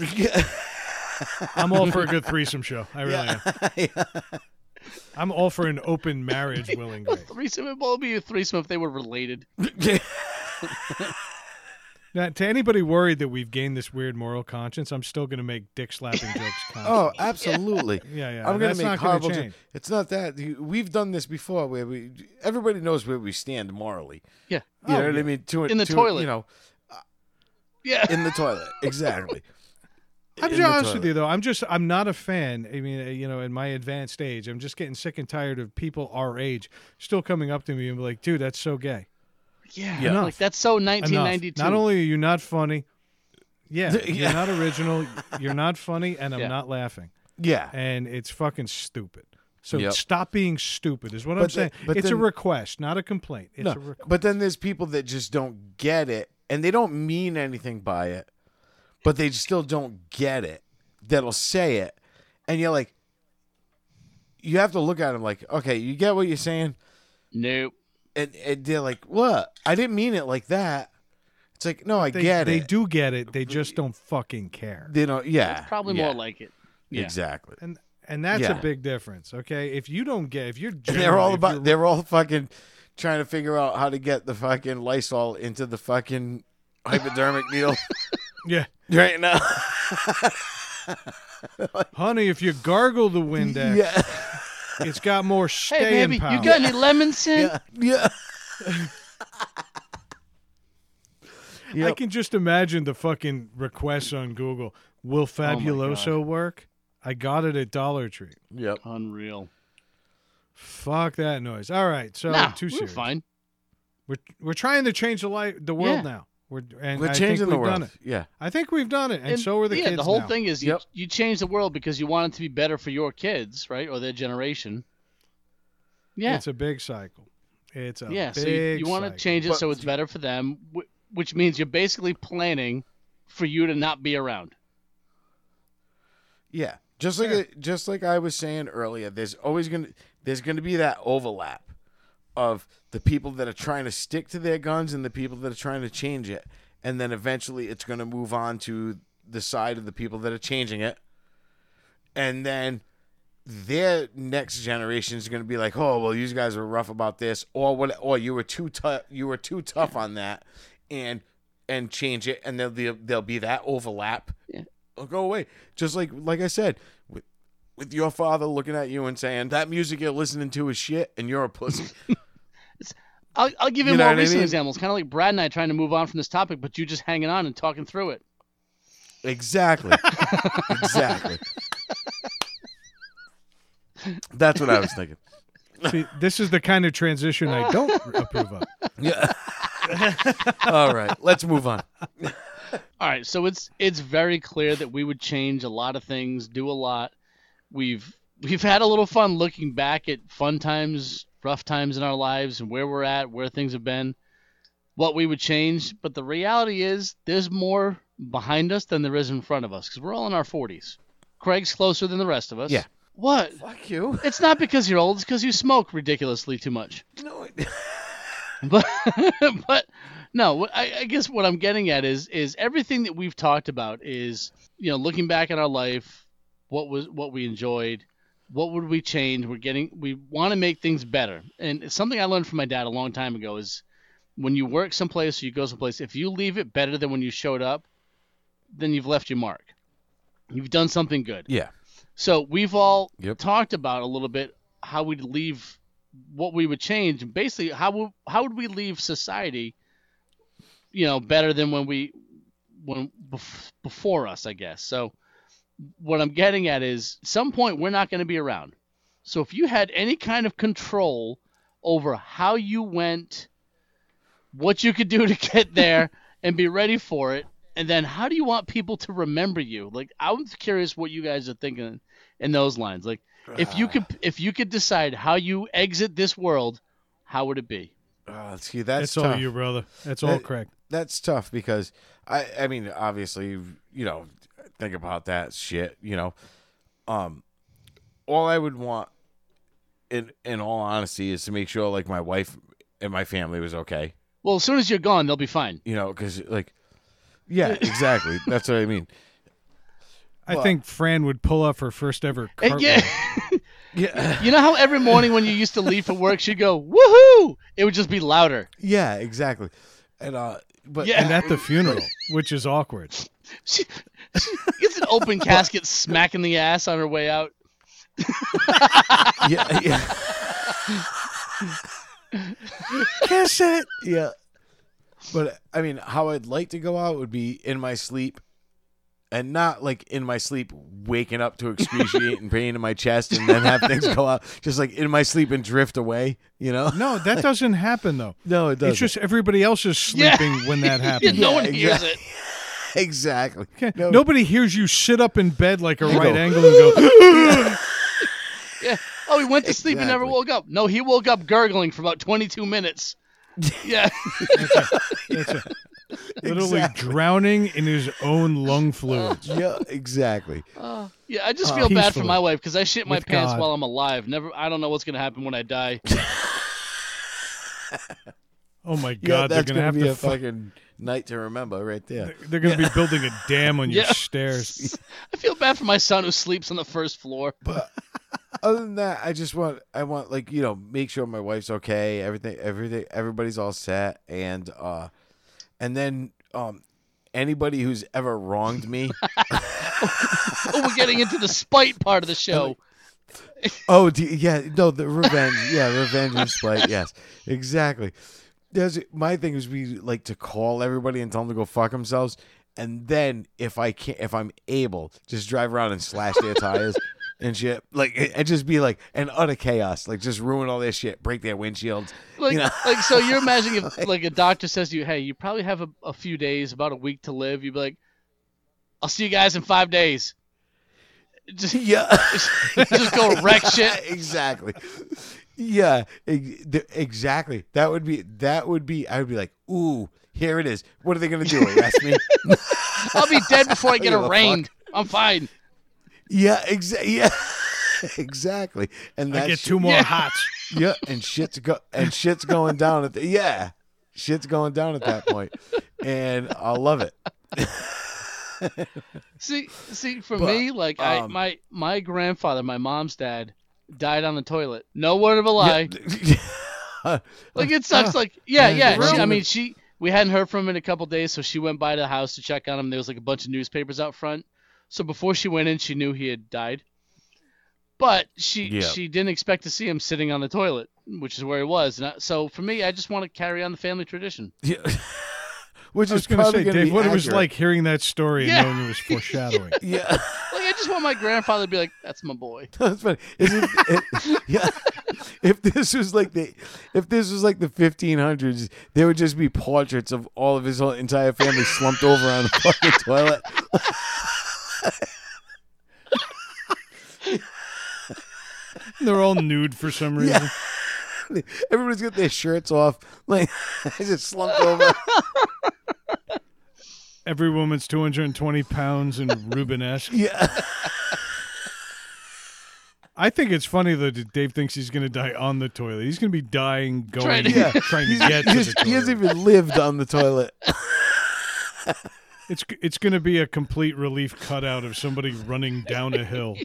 I'm all for a good threesome show. I really am. yeah. I'm all for an open marriage, Will and A Grace. threesome, it would be a threesome if they were related. Now, to anybody worried that we've gained this weird moral conscience, I'm still going to make dick slapping jokes. Constantly. oh, absolutely. yeah, yeah. I'm gonna make not gonna horrible. jo- change. It's not that we've done this before, where we everybody knows where we stand morally. Yeah. You Oh, know what yeah. I mean? To, In the to- toilet. you know, Yeah. in the toilet, exactly. I'm In just the honest with you though. I'm just I'm not a fan. I mean, uh, you know, in my advanced age, I'm just getting sick and tired of people our age still coming up to me and be like, "Dude, that's so gay." Yeah. Yeah. Like that's so Enough. 1992. Not only are you not funny, yeah, Yeah. you're not original. You're not funny, and I'm Yeah. not laughing, Yeah. and it's fucking stupid. So Yep. stop being stupid is what I'm But saying. then- but it's a request, not a complaint. It's No, a request. but then there's people that just don't get it, and they don't mean anything by it, but they still don't get it. That'll say it, and you're like, you have to look at them like, okay, you get what you're saying, Nope. And, and they're like, what? I didn't mean it like that. It's like, no, I they, get they it. They do get it. They just don't fucking care. They don't. Yeah, It's probably yeah, more like it. Yeah. exactly. And and that's Yeah. a big difference. Okay, if you don't get, if you're And they're all about. They're all fucking trying to figure out how to get the fucking Lysol into the fucking hypodermic needle Yeah. right now. Honey, if you gargle the Windex, yeah, it's got more staying Hey, baby, power. you got any lemon scent? yeah, yeah. I can just imagine the fucking requests on Google. Will oh Fabuloso work? I got it at Dollar Tree. Yep. Unreal. Fuck that noise. All right, so nah, too we're serious. fine. We're we're trying to change the light the world Yeah. now. We're and We're I changing think the we've done world. it. Yeah. I think we've done it, and, so are the yeah, kids. the whole now. thing is Yep. you, you change the world because you want it to be better for your kids, right, or their generation. Yeah, It's a big cycle. It's a yeah. big So you, you want to change it But- so it's better for them, which means you're basically planning for you to not be around. Yeah. Just like Yeah. just like I was saying earlier, there's always gonna there's gonna be that overlap of the people that are trying to stick to their guns and the people that are trying to change it. And then eventually it's gonna move on to the side of the people that are changing it. And then their next generation is going to be like, "Oh, well, you guys were rough about this, or what, or you were too tough, you were too tough on that," and and change it, and there'll be, there'll be that overlap. Yeah. It'll go away. Just like like I said, with with your father looking at you and saying that music you're listening to is shit, and you're a pussy. I'll, I'll give you, You know more what I recent mean? examples, kind of like Brad and I trying to move on from this topic, but you just hanging on and talking through it. exactly, exactly. That's what I was thinking. See, this is the kind of transition I don't approve of. Yeah. All right, let's move on. All right, so it's it's very clear that we would change a lot of things, do a lot. We've we've had a little fun looking back at fun times, rough times in our lives, and where we're at, where things have been, what we would change. But the reality is, there's more behind us than there is in front of us because we're all in our 40s. Craig's closer than the rest of us. Yeah. What? Fuck you. It's not because you're old; it's because you smoke ridiculously too much. No. it- but but no I, I guess what i'm getting at is is everything that we've talked about is you know looking back at our life what was what we enjoyed what would we change we're getting we want to make things better and something i learned from my dad a long time ago is when you work someplace or you go someplace if you leave it better than when you showed up then you've left your mark you've done something good Yeah. so we've all Yep. talked about a little bit how we'd leave what we would change basically how would how would we leave society you know better than when we when bef- before us I guess. So what I'm getting at is some point we're not going to be around. So if you had any kind of control over how you went what you could do to get there and be ready for it and then how do you want people to remember you? Like I'm curious what you guys are thinking in those lines. Like if you could if you could decide how you exit this world, how would it be? Uh, see, that's That's all you, brother. That's all That- Craig. That's tough because I, I mean, obviously, you know, think about that shit. You know, um, all I would want, in in all honesty, is to make sure like my wife and my family was okay. Well, as soon as you're gone, they'll be fine. You know, because like, yeah, exactly. that's what I mean. I Well- think Fran would pull off her first ever cartwheel. yeah, Yeah, you know how every morning when you used to leave for work, she'd go woohoo. It would just be louder. yeah, exactly. And uh, but Yeah. And at the funeral, which is awkward. She, she gets an open casket smacking the ass on her way out. yeah, yeah. Kiss it. Yeah. But I mean, how I'd like to go out would be in my sleep, and not like in my sleep waking up to excruciating pain in my chest and then have things go out. Just like in my sleep and drift away. You know? No, that doesn't happen though. No, it doesn't. It's just everybody else is Yeah. sleeping when that Yeah, happens. no Yeah, one hears exactly. it. exactly. Okay, No. Nobody hears you sit up in bed like a You right go, angle and go. Yeah. Oh, he went to sleep and never woke up. No, he woke up gurgling for about 22 minutes. Yeah. That's it. Literally Exactly. drowning in his own lung fluid. Yeah, exactly. Uh, yeah, I just Uh, feel bad for my wife because I shit my pants God. while I'm alive. Never, I don't know what's gonna happen when I die. Oh my Yeah, God, they're that's gonna, have be to. a fu- fucking night to remember right there. they're gonna be building a dam on your Yeah. stairs. I feel bad for my son who sleeps on the first floor. But other than that, I just want I want like you know make sure my wife's okay, everything everything everybody's all set, and uh, and then um, anybody who's ever wronged me. oh, we're getting into the spite part of the show. oh, do, yeah, no, the revenge, yeah, revenge and spite, yes, exactly. There's my thing is we like to call everybody and tell them to go fuck themselves, and then if I can't, if I'm able, just drive around and slash their tires. And shit, like, and just be like an utter chaos, like just ruin all their shit, break their windshields, Like, you know? like so you're imagining if like a doctor says to you, hey, you probably have a, a few days, about a week to live. You'd be like, I'll see you guys in five days. Just, Yeah, just go wreck shit. exactly. Yeah, exactly. That would be that would be. I would be like, ooh, here it is. What are they gonna do? Arrest me? I'll be dead before I get a arraigned. I'm fine. yeah, exactly. Yeah, exactly. And I get shit- two more Yeah. hots. Yeah, and shit's go and shit's going down at the yeah, shit's going down at that point, and I love it. See, see, for But, me, like I, um, my my grandfather, my mom's dad, died on the toilet. No word of a lie. Like it sucks. Like yeah, Yeah. She, I mean, she we hadn't heard from him in a couple days, so she went by the house to check on him. There was like a bunch of newspapers out front. So before she went in, she knew he had died. But she Yeah. she didn't expect to see him sitting on the toilet, which is where he was. And I, so for me, I just want to carry on the family tradition. Yeah. Which I was is going to say, Dave, be what it was like hearing that story Yeah. and knowing it was foreshadowing. Yeah. Like I just want my grandfather to be like, "That's my boy." That's funny. Is it, it- yeah. If this was like the, if this was like the 1500s, there would just be portraits of all of his whole entire family slumped over on the fucking toilet. They're all nude for some reason. Everybody's got their shirts off, like just slumped over. Every woman's 220 pounds and Rubenesque. Yeah. I think it's funny that Dave thinks he's going to die on the toilet. He's going to be dying going, Trying to- Yeah. trying to get to he's- the he hasn't even lived on the toilet. It's it's going to be a complete relief cutout of somebody running down a hill.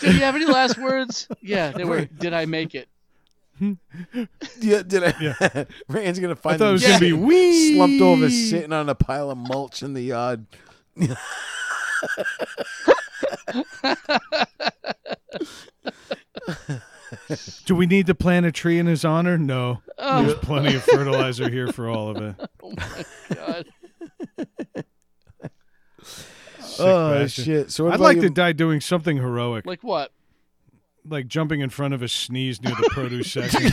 Did you have any last words? Yeah, they were. Did I make it? Yeah, did I? Yeah. Rand's gonna I find thought it was going to be sitting- wee slumped over, sitting on a pile of mulch in the yard. Do we need to plant a tree in his honor? No. Oh There's plenty of fertilizer here for all of it. Oh my god. Sick oh bastard. shit! So I'd about like to die doing something heroic, Like what? Like jumping in front of a sneeze near the produce section.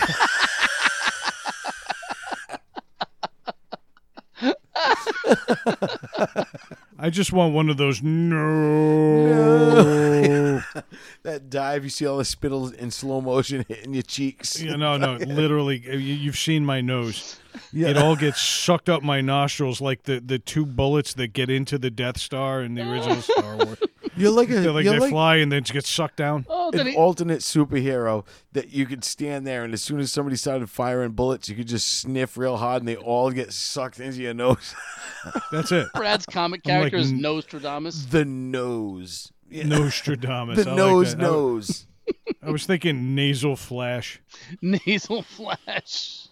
I just want one of those. No. that dive. You see all the spittle in slow motion hitting your cheeks. Yeah, no, no. Literally, you- you've seen my nose. Yeah. It all gets sucked up my nostrils like the, the two bullets that get into the Death Star in the original Star Wars. You're like a They're like you're they like fly and then get sucked down. Oh, did an he? alternate superhero that you could stand there and as soon as somebody started firing bullets, you could just sniff real hard and they all get sucked into your nose. That's it. Brad's comic I'm like character is n- Nostradamus. the nose. Yeah. Nostradamus. the I like nose that. I- nose. I was thinking nasal flash. Nasal flash.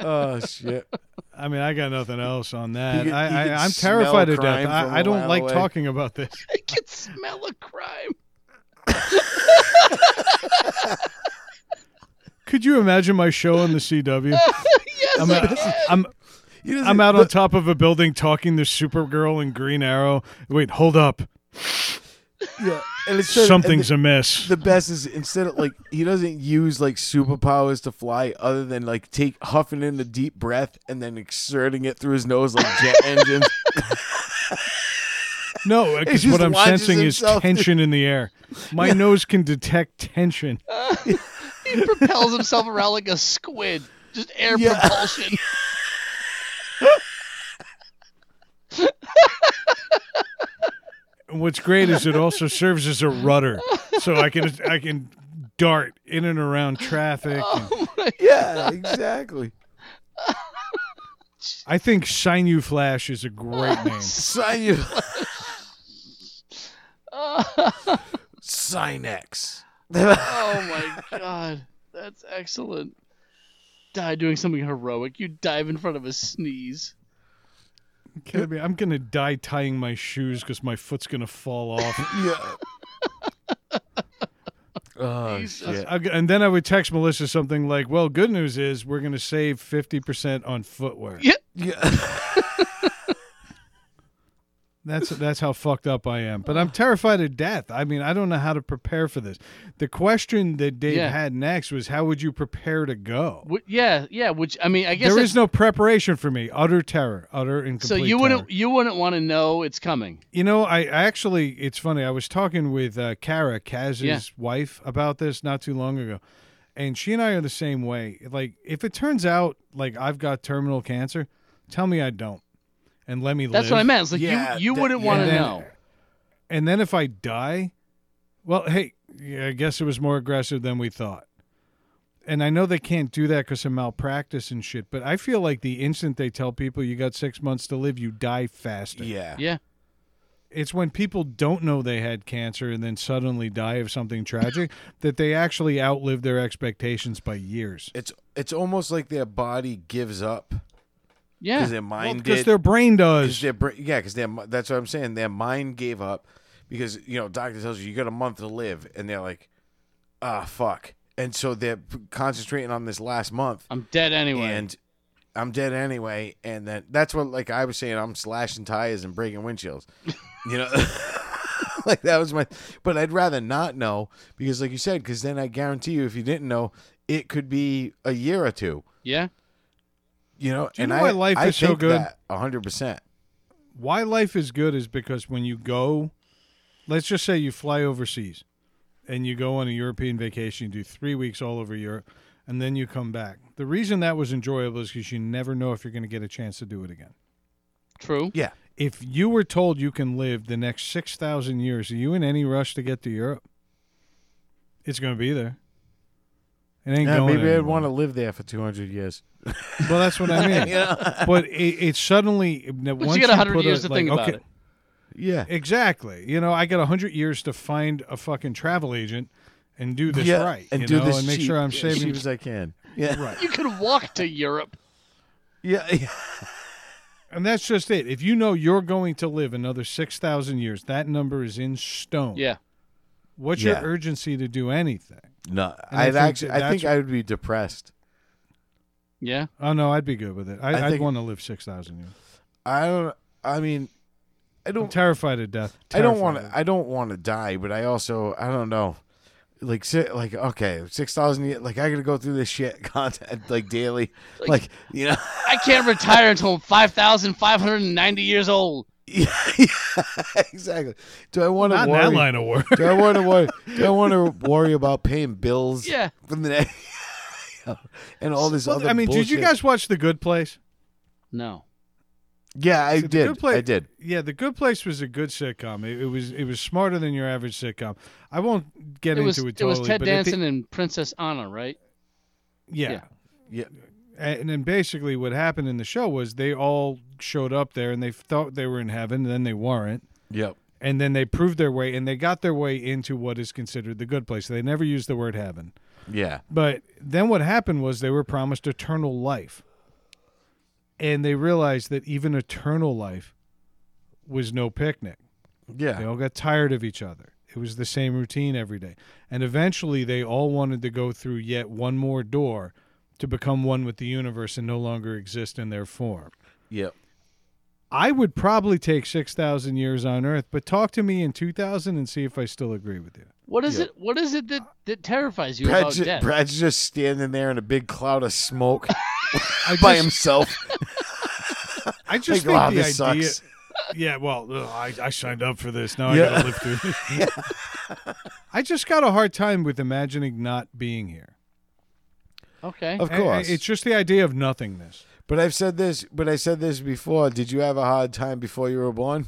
oh shit. I mean, I got nothing else on that. You I, you could I, I'm terrified of crime death. from I, I a don't like away. talking about this. I can smell a crime. Could you imagine my show on the CW? yes, I'm, I uh, can. I'm, You know, I'm out the- on top of a building talking to Supergirl and Green Arrow. Wait, hold up. Yeah, and instead of- and Something's the, amiss. the best is instead of like he doesn't use like superpowers to fly, other than like take huffing in a deep breath and then exerting it through his nose like jet engines. No, because what I'm launches sensing is tension in the air. My nose can detect tension. He propels himself around like a squid. Just air Yeah. propulsion. And what's great is it also serves as a rudder, so I can I can dart in and around traffic. Oh and Oh my yeah, exactly. I think Sinew Flash is a great name. Sign you. Sinex. oh my god, that's excellent. Die doing something heroic. You dive in front of a sneeze. Kidding me? I'm gonna die tying my shoes because my foot's gonna fall off. yeah. oh Jesus. shit. And then I would text Melissa something like, "Well, good news is we're gonna save fifty percent on footwear." Yeah. Yeah. That's that's how fucked up I am. But I'm terrified of death. I mean, I don't know how to prepare for this. The question that Dave Yeah. had next was, "How would you prepare to go?" Wh- yeah, yeah. Which I mean, I guess There that's- no preparation for me. Utter terror. Utter and So you wouldn't you wouldn't want to know it's coming. You know, I, I actually, it's funny. I was talking with uh, Kara, Kaz's Yeah. wife, about this not too long ago, and she and I are the same way. Like, if it turns out like I've got terminal cancer, tell me I don't, and let me live. That's live. what I meant. It's like Yeah, you you that- wouldn't want to and know. And then if I die, well, hey, yeah, I guess it was more aggressive than we thought. And I know they can't do that because of malpractice and shit, but I feel like the instant they tell people you got six months to live, you die faster. Yeah. Yeah. It's when people don't know they had cancer and then suddenly die of something tragic that they actually outlive their expectations by years. It's it's almost like their body gives up Yeah. because their mind Because did. their brain does. their bra- yeah, because their that's what I'm saying. Their mind gave up because you know doctor tells you you got a month to live, and they're like, ah, fuck, and so they're concentrating on this last month, I'm dead anyway. and I'm dead anyway, and then that's what like I was saying. I'm slashing tires and breaking windshields, you know. like that was my, but I'd rather not know because, like you said, because then I guarantee you, if you didn't know, it could be a year or two. yeah. You know, Do you and know I, why life I is so think good? that hundred percent. Why life is good is because when you go, let's just say you fly overseas and you go on a European vacation, you do three weeks all over Europe, and then you come back. The reason that was enjoyable is because you never know if you're going to get a chance to do it again. True. Yeah, If you were told you can live the next 6,000 years, are you in any rush to get to Europe? It's going to be there. It ain't yeah going maybe I'd anywhere. want to live there for two hundred years. Well, that's what I mean. yeah, But it, it's suddenly But once you got 100 years a, to like, think about okay, it. yeah, Exactly. You know, I got 100 years to find a fucking travel agent and do this yeah, right. and you do know, this and make cheap, sure I'm as saving. cheap as I can. Yeah, right. You could walk to Europe. yeah, yeah. And that's just it. If you know you're going to live another 6,000 years, that number is in stone. Yeah. What's Yeah. your urgency to do anything? No, And I I'd think actually, that I think I would be depressed. Yeah. Oh, no, I'd be good with it. I, I I'd think- want to live 6,000 years. I don't. I mean, I I'm don't. terrified of death. I don't want Terrified to. I don't want to die, but I also. I don't know. Like, si- like okay, six thousand. years. Like, I got to go through this shit content like daily. Like- Like, you know. I can't retire until I'm 5,590 years old. yeah, yeah, exactly. Do I want to Not worry? that line of work. Do I want to worry? Do I want to worry about paying bills? Yeah. From the next. and all this Well, other. I mean, did you guys watch The Good Place? No. Yeah, I So The did. Good Place- I did. Yeah, The Good Place was a good sitcom. It, it was it was smarter than your average sitcom. I won't get It was into it it totally. was Ted but at the- Danson and Princess Anna, right? yeah. yeah. Yeah. And then basically what happened in the show was they all showed up there and they thought they were in heaven, and then they weren't. Yep. And then they proved their way and they got their way into what is considered the good place. They never used the word heaven. Yeah. But then what happened was they were promised eternal life. And they realized that even eternal life was no picnic. Yeah. They all got tired of each other. It was the same routine every day. And eventually they all wanted to go through yet one more door to become one with the universe and no longer exist in their form. Yep. I would probably take 6,000 years on Earth, but talk to me in 2000 and see if I still agree with you. What is Yeah. it? What is it that, that terrifies you Brad's about just, death? Brad's just standing there in a big cloud of smoke I by just, himself. I just Like, wow, think the this idea. sucks. Yeah, well, ugh, I, I signed up for this. Now I got to live through this. I just got a hard time with imagining not being here. Okay. Of I- I- course. it's just the idea of nothingness. But I've said this. But I said this before. Did you have a hard time before you were born?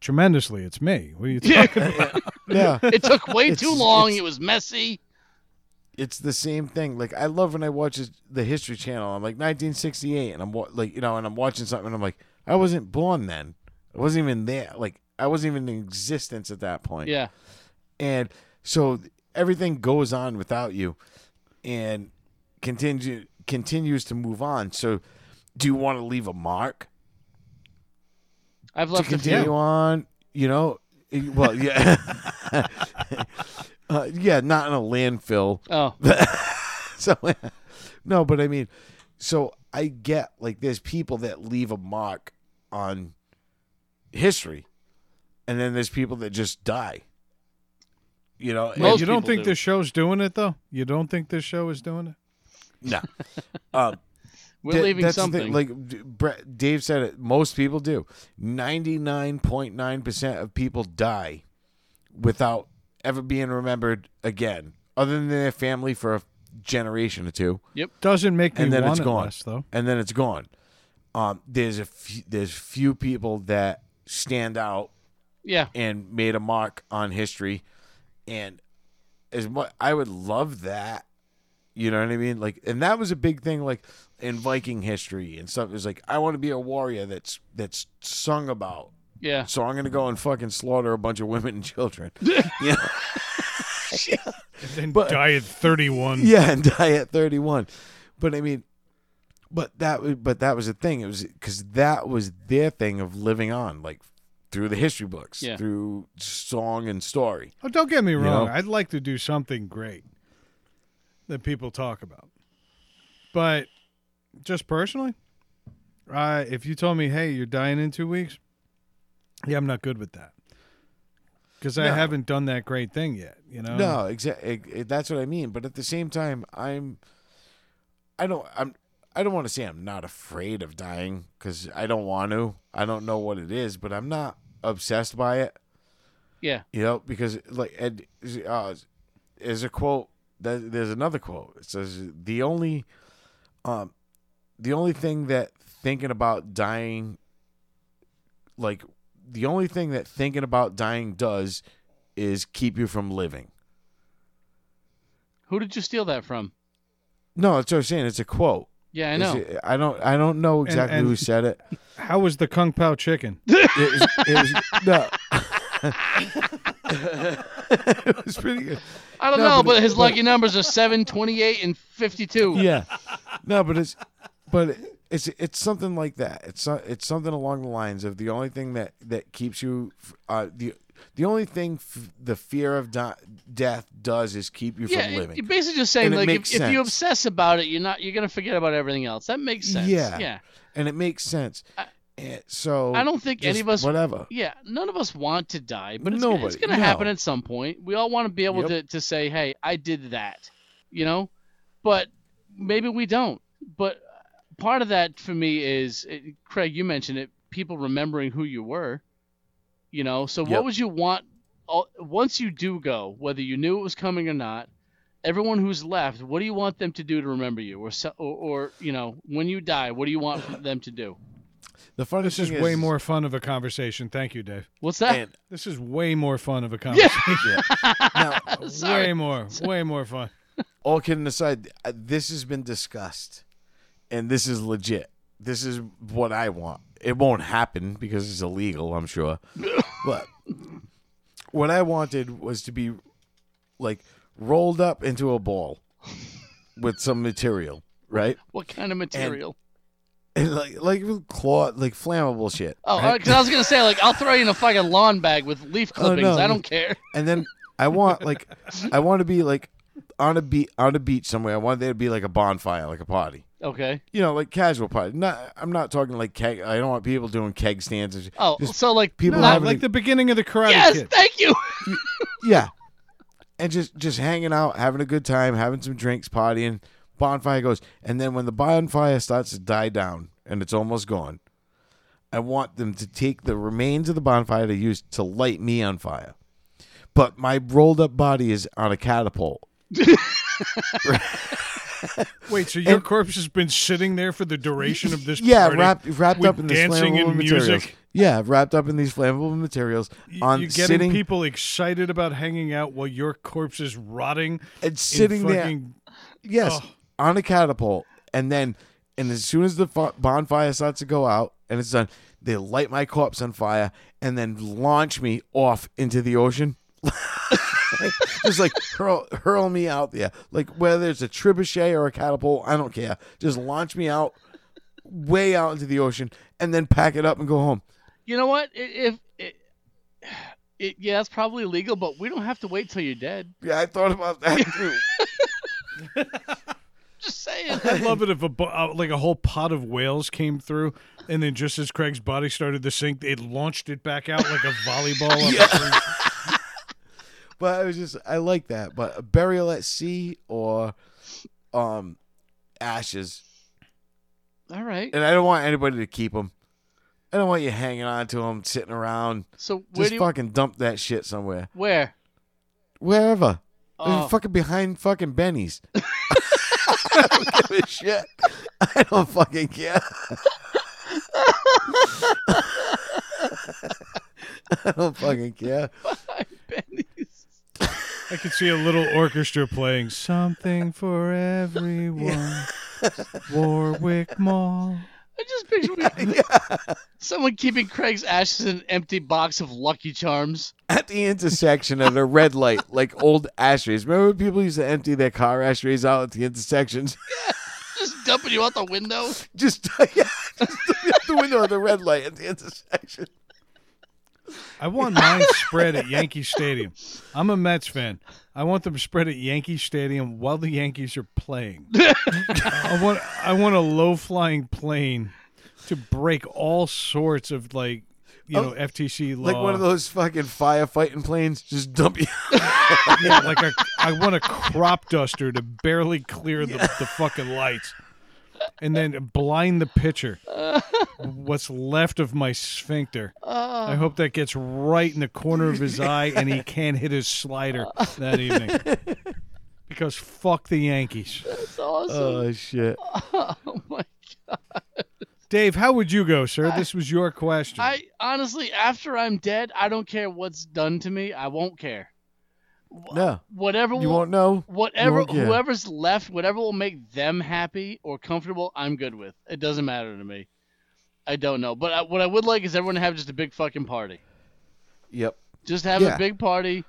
Tremendously, it's me. What are you Yeah. talking about? Yeah. It took way too It's- long. it's- It was messy. it's the same thing. Like I love when I watch the History Channel. I'm like 1968, and I'm like you know, and I'm watching something, and I'm like, I wasn't born then. I wasn't even there. Like I wasn't even in existence at that point. Yeah. And so everything goes on without you and continue continues to move on. So do you want to leave a mark I've to left a continue on? You know, Eh, well, yeah. uh, yeah, not in a landfill. Oh, so no, but I mean, so I get like there's people that leave a mark on history, and then there's people that just die. You know, and- Most you don't think do. this show's doing it though? You don't think this show is doing it? no. Um, we're Th- leaving that's something. thing, Like Brett, Dave said it. Most people do. Ninety nine point nine percent of people die without ever being remembered again, other than their family for a generation or two, Yep. Doesn't make me and then want it's it gone. less though. and then it's gone. Um, there's a few, there's few people that stand out yeah. and made a mark on history, and as much I would love that. You know what I mean? Like, and that was a big thing, like in Viking history and stuff. It was like, I want to be a warrior that's that's sung about. Yeah. So I'm gonna go and fucking slaughter a bunch of women and children. yeah, And then But- die at 31. yeah, and die at 31. But I mean, but that was but that was the thing. It was because that was their thing of living on, like through the history books, Yeah. through song and story. Oh, don't get me wrong. know? I'd like to do something great that people talk about. But just personally, uh, if you told me, hey, you're dying in two weeks, yeah, I'm not good with that. Because I No. haven't done that great thing yet, you know? No, exactly. That's what I mean. But at the same time, I'm. I don't. I'm. I don't want to say I'm not afraid of dying because I don't want to. I don't know what it is, but I'm not obsessed by it. Yeah. You know, because like Ed, uh, there's a quote. That, there's another quote. It says the only, um, the only thing that thinking about dying, like the only thing that thinking about dying does, is keep you from living. Who did you steal that from? No, that's what I'm saying. It's a quote. Yeah, I It's- know. I don't. I don't know exactly and- who said it. How was the Kung Pao chicken? It was, it was no. it was pretty good. I don't No, know, but- but, his but- lucky numbers are 7, 28, and 52. Yeah, no, but it's but it's it's something like that. It's so- it's something along the lines of the only thing that that keeps you uh, the the only thing f- the fear of di- death does is keep you Yeah, from living. you're basically just saying And like if, if you obsess about it, you're not you're gonna forget about everything else. That makes sense. Yeah. yeah. and it makes sense. I- And so I don't think any of us whatever. Yeah, none of us want to die, but it's, gonna- it's going to happen at some point. We all want to be able Yep. to, to say, hey, I did that, you know? But maybe we don't. But part of that for me is, it, Craig, you mentioned it, people remembering who you were, you know? So Yep. what would you want, all- once you do go, whether you knew it was coming or not, everyone who's left, what do you want them to do to remember you? Or, or, or you know, when you die, what do you want them to do? The funny This is thing way more fun of a conversation. Thank you, Dave. What's that? And This is way more fun of a conversation. now, way more, way more fun. all kidding aside, uh, this has been discussed, and this is legit. This is what I want. It won't happen because it's illegal, I'm sure. but what I wanted was to be like rolled up into a ball with some material, right? What kind of material? And like like cloth, like flammable shit. Oh, uh, right? because I was gonna say like I'll throw you in a fucking lawn bag with leaf Oh, clippings. no. I don't care. and then I want like I want to be like on a beach on a beach somewhere. I want there to be like a bonfire, like a party. Okay. you know, like casual party. Not, I'm not talking like keg. I don't want people doing keg stands. And shit. Oh, Just so like people No, having like a- the beginning of the Karate yes, Kid. thank you. yeah, and just just hanging out, having a good time, having some drinks, partying. Bonfire goes, and then when the bonfire starts to die down and it's almost gone, I want them to take the remains of the bonfire to use to light me on fire. But my rolled up body is on a catapult. Wait, so your And- corpse has been sitting there for the duration of this Yeah, wrapped wrapped up in these dancing flammable and materials. music? Yeah, wrapped up in these flammable materials. On You're getting sitting people excited about hanging out while your corpse is rotting. and in sitting there. Yes, Oh. on a catapult, and then, and as soon as the bonfire starts to go out and it's done, they light my corpse on fire, and then launch me off into the ocean. just like hurl, hurl me out there, like whether it's a trebuchet or a catapult, I don't care. Just launch me out, way out into the ocean, and then pack it up and go home. You know what? I- If it, it, yeah, it's probably legal, but we don't have to wait till you're dead. Yeah, I thought about that too. Just saying. I'd love it if a bu- uh, like a whole pot of whales came through, and then just as Craig's body started to sink, it launched it back out like a volleyball. Yeah. But I was just I like that. But a burial at sea or um ashes, All right. and I don't want anybody to keep them. I don't want you hanging on to them, sitting around. So where Just do you, fucking dump that shit somewhere, where? wherever. Oh, fucking behind fucking Benny's. I don't give a shit. I don't fucking care. I don't fucking care. Benny's. I could see a little orchestra playing something for everyone. Warwick Mall. I just picture someone keeping Craig's ashes in an empty box of Lucky Charms. At the intersection at a red light, like old ashtrays. Remember when people used to empty their car ashtrays out at the intersections? Yeah, Just dumping you out the window. just, yeah, just out the window of the red light at the intersection. I want mine spread at Yankee Stadium. I'm a Mets fan. I want them spread at Yankee Stadium while the Yankees are playing. I want I want a low flying plane to break all sorts of like you oh, know FTC law. Like one of those fucking firefighting planes, just dump you. yeah, like a I want a crop duster to barely clear the, the fucking lights, and then blind the pitcher. What's left of my sphincter. I hope that gets right in the corner of his eye, and he can't hit his slider that evening. Because fuck the Yankees. That's oh, awesome. Oh shit! oh my god. Dave, how would you go, sir? This was your question. I honestly, after I'm dead, I don't care what's done to me. I won't care. No, Whatever you will, won't know. whatever won't whoever's left, whatever will make them happy or comfortable, I'm good with. It doesn't matter to me. I don't know, but I, what I would like is everyone to have just a big fucking party. Yep. Just have Yeah. a big party,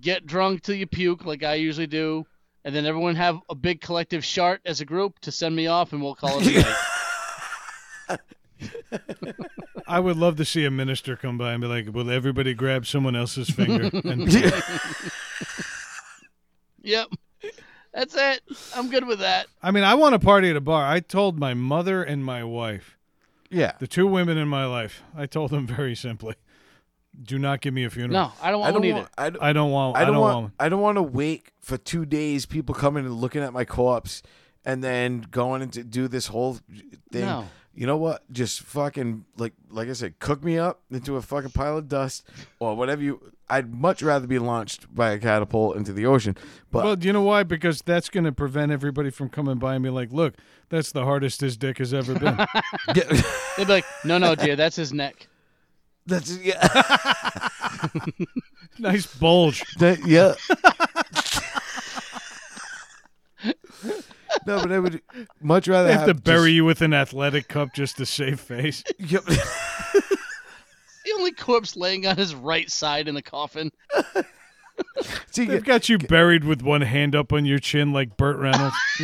get drunk till you puke, like I usually do, and then everyone have a big collective shart as a group to send me off, and we'll call it a night. I would love to see a minister come by and be like, "Will everybody grab someone else's finger?" And Yep, that's it. I'm good with that. I mean, I want to party at a bar. I told my mother and my wife, Yeah. the two women in my life, I told them very simply, "Do not give me a funeral. No, I don't I want don't one either. want. I don't, I don't want. I don't want. one. I don't want to wait for two days. People coming and looking at my corpse, and then going into do this whole thing. No. You know what? Just fucking like like I said, cook me up into a fucking pile of dust or whatever you. I'd much rather be launched by a catapult into the ocean. But Well, do you know why? Because that's going to prevent everybody from coming by and be like, "Look, that's the hardest his dick has ever been." yeah, They'd be like, no, no, dear, that's his neck. that's yeah, nice bulge. that, yeah. No, but I would much rather They have to just- bury you with an athletic cup just to save face. Yep. The only corpse laying on his right side in the coffin. See, They've got you buried with one hand up on your chin like Burt Reynolds.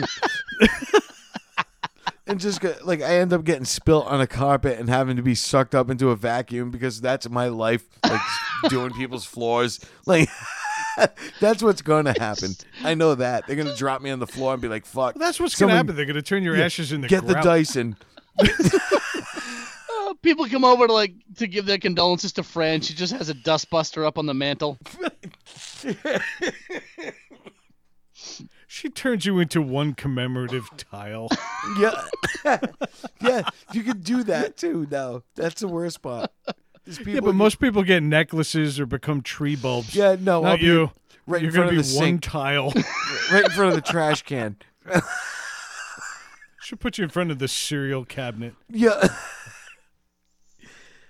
and just like I end up getting spilt on a carpet and having to be sucked up into a vacuum because that's my life, like doing people's floors. Like that's what's going to happen. I know that they're going to drop me on the floor and be like, "Fuck." That's what's going to happen. They're going to turn your Yeah, ashes into Get the grout. Dyson. Uh, people come over to like to give their condolences to Fran. She just has a dustbuster up on the mantle. She turns you into one commemorative tile. Yeah, yeah. You could do that too. No, that's the worst part. There's people yeah, but most people get necklaces or become tree bulbs. Yeah, no, I'll not be you. right You're in front gonna of be the one sink, tile. right in front of the trash can. Should put you in front of the cereal cabinet. Yeah.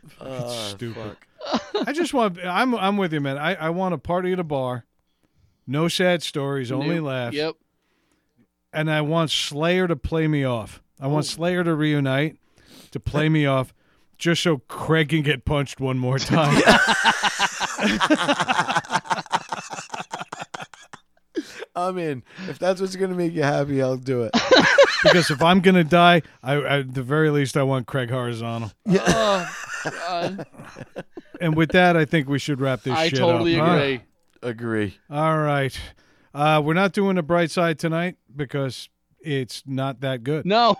It's Ah, stupid. fuck. I just want. I'm. I'm with you, man. I. I want a party at a bar. No sad stories, only Nope. laughs. Yep. And I want Slayer to play me off. I want Oh. Slayer to reunite, to play me off, just so Craig can get punched one more time. I'm in. If that's what's gonna make you happy, I'll do it. because if I'm gonna die, I, I at the very least I want Craig horizontal. Oh, God. And with that, I think we should wrap this I shit totally up. huh? agree. Agree. All right. Uh, we're not doing the bright side tonight because it's not that good. No.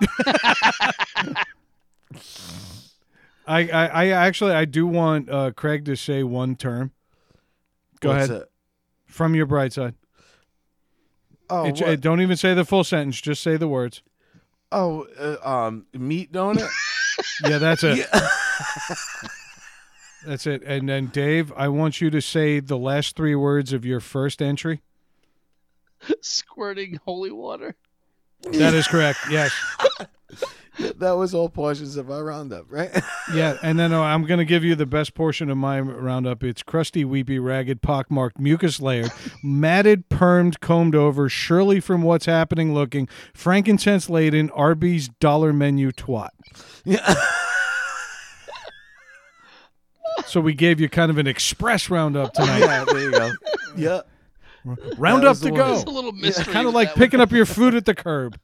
I, I, I actually I do want uh, Craig to say one term. Go What's ahead it? from your bright side. Oh, It- it- don't even say the full sentence. Just say the words. oh, uh, um, meat donut. Yeah, that's it. That's it. And then Dave, I want you to say the last three words of your first entry. Squirting holy water. That is correct. Yes. That was all portions of our roundup, right? Yeah, and then uh, I'm going to give you the best portion of my roundup. It's crusty, weepy, ragged, pockmarked, mucus layered, matted, permed, combed over, Shirley from What's Happening looking, frankincense laden, Arby's dollar menu twat. yeah. So we gave you kind of an express roundup tonight. yeah. There you go. Yeah. Roundup to go. There's a little mystery. kind of like that one. picking up your food at the curb.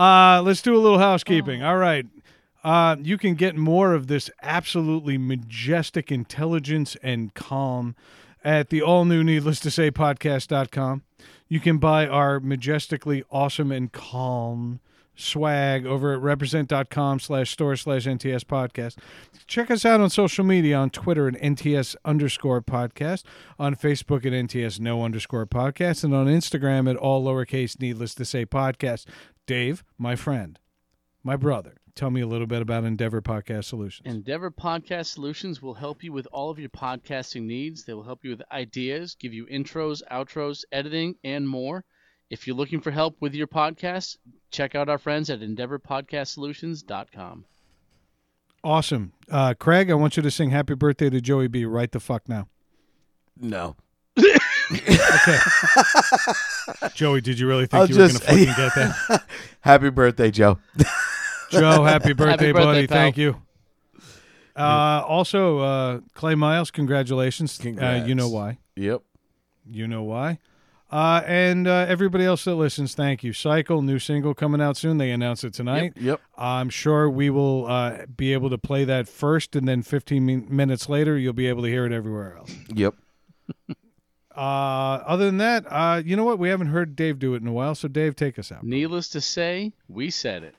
Uh, let's do a little housekeeping. All right. Uh, you can get more of this absolutely majestic intelligence and calm at the all new needless to say podcast.com. You can buy our majestically awesome and calm swag over at represent.com slash store slash NTS podcast. Check us out on social media on Twitter at NTS underscore podcast, on Facebook at NTS no underscore podcast, and on Instagram at all lowercase needless to say podcast. Dave, my friend, my brother, tell me a little bit about Endeavor Podcast Solutions. Endeavor Podcast Solutions will help you with all of your podcasting needs. They will help you with ideas, give you intros, outros, editing, and more. If you're looking for help with your podcast, check out our friends at EndeavorPodcastSolutions.com. awesome. Uh, Craig, I want you to sing happy birthday to Joey B right the fuck now. No. Okay. Joey, did you really think I'll you were going to fucking get that? Happy birthday, Joe. Joe, happy birthday, birthday, buddy. pal. Thank you. Uh, also, uh, Clay Miles, congratulations. Uh, you know why. Yep. You know why. Uh, and uh, everybody else that listens, thank you. Cycle, new single coming out soon. They announced it tonight. Yep. I'm sure we will uh, be able to play that first, and then 15 min- minutes later, you'll be able to hear it everywhere else. Yep. Uh, other than that, uh, you know what? We haven't heard Dave do it in a while, so Dave, take us out. Needless to say, we said it.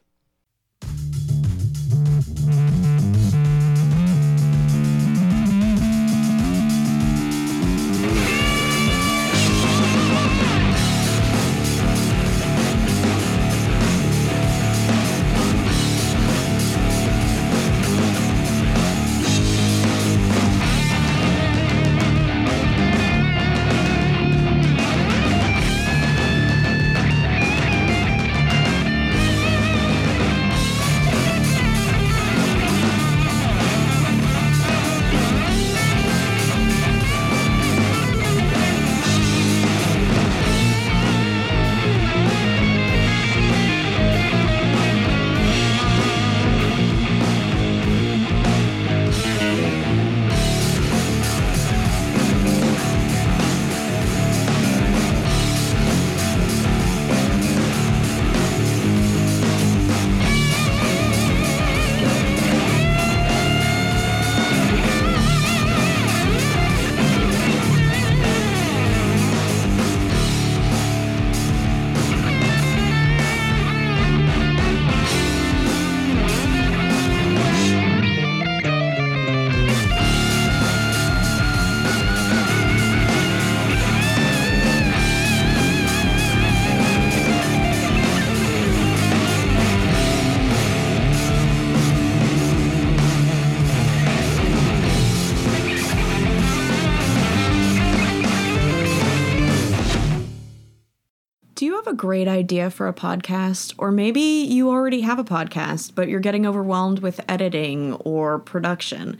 Great idea for a podcast? Or maybe you already have a podcast, but you're getting overwhelmed with editing or production?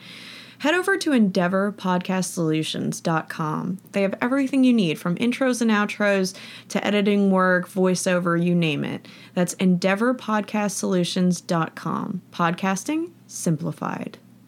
Head over to EndeavorPodcastSolutions.com. They have everything you need from intros and outros to editing work, voiceover, you name it. That's EndeavorPodcastSolutions.com. Podcasting simplified.